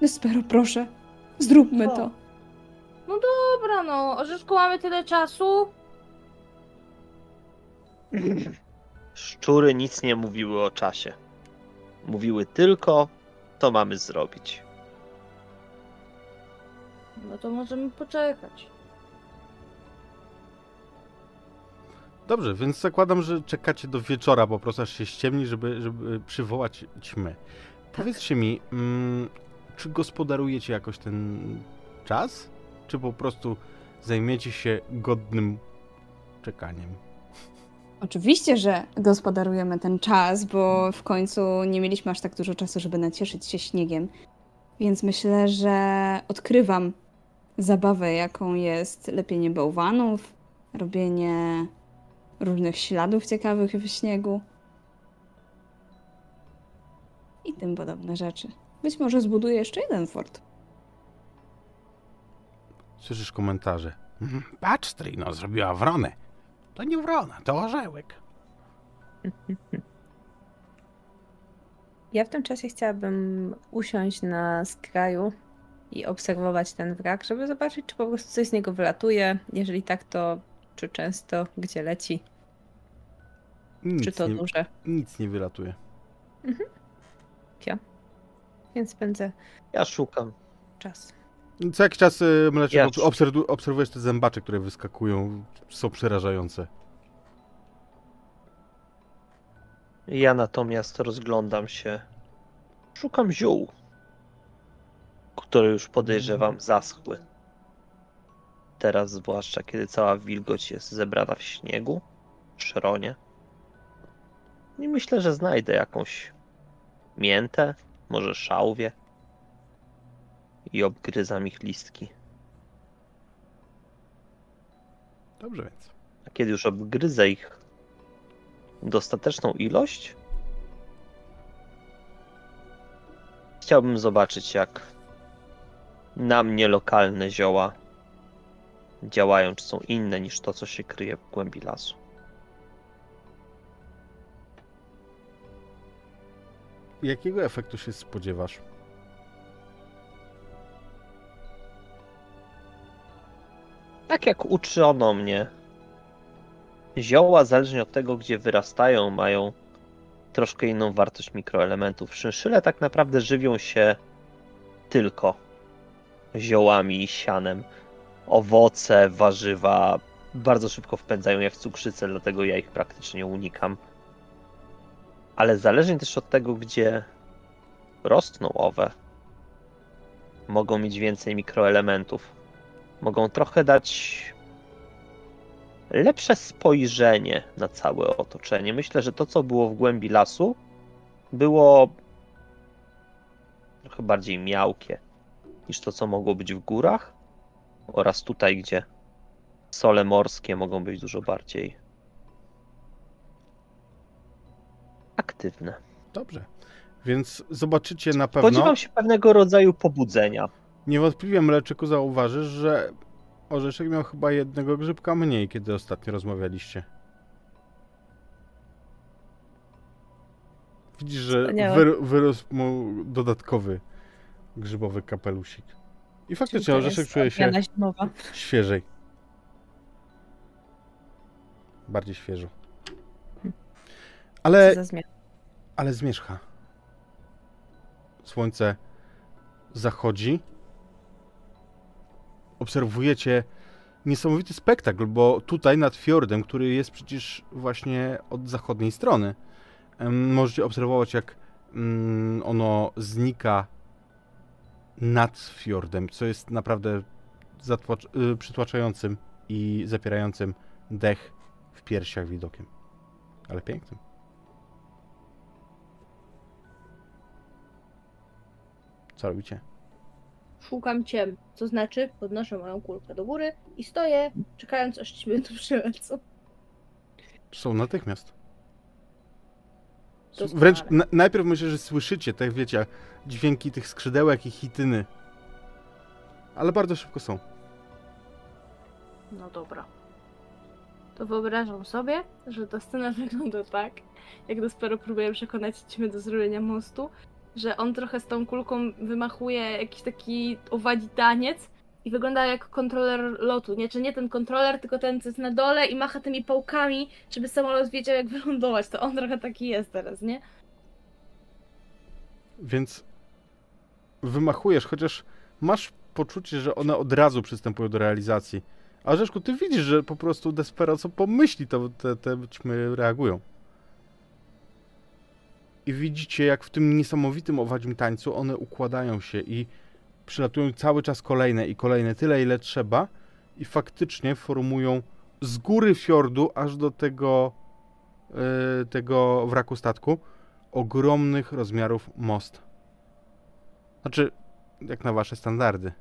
Despero, proszę, zróbmy to. No dobra, no. Orzeszku, mamy tyle czasu. Szczury nic nie mówiły o czasie. Mówiły tylko, to mamy zrobić. No to możemy poczekać. Dobrze, więc zakładam, że czekacie do wieczora po prostu aż się ściemni, żeby, żeby przywołać ćmy. Powiedzcie mi, mm, czy gospodarujecie jakoś ten czas? Czy po prostu zajmiecie się godnym czekaniem? Oczywiście, że gospodarujemy ten czas, bo w końcu nie mieliśmy aż tak dużo czasu, żeby nacieszyć się śniegiem. Więc myślę, że odkrywam zabawę, jaką jest lepienie bałwanów, robienie różnych śladów ciekawych w śniegu i tym podobne rzeczy. Być może zbuduję jeszcze jeden fort. Słyszysz komentarze. "Mhm, Patrz, Trino, zrobiła wronę. To nie wrona, to orzełek. Ja w tym czasie chciałabym usiąść na skraju i obserwować ten wrak, żeby zobaczyć, czy po prostu coś z niego wylatuje. Jeżeli tak, to czy często, gdzie leci, Nic, czy to nie, duże. nic nie wylatuje. Więc spędzę Ja szukam. czas. Co jakiś czas y, mleczek Ja- obs- obserwu- obserwujesz te zębacze, które wyskakują, są przerażające. Ja natomiast rozglądam się. Szukam ziół, które już podejrzewam zaschły. Teraz, zwłaszcza kiedy cała wilgoć jest zebrana w śniegu, szronie. I myślę, że znajdę jakąś miętę, może szałwię. I obgryzam ich listki. Dobrze więc. A kiedy już obgryzę ich dostateczną ilość, chciałbym zobaczyć, jak na mnie lokalne zioła działają, czy są inne niż to, co się kryje w głębi lasu. Jakiego efektu się spodziewasz? Tak jak uczono mnie, zioła, zależnie od tego, gdzie wyrastają, mają troszkę inną wartość mikroelementów. Szynszyle tak naprawdę żywią się tylko ziołami i sianem. Owoce, warzywa bardzo szybko wpędzają je w cukrzycę, dlatego ja ich praktycznie unikam. Ale zależnie też od tego, gdzie rosną owe, mogą mieć więcej mikroelementów. Mogą trochę dać lepsze spojrzenie na całe otoczenie. Myślę, że to, co było w głębi lasu, było trochę bardziej miałkie niż to, co mogło być w górach oraz tutaj, gdzie sole morskie mogą być dużo bardziej aktywne. Dobrze. Więc zobaczycie na pewno. Spodziewam się pewnego rodzaju pobudzenia. Niewątpliwie Mleczyku zauważysz, że Orzeszek miał chyba jednego grzybka mniej, kiedy ostatnio rozmawialiście. Widzisz, że wyr wyrósł mu dodatkowy grzybowy kapelusik. I faktycznie Orzeszek czuje się świeżej. Bardziej świeżo. Ale ale zmierzcha. Słońce zachodzi. Obserwujecie niesamowity spektakl, bo tutaj nad fiordem, który jest przecież właśnie od zachodniej strony, możecie obserwować, jak mm, ono znika nad fiordem, co jest naprawdę y, przytłaczającym i zapierającym dech w piersiach widokiem. Ale pięknym. Co robicie? Szukam ciem, to znaczy podnoszę moją kulkę do góry i stoję, czekając aż ci tu przylecą. Są natychmiast. Doskonale. Wręcz na, najpierw myślę, że słyszycie, tak wiecie, dźwięki tych skrzydełek i chityny. Ale bardzo szybko są. No dobra. To wyobrażam sobie, że ta scena wygląda tak, jak Despero próbuje przekonać ćmy do zrobienia mostu, że on trochę z tą kulką wymachuje jakiś taki owadzi taniec i wygląda jak kontroler lotu, nie? Czy nie ten kontroler, tylko ten, co jest na dole i macha tymi pałkami, żeby samolot wiedział jak wylądować. To on trochę taki jest teraz, nie? Więc wymachujesz, chociaż masz poczucie, że one od razu przystępują do realizacji. A Rzeszku, ty widzisz, że po prostu Despero co pomyśli, to te, te ćmy reagują. I widzicie, jak w tym niesamowitym owadzim tańcu one układają się i przylatują cały czas kolejne i kolejne, tyle ile trzeba i faktycznie formują z góry fiordu aż do tego, yy, tego wraku statku ogromnych rozmiarów most. Znaczy, jak na wasze standardy.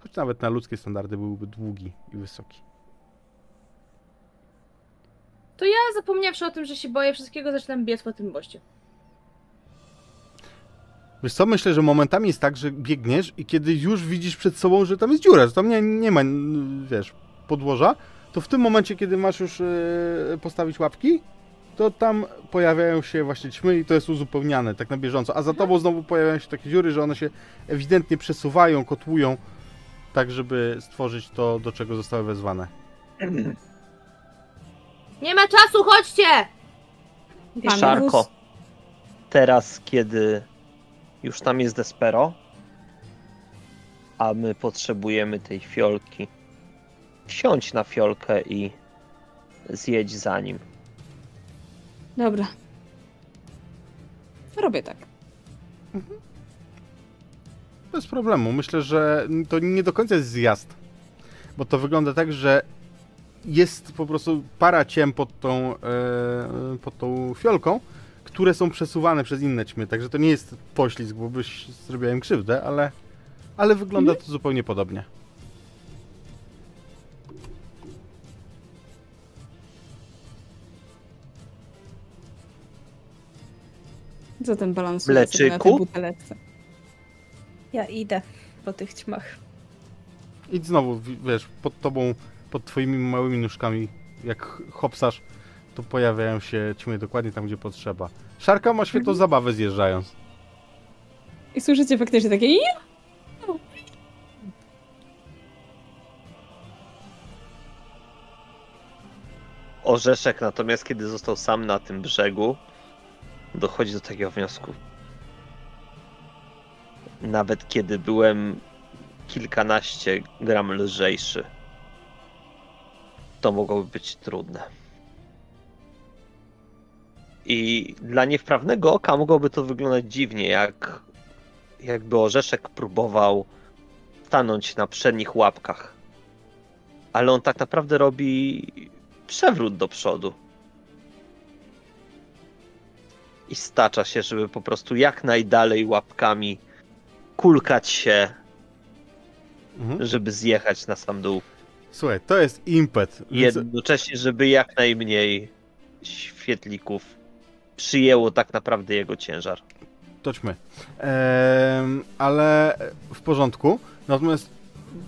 Choć nawet na ludzkie standardy byłby długi i wysoki. To ja zapomniawszy o tym, że się boję wszystkiego, zaczynam biec po tym moście. Wiesz co, myślę, że momentami jest tak, że biegniesz i kiedy już widzisz przed sobą, że tam jest dziura, że tam nie, nie ma, wiesz, podłoża, to w tym momencie, kiedy masz już e, postawić łapki, to tam pojawiają się właśnie ćmy i to jest uzupełniane tak na bieżąco. A za tobą znowu pojawiają się takie dziury, że one się ewidentnie przesuwają, kotłują, tak żeby stworzyć to, do czego zostały wezwane. Nie ma czasu, chodźcie! Pan Szarko, teraz kiedy już tam jest Despero, a my potrzebujemy tej fiolki, wsiądź na fiolkę i zjedź za nim. Dobra. Robię tak. Bez problemu. Myślę, że to nie do końca jest zjazd. Bo to wygląda tak, że jest po prostu para ciem pod tą, e, pod tą fiolką, które są przesuwane przez inne ćmy, także to nie jest poślizg, bo byś zrobiła im krzywdę, ale, ale wygląda to zupełnie podobnie. Sobie na tej Mleczyku? Ja idę po tych ćmach. I znowu, wi- wiesz, pod tobą, pod twoimi małymi nóżkami, jak hopsasz, to pojawiają się ćmy dokładnie tam, gdzie potrzeba. Szarka ma świetną zabawę zjeżdżając. I słyszycie faktycznie takie! Orzeszek natomiast, kiedy został sam na tym brzegu, dochodzi do takiego wniosku. Nawet kiedy byłem kilkanaście gram lżejszy, to mogłoby być trudne. I dla niewprawnego oka mogłoby to wyglądać dziwnie, jak jakby orzeszek próbował stanąć na przednich łapkach. Ale on tak naprawdę robi przewrót do przodu. I stacza się, żeby po prostu jak najdalej łapkami kulkać się, Mhm. żeby zjechać na sam dół. Słuchaj, to jest impet. Więc Jednocześnie, żeby jak najmniej świetlików przyjęło tak naprawdę jego ciężar. to ćmy. Ehm, ale w porządku. Natomiast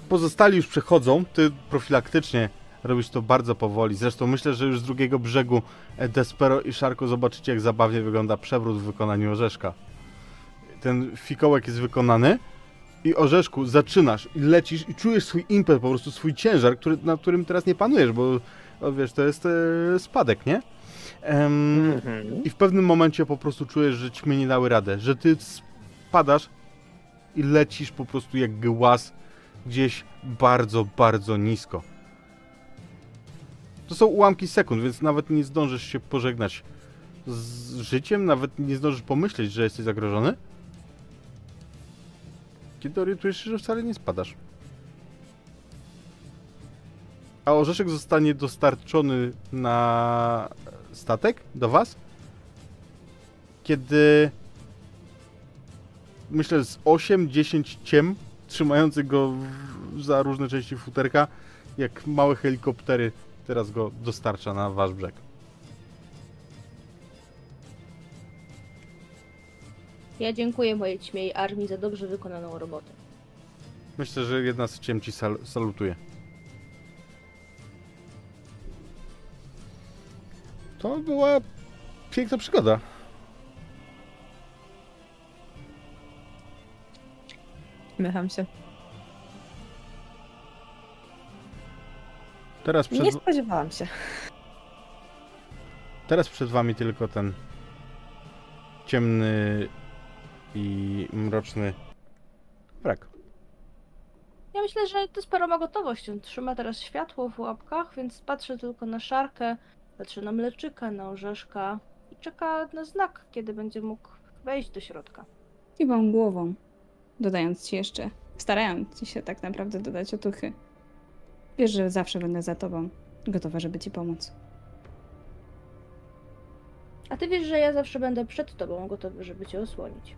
pozostali już przechodzą. Ty profilaktycznie robisz to bardzo powoli. Zresztą myślę, że już z drugiego brzegu Despero i Szarko zobaczycie, jak zabawnie wygląda przewrót w wykonaniu Orzeszka. Ten fikołek jest wykonany i Orzeszku zaczynasz i lecisz i czujesz swój impet, po prostu swój ciężar, który, na którym teraz nie panujesz, bo wiesz, to jest e, spadek, nie? Em, Mhm. i w pewnym momencie po prostu czujesz, że ćmy nie dały radę, że ty spadasz i lecisz po prostu jak głaz gdzieś bardzo, bardzo nisko. To są ułamki sekund, więc nawet nie zdążysz się pożegnać z życiem, nawet nie zdążysz pomyśleć, że jesteś zagrożony. Kiedy orientujesz się, że wcale nie spadasz. A orzeszek zostanie dostarczony na statek do was, kiedy myślę z 8-10 ciem trzymających go w, za różne części futerka, jak małe helikoptery teraz go dostarcza na wasz brzeg. Ja dziękuję mojej ćmiej armii za dobrze wykonaną robotę. Myślę, że jedna z ciem ci sal salutuje. To była piękna przygoda. Mycham się. Teraz przed, Nie spodziewałam się. teraz przed wami tylko ten ciemny i mroczny wrak. Ja myślę, że Despero ma gotowość. On trzyma teraz światło w łapkach, więc patrzę tylko na szarkę, patrzę na mleczyka, na orzeszka i czeka na znak, kiedy będzie mógł wejść do środka. Kiwam głową, dodając ci jeszcze, starając ci się tak naprawdę dodać otuchy. Wiesz, że zawsze będę za tobą, gotowa, żeby ci pomóc. A ty wiesz, że ja zawsze będę przed tobą gotowy, żeby cię osłonić.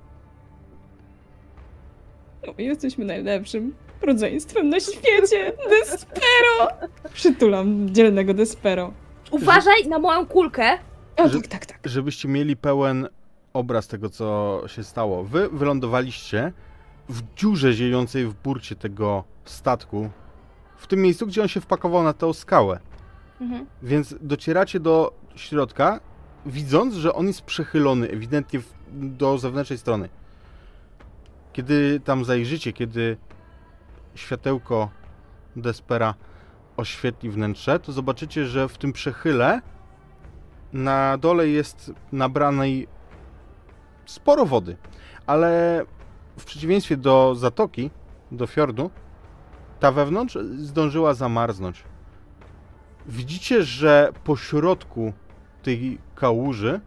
No, jesteśmy najlepszym rodzeństwem na świecie! Despero! Przytulam dzielnego Despero. Uważaj na moją kulkę! O, Że- tak, tak, tak. żebyście mieli pełen obraz tego, co się stało. Wy wylądowaliście w dziurze ziejącej w burcie tego statku, w tym miejscu, gdzie on się wpakował na tę skałę. Mhm. Więc docieracie do środka, widząc, że on jest przechylony ewidentnie w, do zewnętrznej strony. Kiedy tam zajrzycie, kiedy światełko Despera oświetli wnętrze, to zobaczycie, że w tym przechyle na dole jest nabranej sporo wody, ale w przeciwieństwie do zatoki, do fiordu, ta wewnątrz zdążyła zamarznąć. Widzicie, że po środku tej kałuży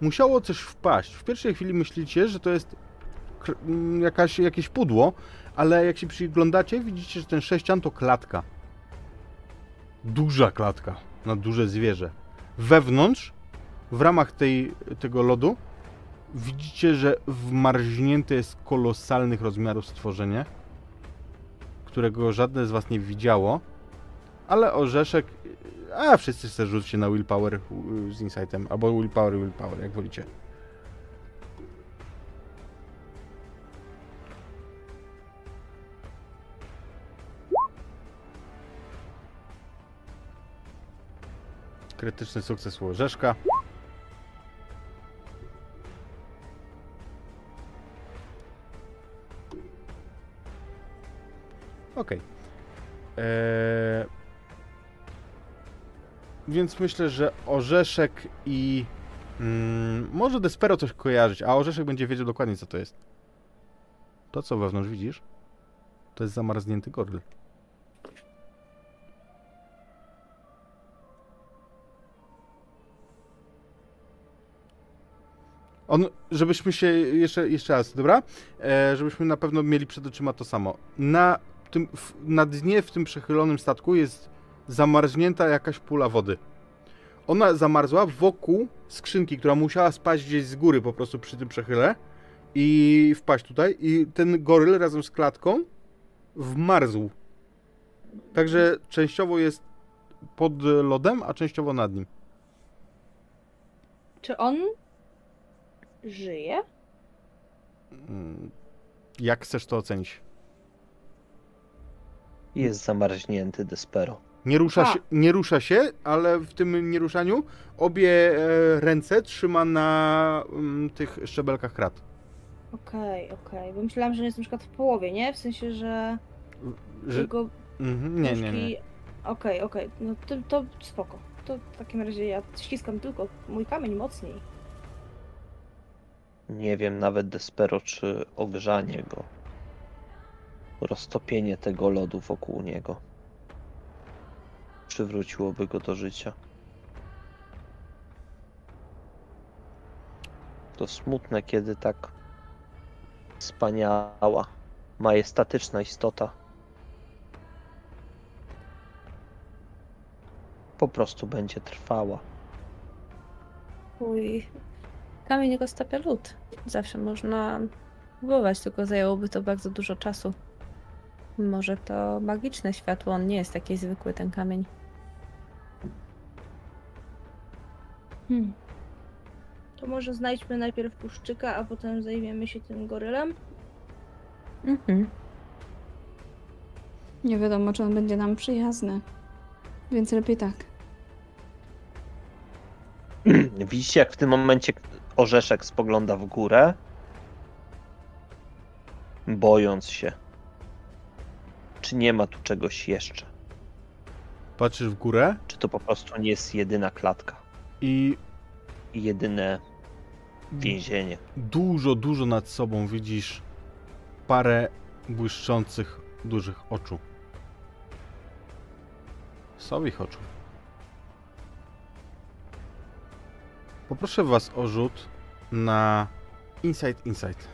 musiało coś wpaść. W pierwszej chwili myślicie, że to jest kr- m, jakaś, jakieś pudło, ale jak się przyglądacie, widzicie, że ten sześcian to klatka. Duża klatka na duże zwierzę. Wewnątrz, w ramach tej, tego lodu, widzicie, że wmarznięte jest kolosalnych rozmiarów stworzenie, którego żadne z was nie widziało, ale orzeszek... A, wszyscy sobie rzućcie na willpower z insightem, albo willpower willpower, jak wolicie. Krytyczny sukces u orzeszka. Okej. Eee, Więc myślę, że Orzeszek i... Mm, może Despero coś kojarzyć, a Orzeszek będzie wiedział dokładnie, co to jest. To, co wewnątrz widzisz, to jest zamarznięty goryl. On, żebyśmy się jeszcze, jeszcze raz, dobra? E, żebyśmy na pewno mieli przed oczyma to samo. Na, tym, w, na dnie w tym przechylonym statku jest zamarznięta jakaś pula wody. Ona zamarzła wokół skrzynki, która musiała spaść gdzieś z góry po prostu przy tym przechyle i wpaść tutaj. I ten goryl razem z klatką wmarzł. Także częściowo jest pod lodem, a częściowo nad nim. Czy on żyje? Mm, Jak chcesz to ocenić? Jest zamarznięty Despero. Nie rusza, A. się, nie rusza się, ale w tym nieruszaniu obie e, ręce trzyma na mm, tych szczebelkach krat. Okej, okej. Bo myślałam, że jest na przykład w połowie, nie? W sensie, że Że, jego mhm, nie, nie, nie. nóżki- Okej, okej. No to, to spoko. To w takim razie ja ściskam tylko mój kamień mocniej. Nie wiem nawet Despero, czy ogrzanie go. Roztopienie tego lodu wokół niego. Przywróciłoby go do życia. To smutne, kiedy tak wspaniała, majestatyczna istota po prostu będzie trwała. Uj. Kamień roztapia lód. Zawsze można próbować, tylko zajęłoby to bardzo dużo czasu. Może to magiczne światło, on nie jest taki zwykły, ten kamień. Hmm. To może znajdźmy najpierw puszczyka, a potem zajmiemy się tym gorylem? Mhm. Nie wiadomo, czy on będzie nam przyjazny. Więc lepiej tak. Widzicie, jak w tym momencie orzeszek spogląda w górę, bojąc się, czy nie ma tu czegoś jeszcze. Patrzysz w górę Czy to po prostu nie jest jedyna klatka i jedyne więzienie. dużo, dużo nad sobą widzisz parę błyszczących, dużych oczu. Sowich oczu. Poproszę was o rzut na Insight Insight.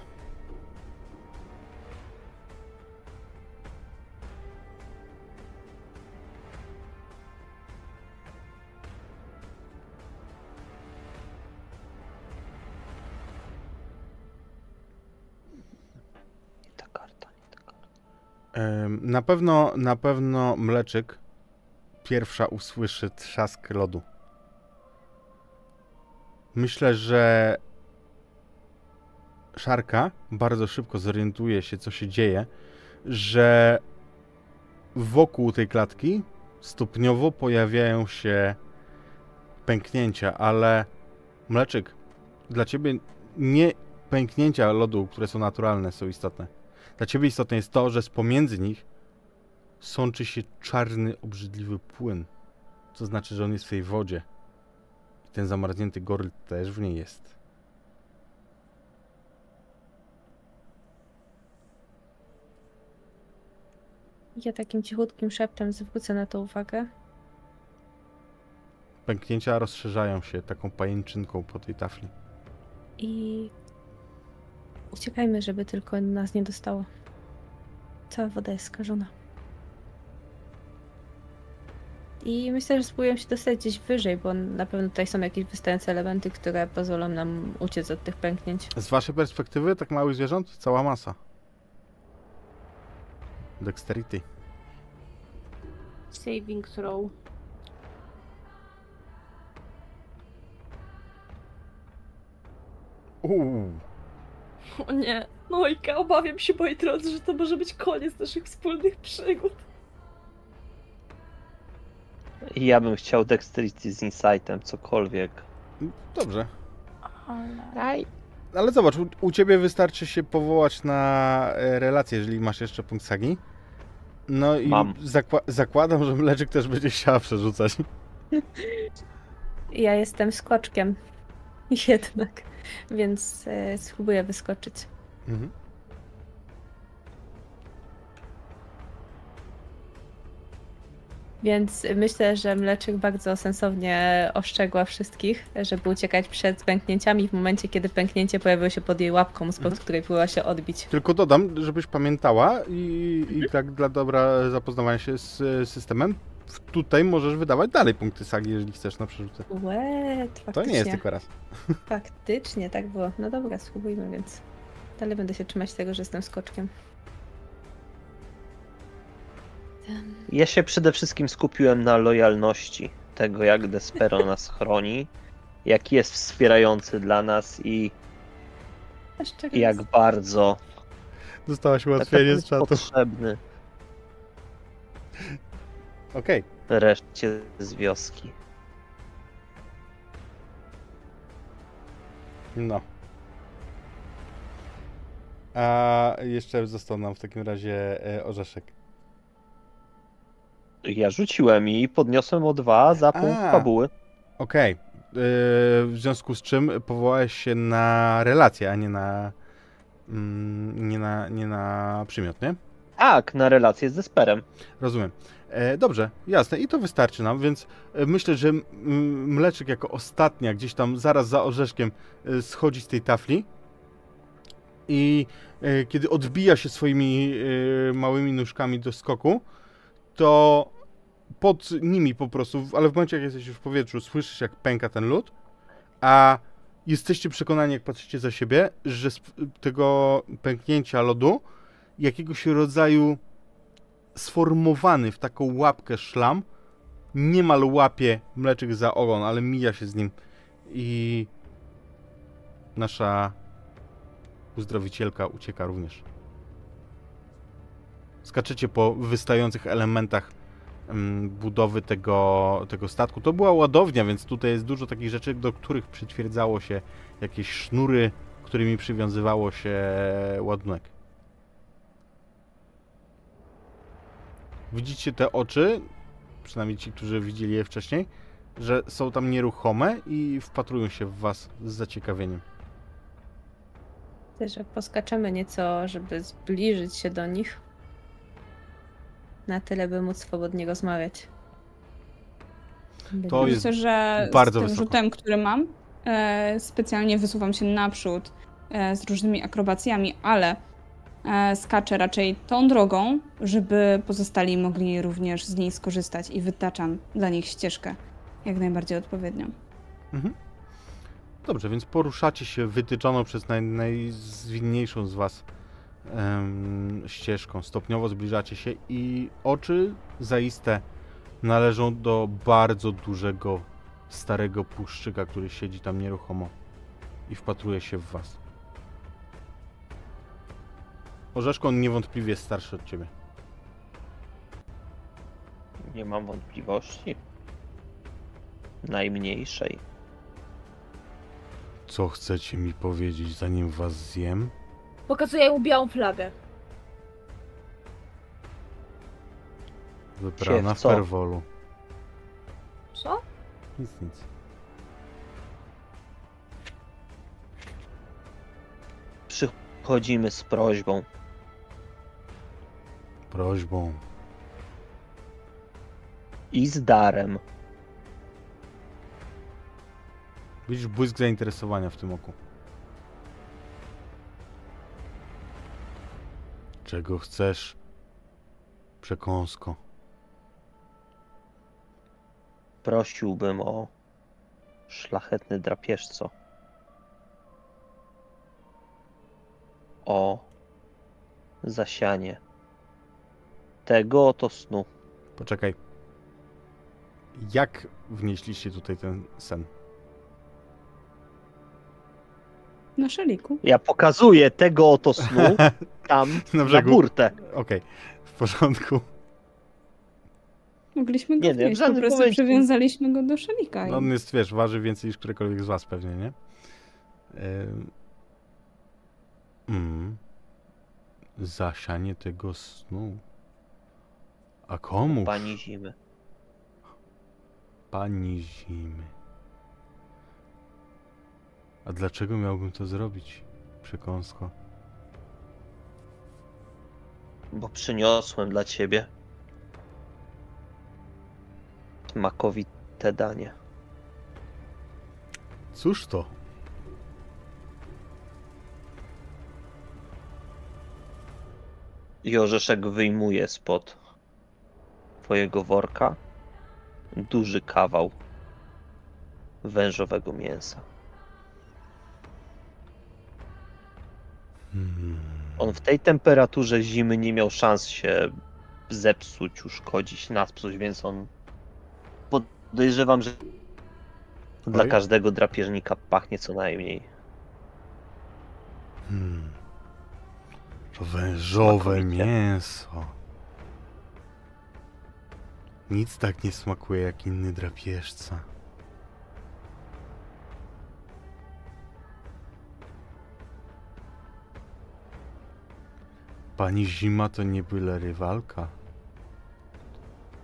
Na pewno, na pewno mleczyk pierwsza usłyszy trzask lodu. Myślę, że Szarka bardzo szybko zorientuje się, co się dzieje, że wokół tej klatki stopniowo pojawiają się pęknięcia, ale mleczyk, dla ciebie nie pęknięcia lodu, które są naturalne, są istotne. Dla ciebie istotne jest to, że z pomiędzy nich sączy się czarny, obrzydliwy płyn. Co znaczy, że on jest w tej wodzie. Ten zamarznięty goryl też w niej jest. Ja takim cichutkim szeptem zwrócę na to uwagę. Pęknięcia rozszerzają się taką pajęczynką po tej tafli. I uciekajmy, żeby tylko nas nie dostało. Cała woda jest skażona. I myślę, że spróbuję się dostać gdzieś wyżej, bo na pewno tutaj są jakieś wystające elementy, które pozwolą nam uciec od tych pęknięć. Z waszej perspektywy, tak małych zwierząt, cała masa. Dexterity. Saving throw. Uuu. O nie. Nojka, obawiam się, moi drodzy, że to może być koniec naszych wspólnych przygód. I ja bym chciał Dexterity z Insightem, cokolwiek. Dobrze. Ale zobacz, u, u ciebie wystarczy się powołać na e, relację, jeżeli masz jeszcze punkt sagi. No i Mam. zakła zakładam, że mleczyk też będzie chciała przerzucać. Ja jestem skoczkiem. Jednak. Więc e, spróbuję wyskoczyć. Mhm. Więc myślę, że Mleczyk bardzo sensownie ostrzegła wszystkich, żeby uciekać przed pęknięciami w momencie, kiedy pęknięcie pojawiło się pod jej łapką, spod Mhm. której próbowała się odbić. Tylko dodam, żebyś pamiętała i, i tak dla dobra zapoznawania się z systemem, tutaj możesz wydawać dalej punkty sagi, jeżeli chcesz na przerzuty. Faktycznie. To nie jest tylko raz. Faktycznie, tak było. No dobra, spróbujmy więc. Dalej będę się trzymać tego, że jestem skoczkiem. Ja się przede wszystkim skupiłem na lojalności tego, jak Despero nas chroni, jak jest wspierający dla nas i i jak bardzo Dostałaś tak ułatwienie naprawdę z czatu. potrzebny Okej. reszcie z wioski. No. A jeszcze został nam w takim razie e, orzeszek. Ja rzuciłem i podniosłem o dwa za punkt A. fabuły. Okej. E, W związku z czym powołałeś się na relację, a nie na. mm, Nie na, nie na przymiot, nie? Tak, na relację z Desperem. Rozumiem. E, dobrze, jasne. I to wystarczy nam, więc e, myślę, że mleczek jako ostatnia, gdzieś tam zaraz za orzeszkiem, e, schodzi z tej tafli. I e, kiedy odbija się swoimi e, małymi nóżkami do skoku, to pod nimi po prostu, ale w momencie jak jesteś już w powietrzu, słyszysz jak pęka ten lód, a jesteście przekonani, jak patrzycie za siebie, że z tego pęknięcia lodu jakiegoś rodzaju sformowany w taką łapkę szlam niemal łapie mleczek za ogon, ale mija się z nim i nasza uzdrowicielka ucieka również. Skaczecie po wystających elementach mm, budowy tego, tego statku. To była ładownia, więc tutaj jest dużo takich rzeczy, do których przytwierdzało się jakieś sznury, którymi przywiązywało się ładunek. Widzicie te oczy, przynajmniej ci, którzy widzieli je wcześniej, że są tam nieruchome i wpatrują się w was z zaciekawieniem. Też, poskaczemy nieco, żeby zbliżyć się do nich. Na tyle, by móc swobodnie rozmawiać. To jest Myślę, że bardzo z tym wysoko. rzutem, który mam, e, specjalnie wysuwam się naprzód e, z różnymi akrobacjami, ale e, skaczę raczej tą drogą, żeby pozostali mogli również z niej skorzystać i wytaczam dla nich ścieżkę jak najbardziej odpowiednią. Mhm. Dobrze, więc poruszacie się wytyczoną przez naj, najzwinniejszą z was em, ścieżką. Stopniowo zbliżacie się i oczy zaiste należą do bardzo dużego, starego puszczyka, który siedzi tam nieruchomo i wpatruje się w was. Orzeszko on niewątpliwie jest starszy od ciebie. Nie mam wątpliwości. Najmniejszej. Co chcecie mi powiedzieć, zanim was zjem? Pokazuję mu białą flagę. Wybrana Siew, w co? perwolu. Co? Nic, nic. Przychodzimy z prośbą. Prośbą. I z darem. Widzisz błysk zainteresowania w tym oku. Czego chcesz, przekąsko? prosiłbym o szlachetny drapieżco. O zasianie tego oto snu. Poczekaj. Jak wnieśliście tutaj ten sen? Na szaliku. Ja pokazuję tego oto snu tam Na na, brzegu. burtę. Okej, w porządku. Mogliśmy go Nie, nie, wnieść, po żadnym prostu momencie. przywiązaliśmy go do szalika. No, on jest, wiesz, waży więcej niż którekolwiek z was pewnie, nie? Ym. Mm. Zasianie tego snu. A komu? Pani zimy. Pani zimy. A dlaczego miałbym to zrobić, przekąsko? Bo przyniosłem dla ciebie smakowite danie. Cóż to? I orzeszek wyjmuje spod twojego worka duży kawał wężowego mięsa. On w tej temperaturze zimy nie miał szans się zepsuć, uszkodzić, naspsuć, więc on podejrzewam, że dla Oj. każdego drapieżnika pachnie co najmniej. Hmm. To wężowe mięso. Nic tak nie smakuje jak inny drapieżca. Pani Zima to nie byle rywalka.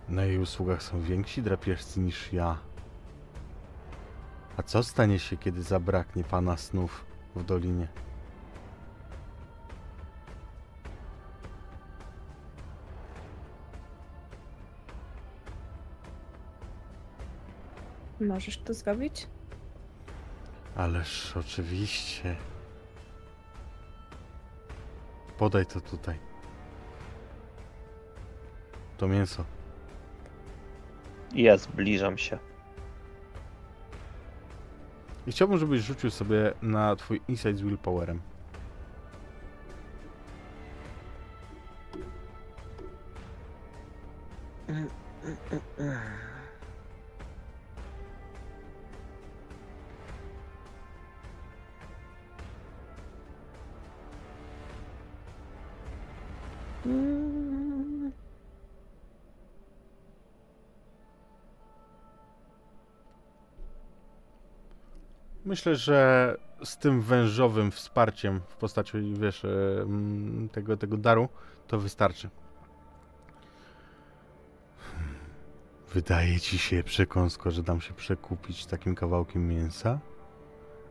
Na jej usługach są więksi drapieżcy niż ja. A co stanie się, kiedy zabraknie pana snów w dolinie? Możesz to zrobić? Ależ oczywiście. Podaj to tutaj. To mięso. Ja zbliżam się. I chciałbym, żebyś rzucił sobie na twój insight z willpowerem. Myślę, że z tym wężowym wsparciem w postaci, wiesz, e, tego, tego daru, to wystarczy. Wydaje ci się, przekąsko, że dam się przekupić takim kawałkiem mięsa?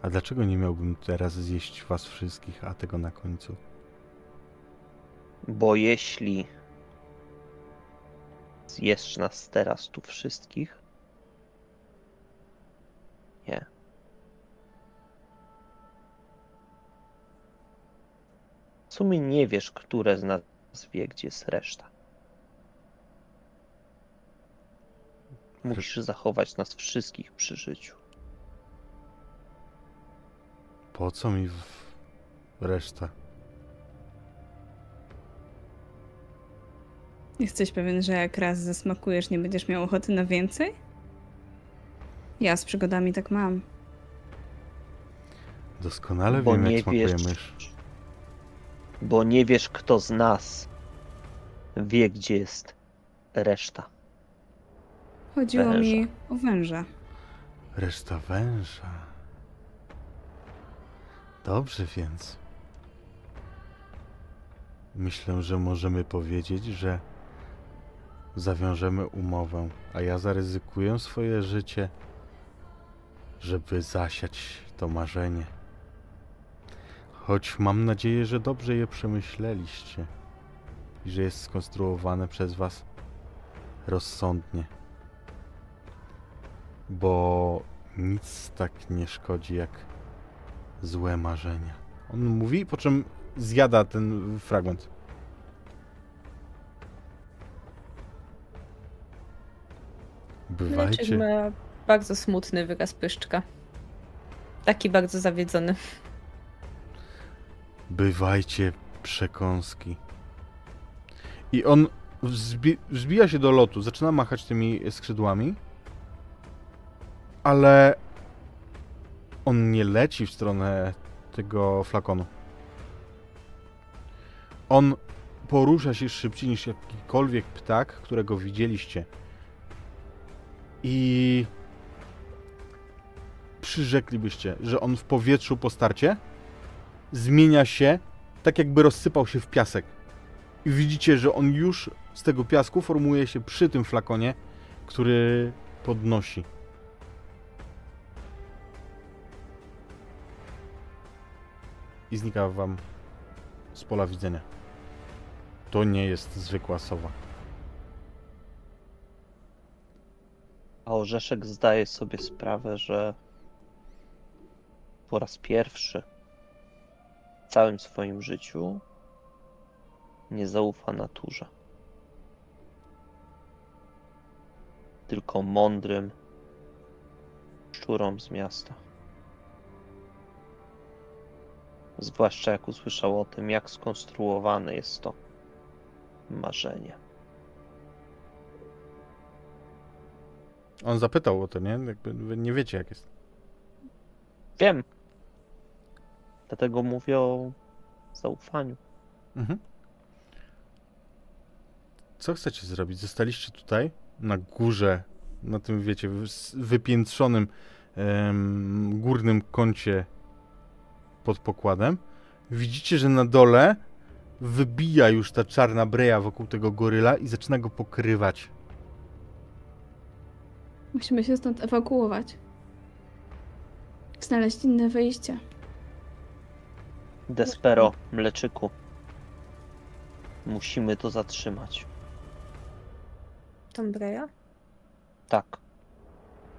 A dlaczego nie miałbym teraz zjeść was wszystkich, a tego na końcu? Bo jeśli zjesz nas teraz tu wszystkich, nie. Sumie nie wiesz, które z nas wie, gdzie jest reszta. Musisz zachować nas wszystkich przy życiu. Po co mi w... reszta? Jesteś pewien, że jak raz zasmakujesz, nie będziesz miał ochoty na więcej? Ja z przygodami tak mam. Doskonale Bo wiem, jak smakuje wiesz, mysz. Bo nie wiesz, kto z nas wie, gdzie jest reszta. Chodziło Węża. mi o węża. Reszta węża. Dobrze więc. Myślę, że możemy powiedzieć, że zawiążemy umowę, a ja zaryzykuję swoje życie, żeby zasiać to marzenie. Choć mam nadzieję, że dobrze je przemyśleliście i że jest skonstruowane przez Was rozsądnie bo nic tak nie szkodzi jak złe marzenia. On mówi, po czym zjada ten fragment. Bywajcie. Ma bardzo smutny wyraz pyszczka. Taki bardzo zawiedzony. Bywajcie przekąski. I on wzbi wzbija się do lotu, zaczyna machać tymi skrzydłami, ale on nie leci w stronę tego flakonu. On porusza się szybciej niż jakikolwiek ptak, którego widzieliście. I przyrzeklibyście, że on w powietrzu po starcie zmienia się, tak jakby rozsypał się w piasek. I widzicie, że on już z tego piasku formuje się przy tym flakonie, który podnosi. I znika wam z pola widzenia. To nie jest zwykła sowa. A Orzeszek zdaje sobie sprawę, że po raz pierwszy całym swoim życiu nie zaufa naturze. Tylko mądrym szczurom z miasta. Zwłaszcza jak usłyszał o tym, jak skonstruowane jest to marzenie. On zapytał o to, nie? Jakby wy nie wiecie, jak jest. Wiem. Dlatego mówię o zaufaniu. Mhm. Co chcecie zrobić? Zostaliście tutaj, na górze, na tym, wiecie, wypiętrzonym em, górnym kącie pod pokładem. Widzicie, że na dole wybija już ta czarna breja wokół tego goryla i zaczyna go pokrywać. Musimy się stąd ewakuować. Znaleźć inne wyjście. Despero, mleczyku. Musimy to zatrzymać. Tom Breya? Tak.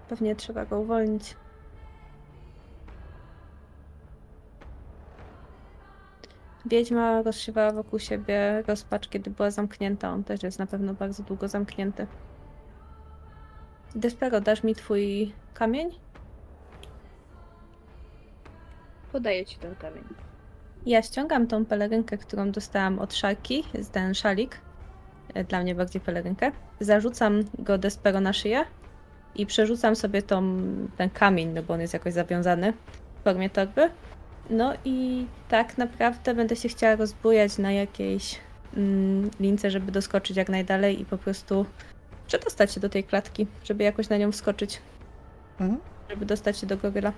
Pewnie trzeba go uwolnić. Wiedźma rozsiewała wokół siebie rozpacz, kiedy była zamknięta. On też jest na pewno bardzo długo zamknięty. Despero, dasz mi twój kamień? Podaję ci ten kamień. Ja ściągam tą pelerynkę, którą dostałam od szarki, ten szalik, e, dla mnie bardziej pelerynkę. Zarzucam go Despero na szyję i przerzucam sobie tą, ten kamień, no bo on jest jakoś zawiązany w formie torby. No i tak naprawdę będę się chciała rozbujać na jakiejś mm, lince, żeby doskoczyć jak najdalej i po prostu przedostać się do tej klatki, żeby jakoś na nią wskoczyć, Mhm. żeby dostać się do goryla.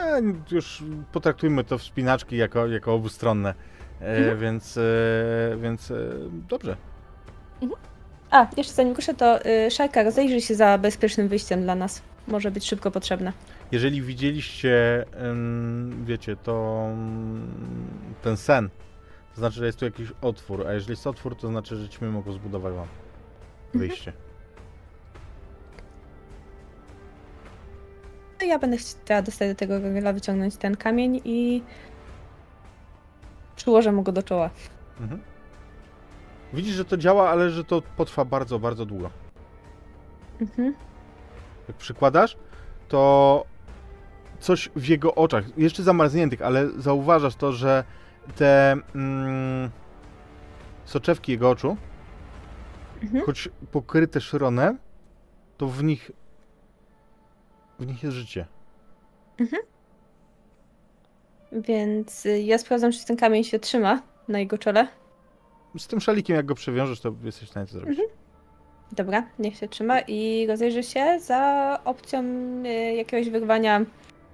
E, już potraktujmy to wspinaczki jako, jako obustronne. E, Więc, e, więc e, dobrze. A, jeszcze zanim ruszę, to y, Szajka, rozejrzyj się za bezpiecznym wyjściem dla nas. Może być szybko potrzebne. Jeżeli widzieliście, wiecie, to ten sen, to znaczy, że jest tu jakiś otwór, a jeżeli jest otwór, to znaczy, że ćmy mogą zbudować wam wyjście. No ja będę chciała dostać do tego goryla, wyciągnąć ten kamień i przyłożę mu go do czoła. Mhm. Widzisz, że to działa, ale że to potrwa bardzo, bardzo długo. Mhm. Jak przykładasz, to coś w jego oczach, jeszcze zamarzniętych, ale zauważasz to, że te mm, soczewki jego oczu, Mhm. choć pokryte szronem, to w nich w nich jest życie. Więc y, ja sprawdzam, czy ten kamień się trzyma na jego czole. Z tym szalikiem, jak go przewiążesz, to jesteś w stanie to zrobić. Dobra, niech się trzyma i rozejrzy się za opcją y, jakiegoś wyrwania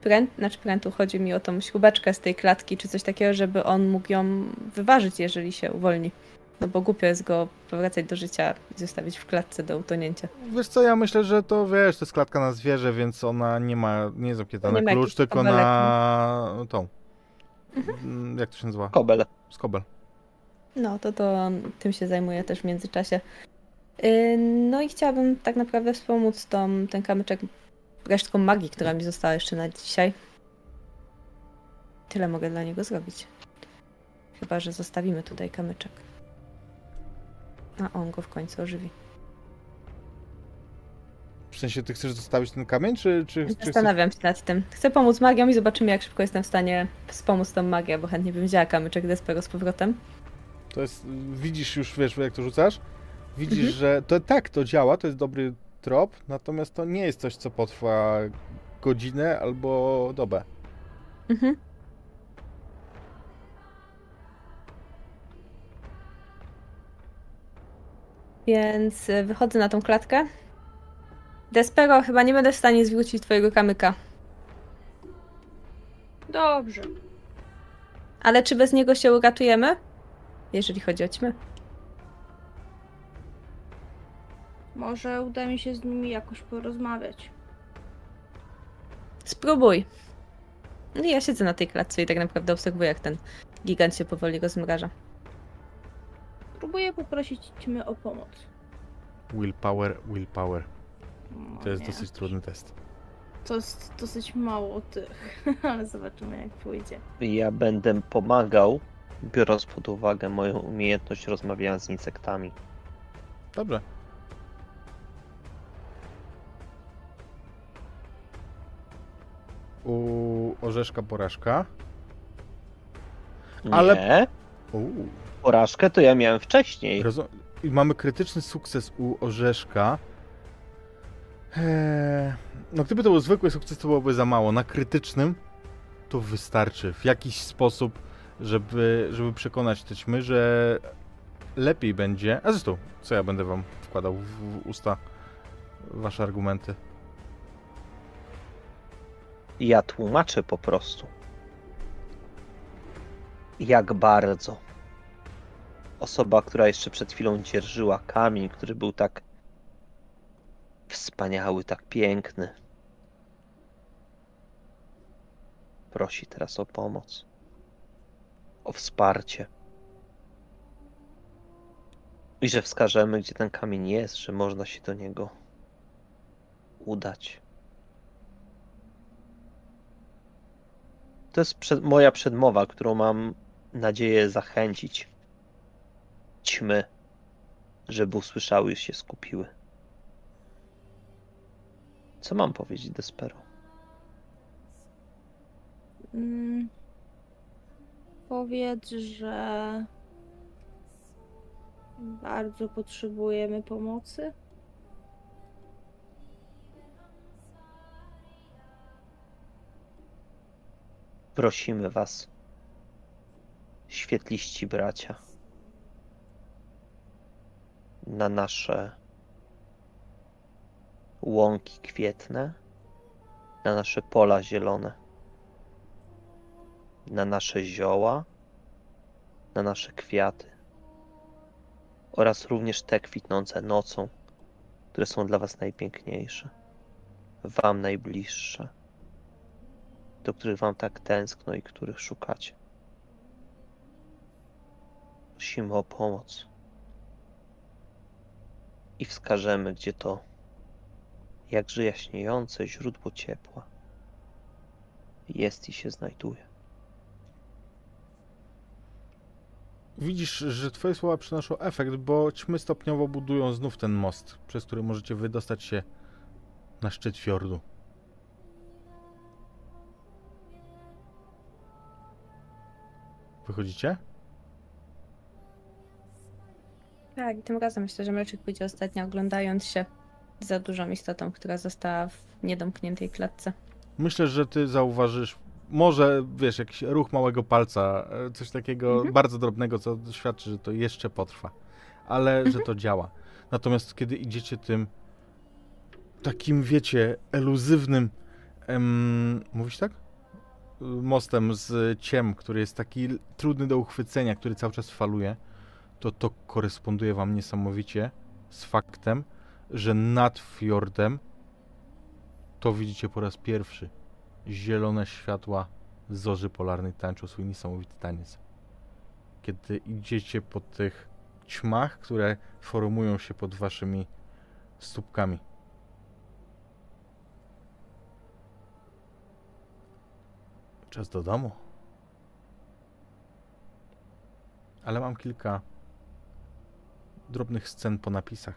pręt, znaczy prętu, chodzi mi o tą śrubeczkę z tej klatki, czy coś takiego, żeby on mógł ją wyważyć, jeżeli się uwolni. No bo głupio jest go powracać do życia i zostawić w klatce do utonięcia. Wiesz co, ja myślę, że to wiesz, to jest klatka na zwierzę, więc ona nie ma, nie jest To na klucz, tylko na tą. Mm, Jak to się nazywa? Kobel. Skobel. No, to to tym się zajmuję też w międzyczasie. Yy, No i chciałabym tak naprawdę wspomóc tą, ten kamyczek resztką magii, która mi została jeszcze na dzisiaj. Tyle mogę dla niego zrobić. Chyba, że zostawimy tutaj kamyczek. A on go w końcu ożywi. sensie, ty chcesz zostawić ten kamień, czy, czy. Zastanawiam się nad tym. Chcę pomóc magiom i zobaczymy, jak szybko jestem w stanie wspomóc tą magię, bo chętnie bym wzięła kamyczek Despero z powrotem. To jest, widzisz już, wiesz, jak to rzucasz? Widzisz, Mhm. że to tak, to działa, to jest dobry trop, natomiast to nie jest coś, co potrwa godzinę albo dobę. Mhm. Więc y, wychodzę na tą klatkę. Despero, chyba nie będę w stanie zwrócić twojego kamyka. Dobrze. Ale czy bez niego się uratujemy? Jeżeli chodzi o ćmy. Może uda mi się z nimi jakoś porozmawiać. Spróbuj. No i ja siedzę na tej klatce i tak naprawdę obserwuję, jak ten gigant się powoli rozmraża. Próbuję poprosić ćmy o pomoc. Willpower, willpower. O To jest nie. dosyć trudny test. To jest dosyć mało tych, ale zobaczymy jak pójdzie. Ja będę pomagał, biorąc pod uwagę moją umiejętność rozmawiania z insektami. Dobrze. U orzeszka porażka. Ale- Nie. Porażkę to ja miałem wcześniej. Rozum- I mamy krytyczny sukces u orzeszka. Eee, no gdyby to był zwykły sukces, to byłoby za mało. Na krytycznym to wystarczy w jakiś sposób, żeby, żeby przekonać te ćmy, że lepiej będzie. A zresztą, co ja będę wam wkładał w, w usta wasze argumenty. Ja tłumaczę po prostu. Jak bardzo osoba, która jeszcze przed chwilą dzierżyła kamień, który był tak wspaniały, tak piękny, prosi teraz o pomoc, o wsparcie. I że wskażemy, gdzie ten kamień jest, że można się do niego udać. To jest przed, moja przedmowa, którą mam nadzieję zachęcić ćmy, żeby usłyszały i się skupiły. Co mam powiedzieć Despero? Mm. Powiedz, że bardzo potrzebujemy pomocy. Prosimy was, świetliści bracia, na nasze łąki kwietne, na nasze pola zielone, na nasze zioła, na nasze kwiaty oraz również te kwitnące nocą, które są dla was najpiękniejsze, wam najbliższe do których wam tak tęskno i których szukacie. Prosimy o pomoc. I wskażemy, gdzie to jakże jaśniejące źródło ciepła jest i się znajduje. Widzisz, że twoje słowa przynoszą efekt, bo ćmy stopniowo budują znów ten most, przez który możecie wydostać się na szczyt fiordu. Wychodzicie? Tak, i tym razem myślę, że Mleczyk pójdzie ostatnio oglądając się za dużą istotą, która została w niedomkniętej klatce. Myślę, że ty zauważysz, może wiesz, jakiś ruch małego palca, e, coś takiego Mhm. bardzo drobnego, co świadczy, że to jeszcze potrwa, ale że to działa. Natomiast kiedy idziecie tym takim, wiecie, eluzywnym, em, mówisz tak? Mostem z ciem, który jest taki trudny do uchwycenia, który cały czas faluje, to to koresponduje wam niesamowicie z faktem, że nad fiordem to widzicie po raz pierwszy. Zielone światła zorzy polarnej tańczą swój niesamowity taniec. Kiedy idziecie po tych ćmach, które formują się pod waszymi stópkami. Czas do domu. Ale mam kilka drobnych scen po napisach.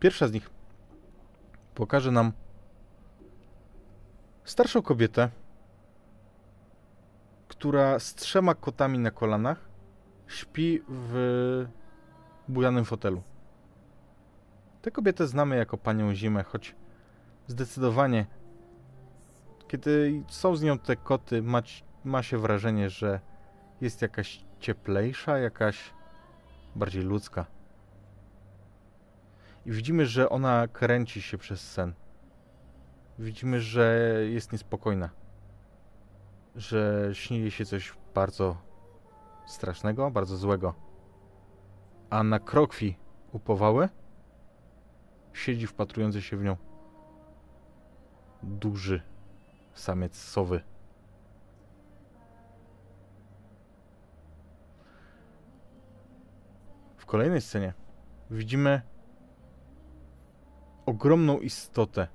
Pierwsza z nich pokaże nam starszą kobietę, która z trzema kotami na kolanach śpi w bujanym fotelu. Tę kobietę znamy jako panią Zimę, choć zdecydowanie, kiedy są z nią te koty, ma, ma się wrażenie, że jest jakaś cieplejsza, jakaś bardziej ludzka. I widzimy, że ona kręci się przez sen. Widzimy, że jest niespokojna. Że śni się coś bardzo strasznego, bardzo złego. A na krokwi upowały siedzi wpatrujący się w nią duży samiec sowy. Kolejnej scenie widzimy ogromną istotę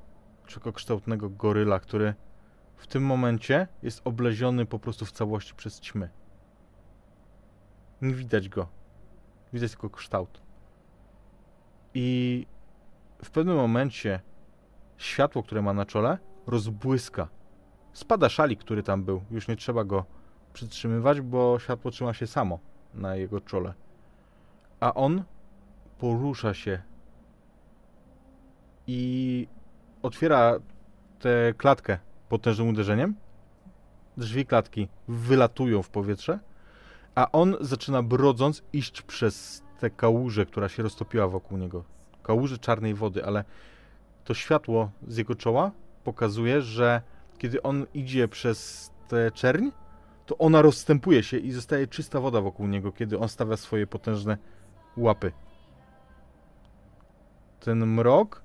czekokształtnego goryla, który w tym momencie jest obleziony po prostu w całości przez ćmy. Nie widać go. Widać tylko kształt. I w pewnym momencie światło, które ma na czole, rozbłyska. Spada szalik, który tam był. Już nie trzeba go przytrzymywać, bo światło trzyma się samo na jego czole. A on porusza się i otwiera tę klatkę potężnym uderzeniem. Drzwi klatki wylatują w powietrze, a on zaczyna brodząc iść przez tę kałużę, która się roztopiła wokół niego. Kałużę czarnej wody, ale to światło z jego czoła pokazuje, że kiedy on idzie przez tę czerń, to ona rozstępuje się i zostaje czysta woda wokół niego, kiedy on stawia swoje potężne łapy. Ten mrok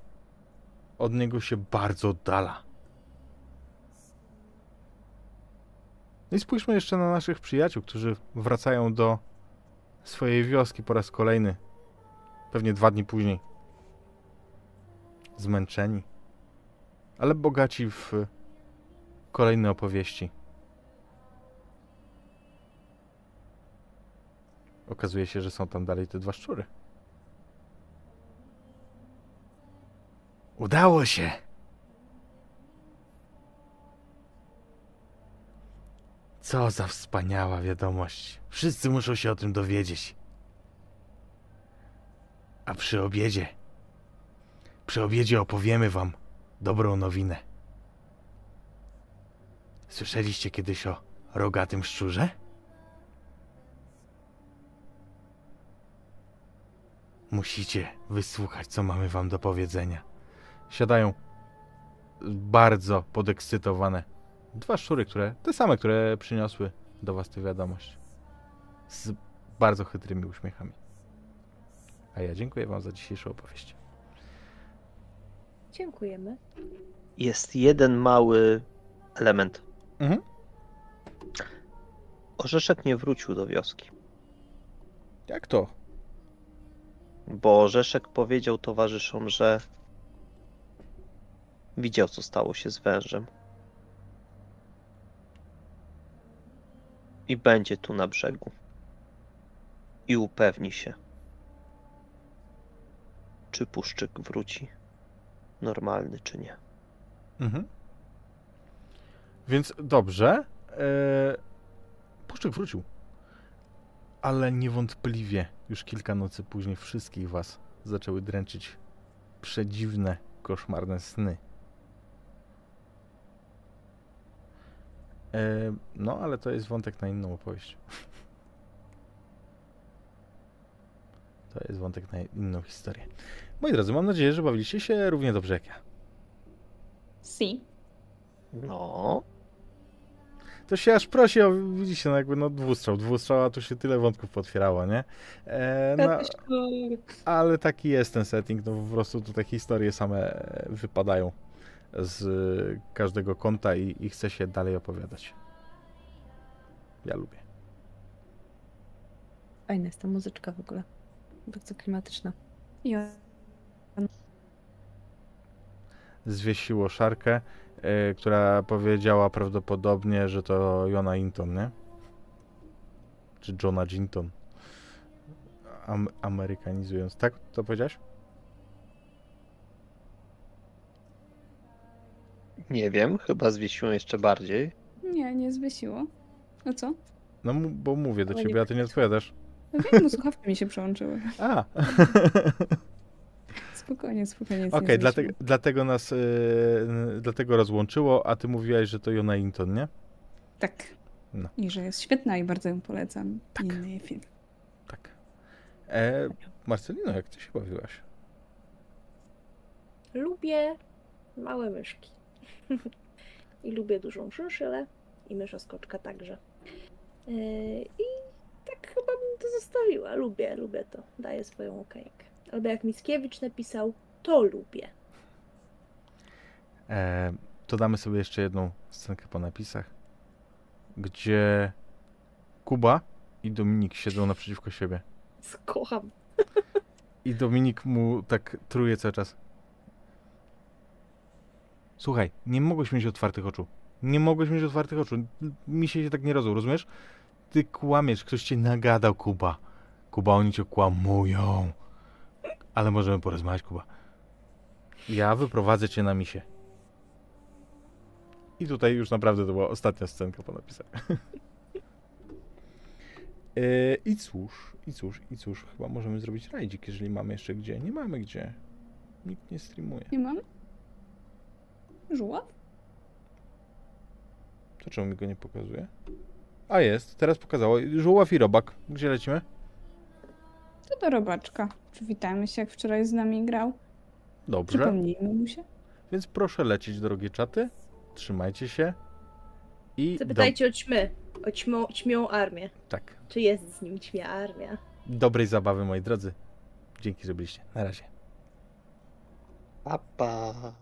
od niego się bardzo oddala. I spójrzmy jeszcze na naszych przyjaciół, którzy wracają do swojej wioski po raz kolejny. Pewnie dwa dni później. Zmęczeni, ale bogaci w kolejne opowieści. Okazuje się, że są tam dalej te dwa szczury. Udało się! Co za wspaniała wiadomość. Wszyscy muszą się o tym dowiedzieć. A przy obiedzie. Przy obiedzie opowiemy wam dobrą nowinę. Słyszeliście kiedyś o rogatym szczurze? Musicie wysłuchać, co mamy wam do powiedzenia. Siadają bardzo podekscytowane. Dwa szczury, które, te same, które przyniosły do was tę wiadomość. Z bardzo chytrymi uśmiechami. A ja dziękuję wam za dzisiejszą opowieść. Dziękujemy. Jest jeden mały element. Mhm. Orzeszek nie wrócił do wioski, Jak to? Bo Orzeszek powiedział towarzyszom, że widział, co stało się z wężem. I będzie tu na brzegu. I upewni się, czy puszczyk wróci normalny, czy nie. Mhm. Więc dobrze. E... Puszczyk wrócił. Ale niewątpliwie już kilka nocy później wszystkich was zaczęły dręczyć przedziwne, koszmarne sny. E... No, ale to jest wątek na inną opowieść. To jest wątek na inną historię. Moi drodzy, mam nadzieję, że bawiliście się równie dobrze jak ja. Si. No, To się aż prosi o, widzicie, no jakby no dwustrzał, dwustrzał, a tu się tyle wątków potwierało, nie? E, no, ale taki jest ten setting, no po prostu tutaj historie same wypadają z każdego kąta i, i chce się dalej opowiadać. Ja lubię. Fajna jest ta muzyczka w ogóle. Bardzo klimatyczna. Jo. Zwiesiło szarkę, e, która powiedziała prawdopodobnie, że to Jona Inton, nie? Czy Johna Ginton. Am- amerykanizując. Tak to powiedziałeś? Nie wiem, chyba zwiesiłem jeszcze bardziej. Nie, nie zwysiło. No co? No bo mówię do Ale ciebie, nie a ty nie odpowiadasz. No wiem, bo słuchawki mi się przełączyły. A, Spokojnie, spokojnie. okej, nie dlatego, dlatego nas, yy, dlatego rozłączyło, a ty mówiłaś, że to Jona Inton, nie? Tak. No. I że jest świetna i bardzo ją polecam. Tak. Inny film. Tak. E, Marcelino, jak ty się bawiłaś? Lubię małe myszki. I lubię dużą szynszylę i mysza skoczka także. Yy, I tak chyba bym to zostawiła. Lubię, lubię to. Daję swoją okejkę. Albo jak Mickiewicz napisał, to lubię. E, to damy sobie jeszcze jedną scenkę po napisach, gdzie Kuba i Dominik siedzą naprzeciwko siebie. Kocham. I Dominik mu tak truje cały czas. Słuchaj, nie mogłeś mieć otwartych oczu. Nie mogłeś mieć otwartych oczu. Mi się tak nie rozumie, rozumiesz? Ty kłamiesz, ktoś cię nagadał, Kuba. Kuba, oni cię kłamują. Ale możemy porozmawiać, Kuba. Ja wyprowadzę cię na misie. I tutaj już naprawdę to była ostatnia scenka po napisach. Yy, I cóż, i cóż, i cóż, chyba możemy zrobić rajdzik, jeżeli mamy jeszcze gdzie. Nie mamy gdzie. Nikt nie streamuje. Nie mam? Żuław? To czemu mi go nie pokazuje? A jest, teraz pokazało. Żoław i robak. Gdzie lecimy? To do robaczka. Przywitajmy się, jak wczoraj z nami grał. Dobrze. Przypomnijmy mu się. Więc proszę lecieć, drogie czaty. Trzymajcie się. I Zapytajcie o ćmy. O ćmo, ćmią armię. do... tak. Czy jest z nim ćmia armia? Dobrej zabawy, moi drodzy. Dzięki, że byliście. Na razie. Papa.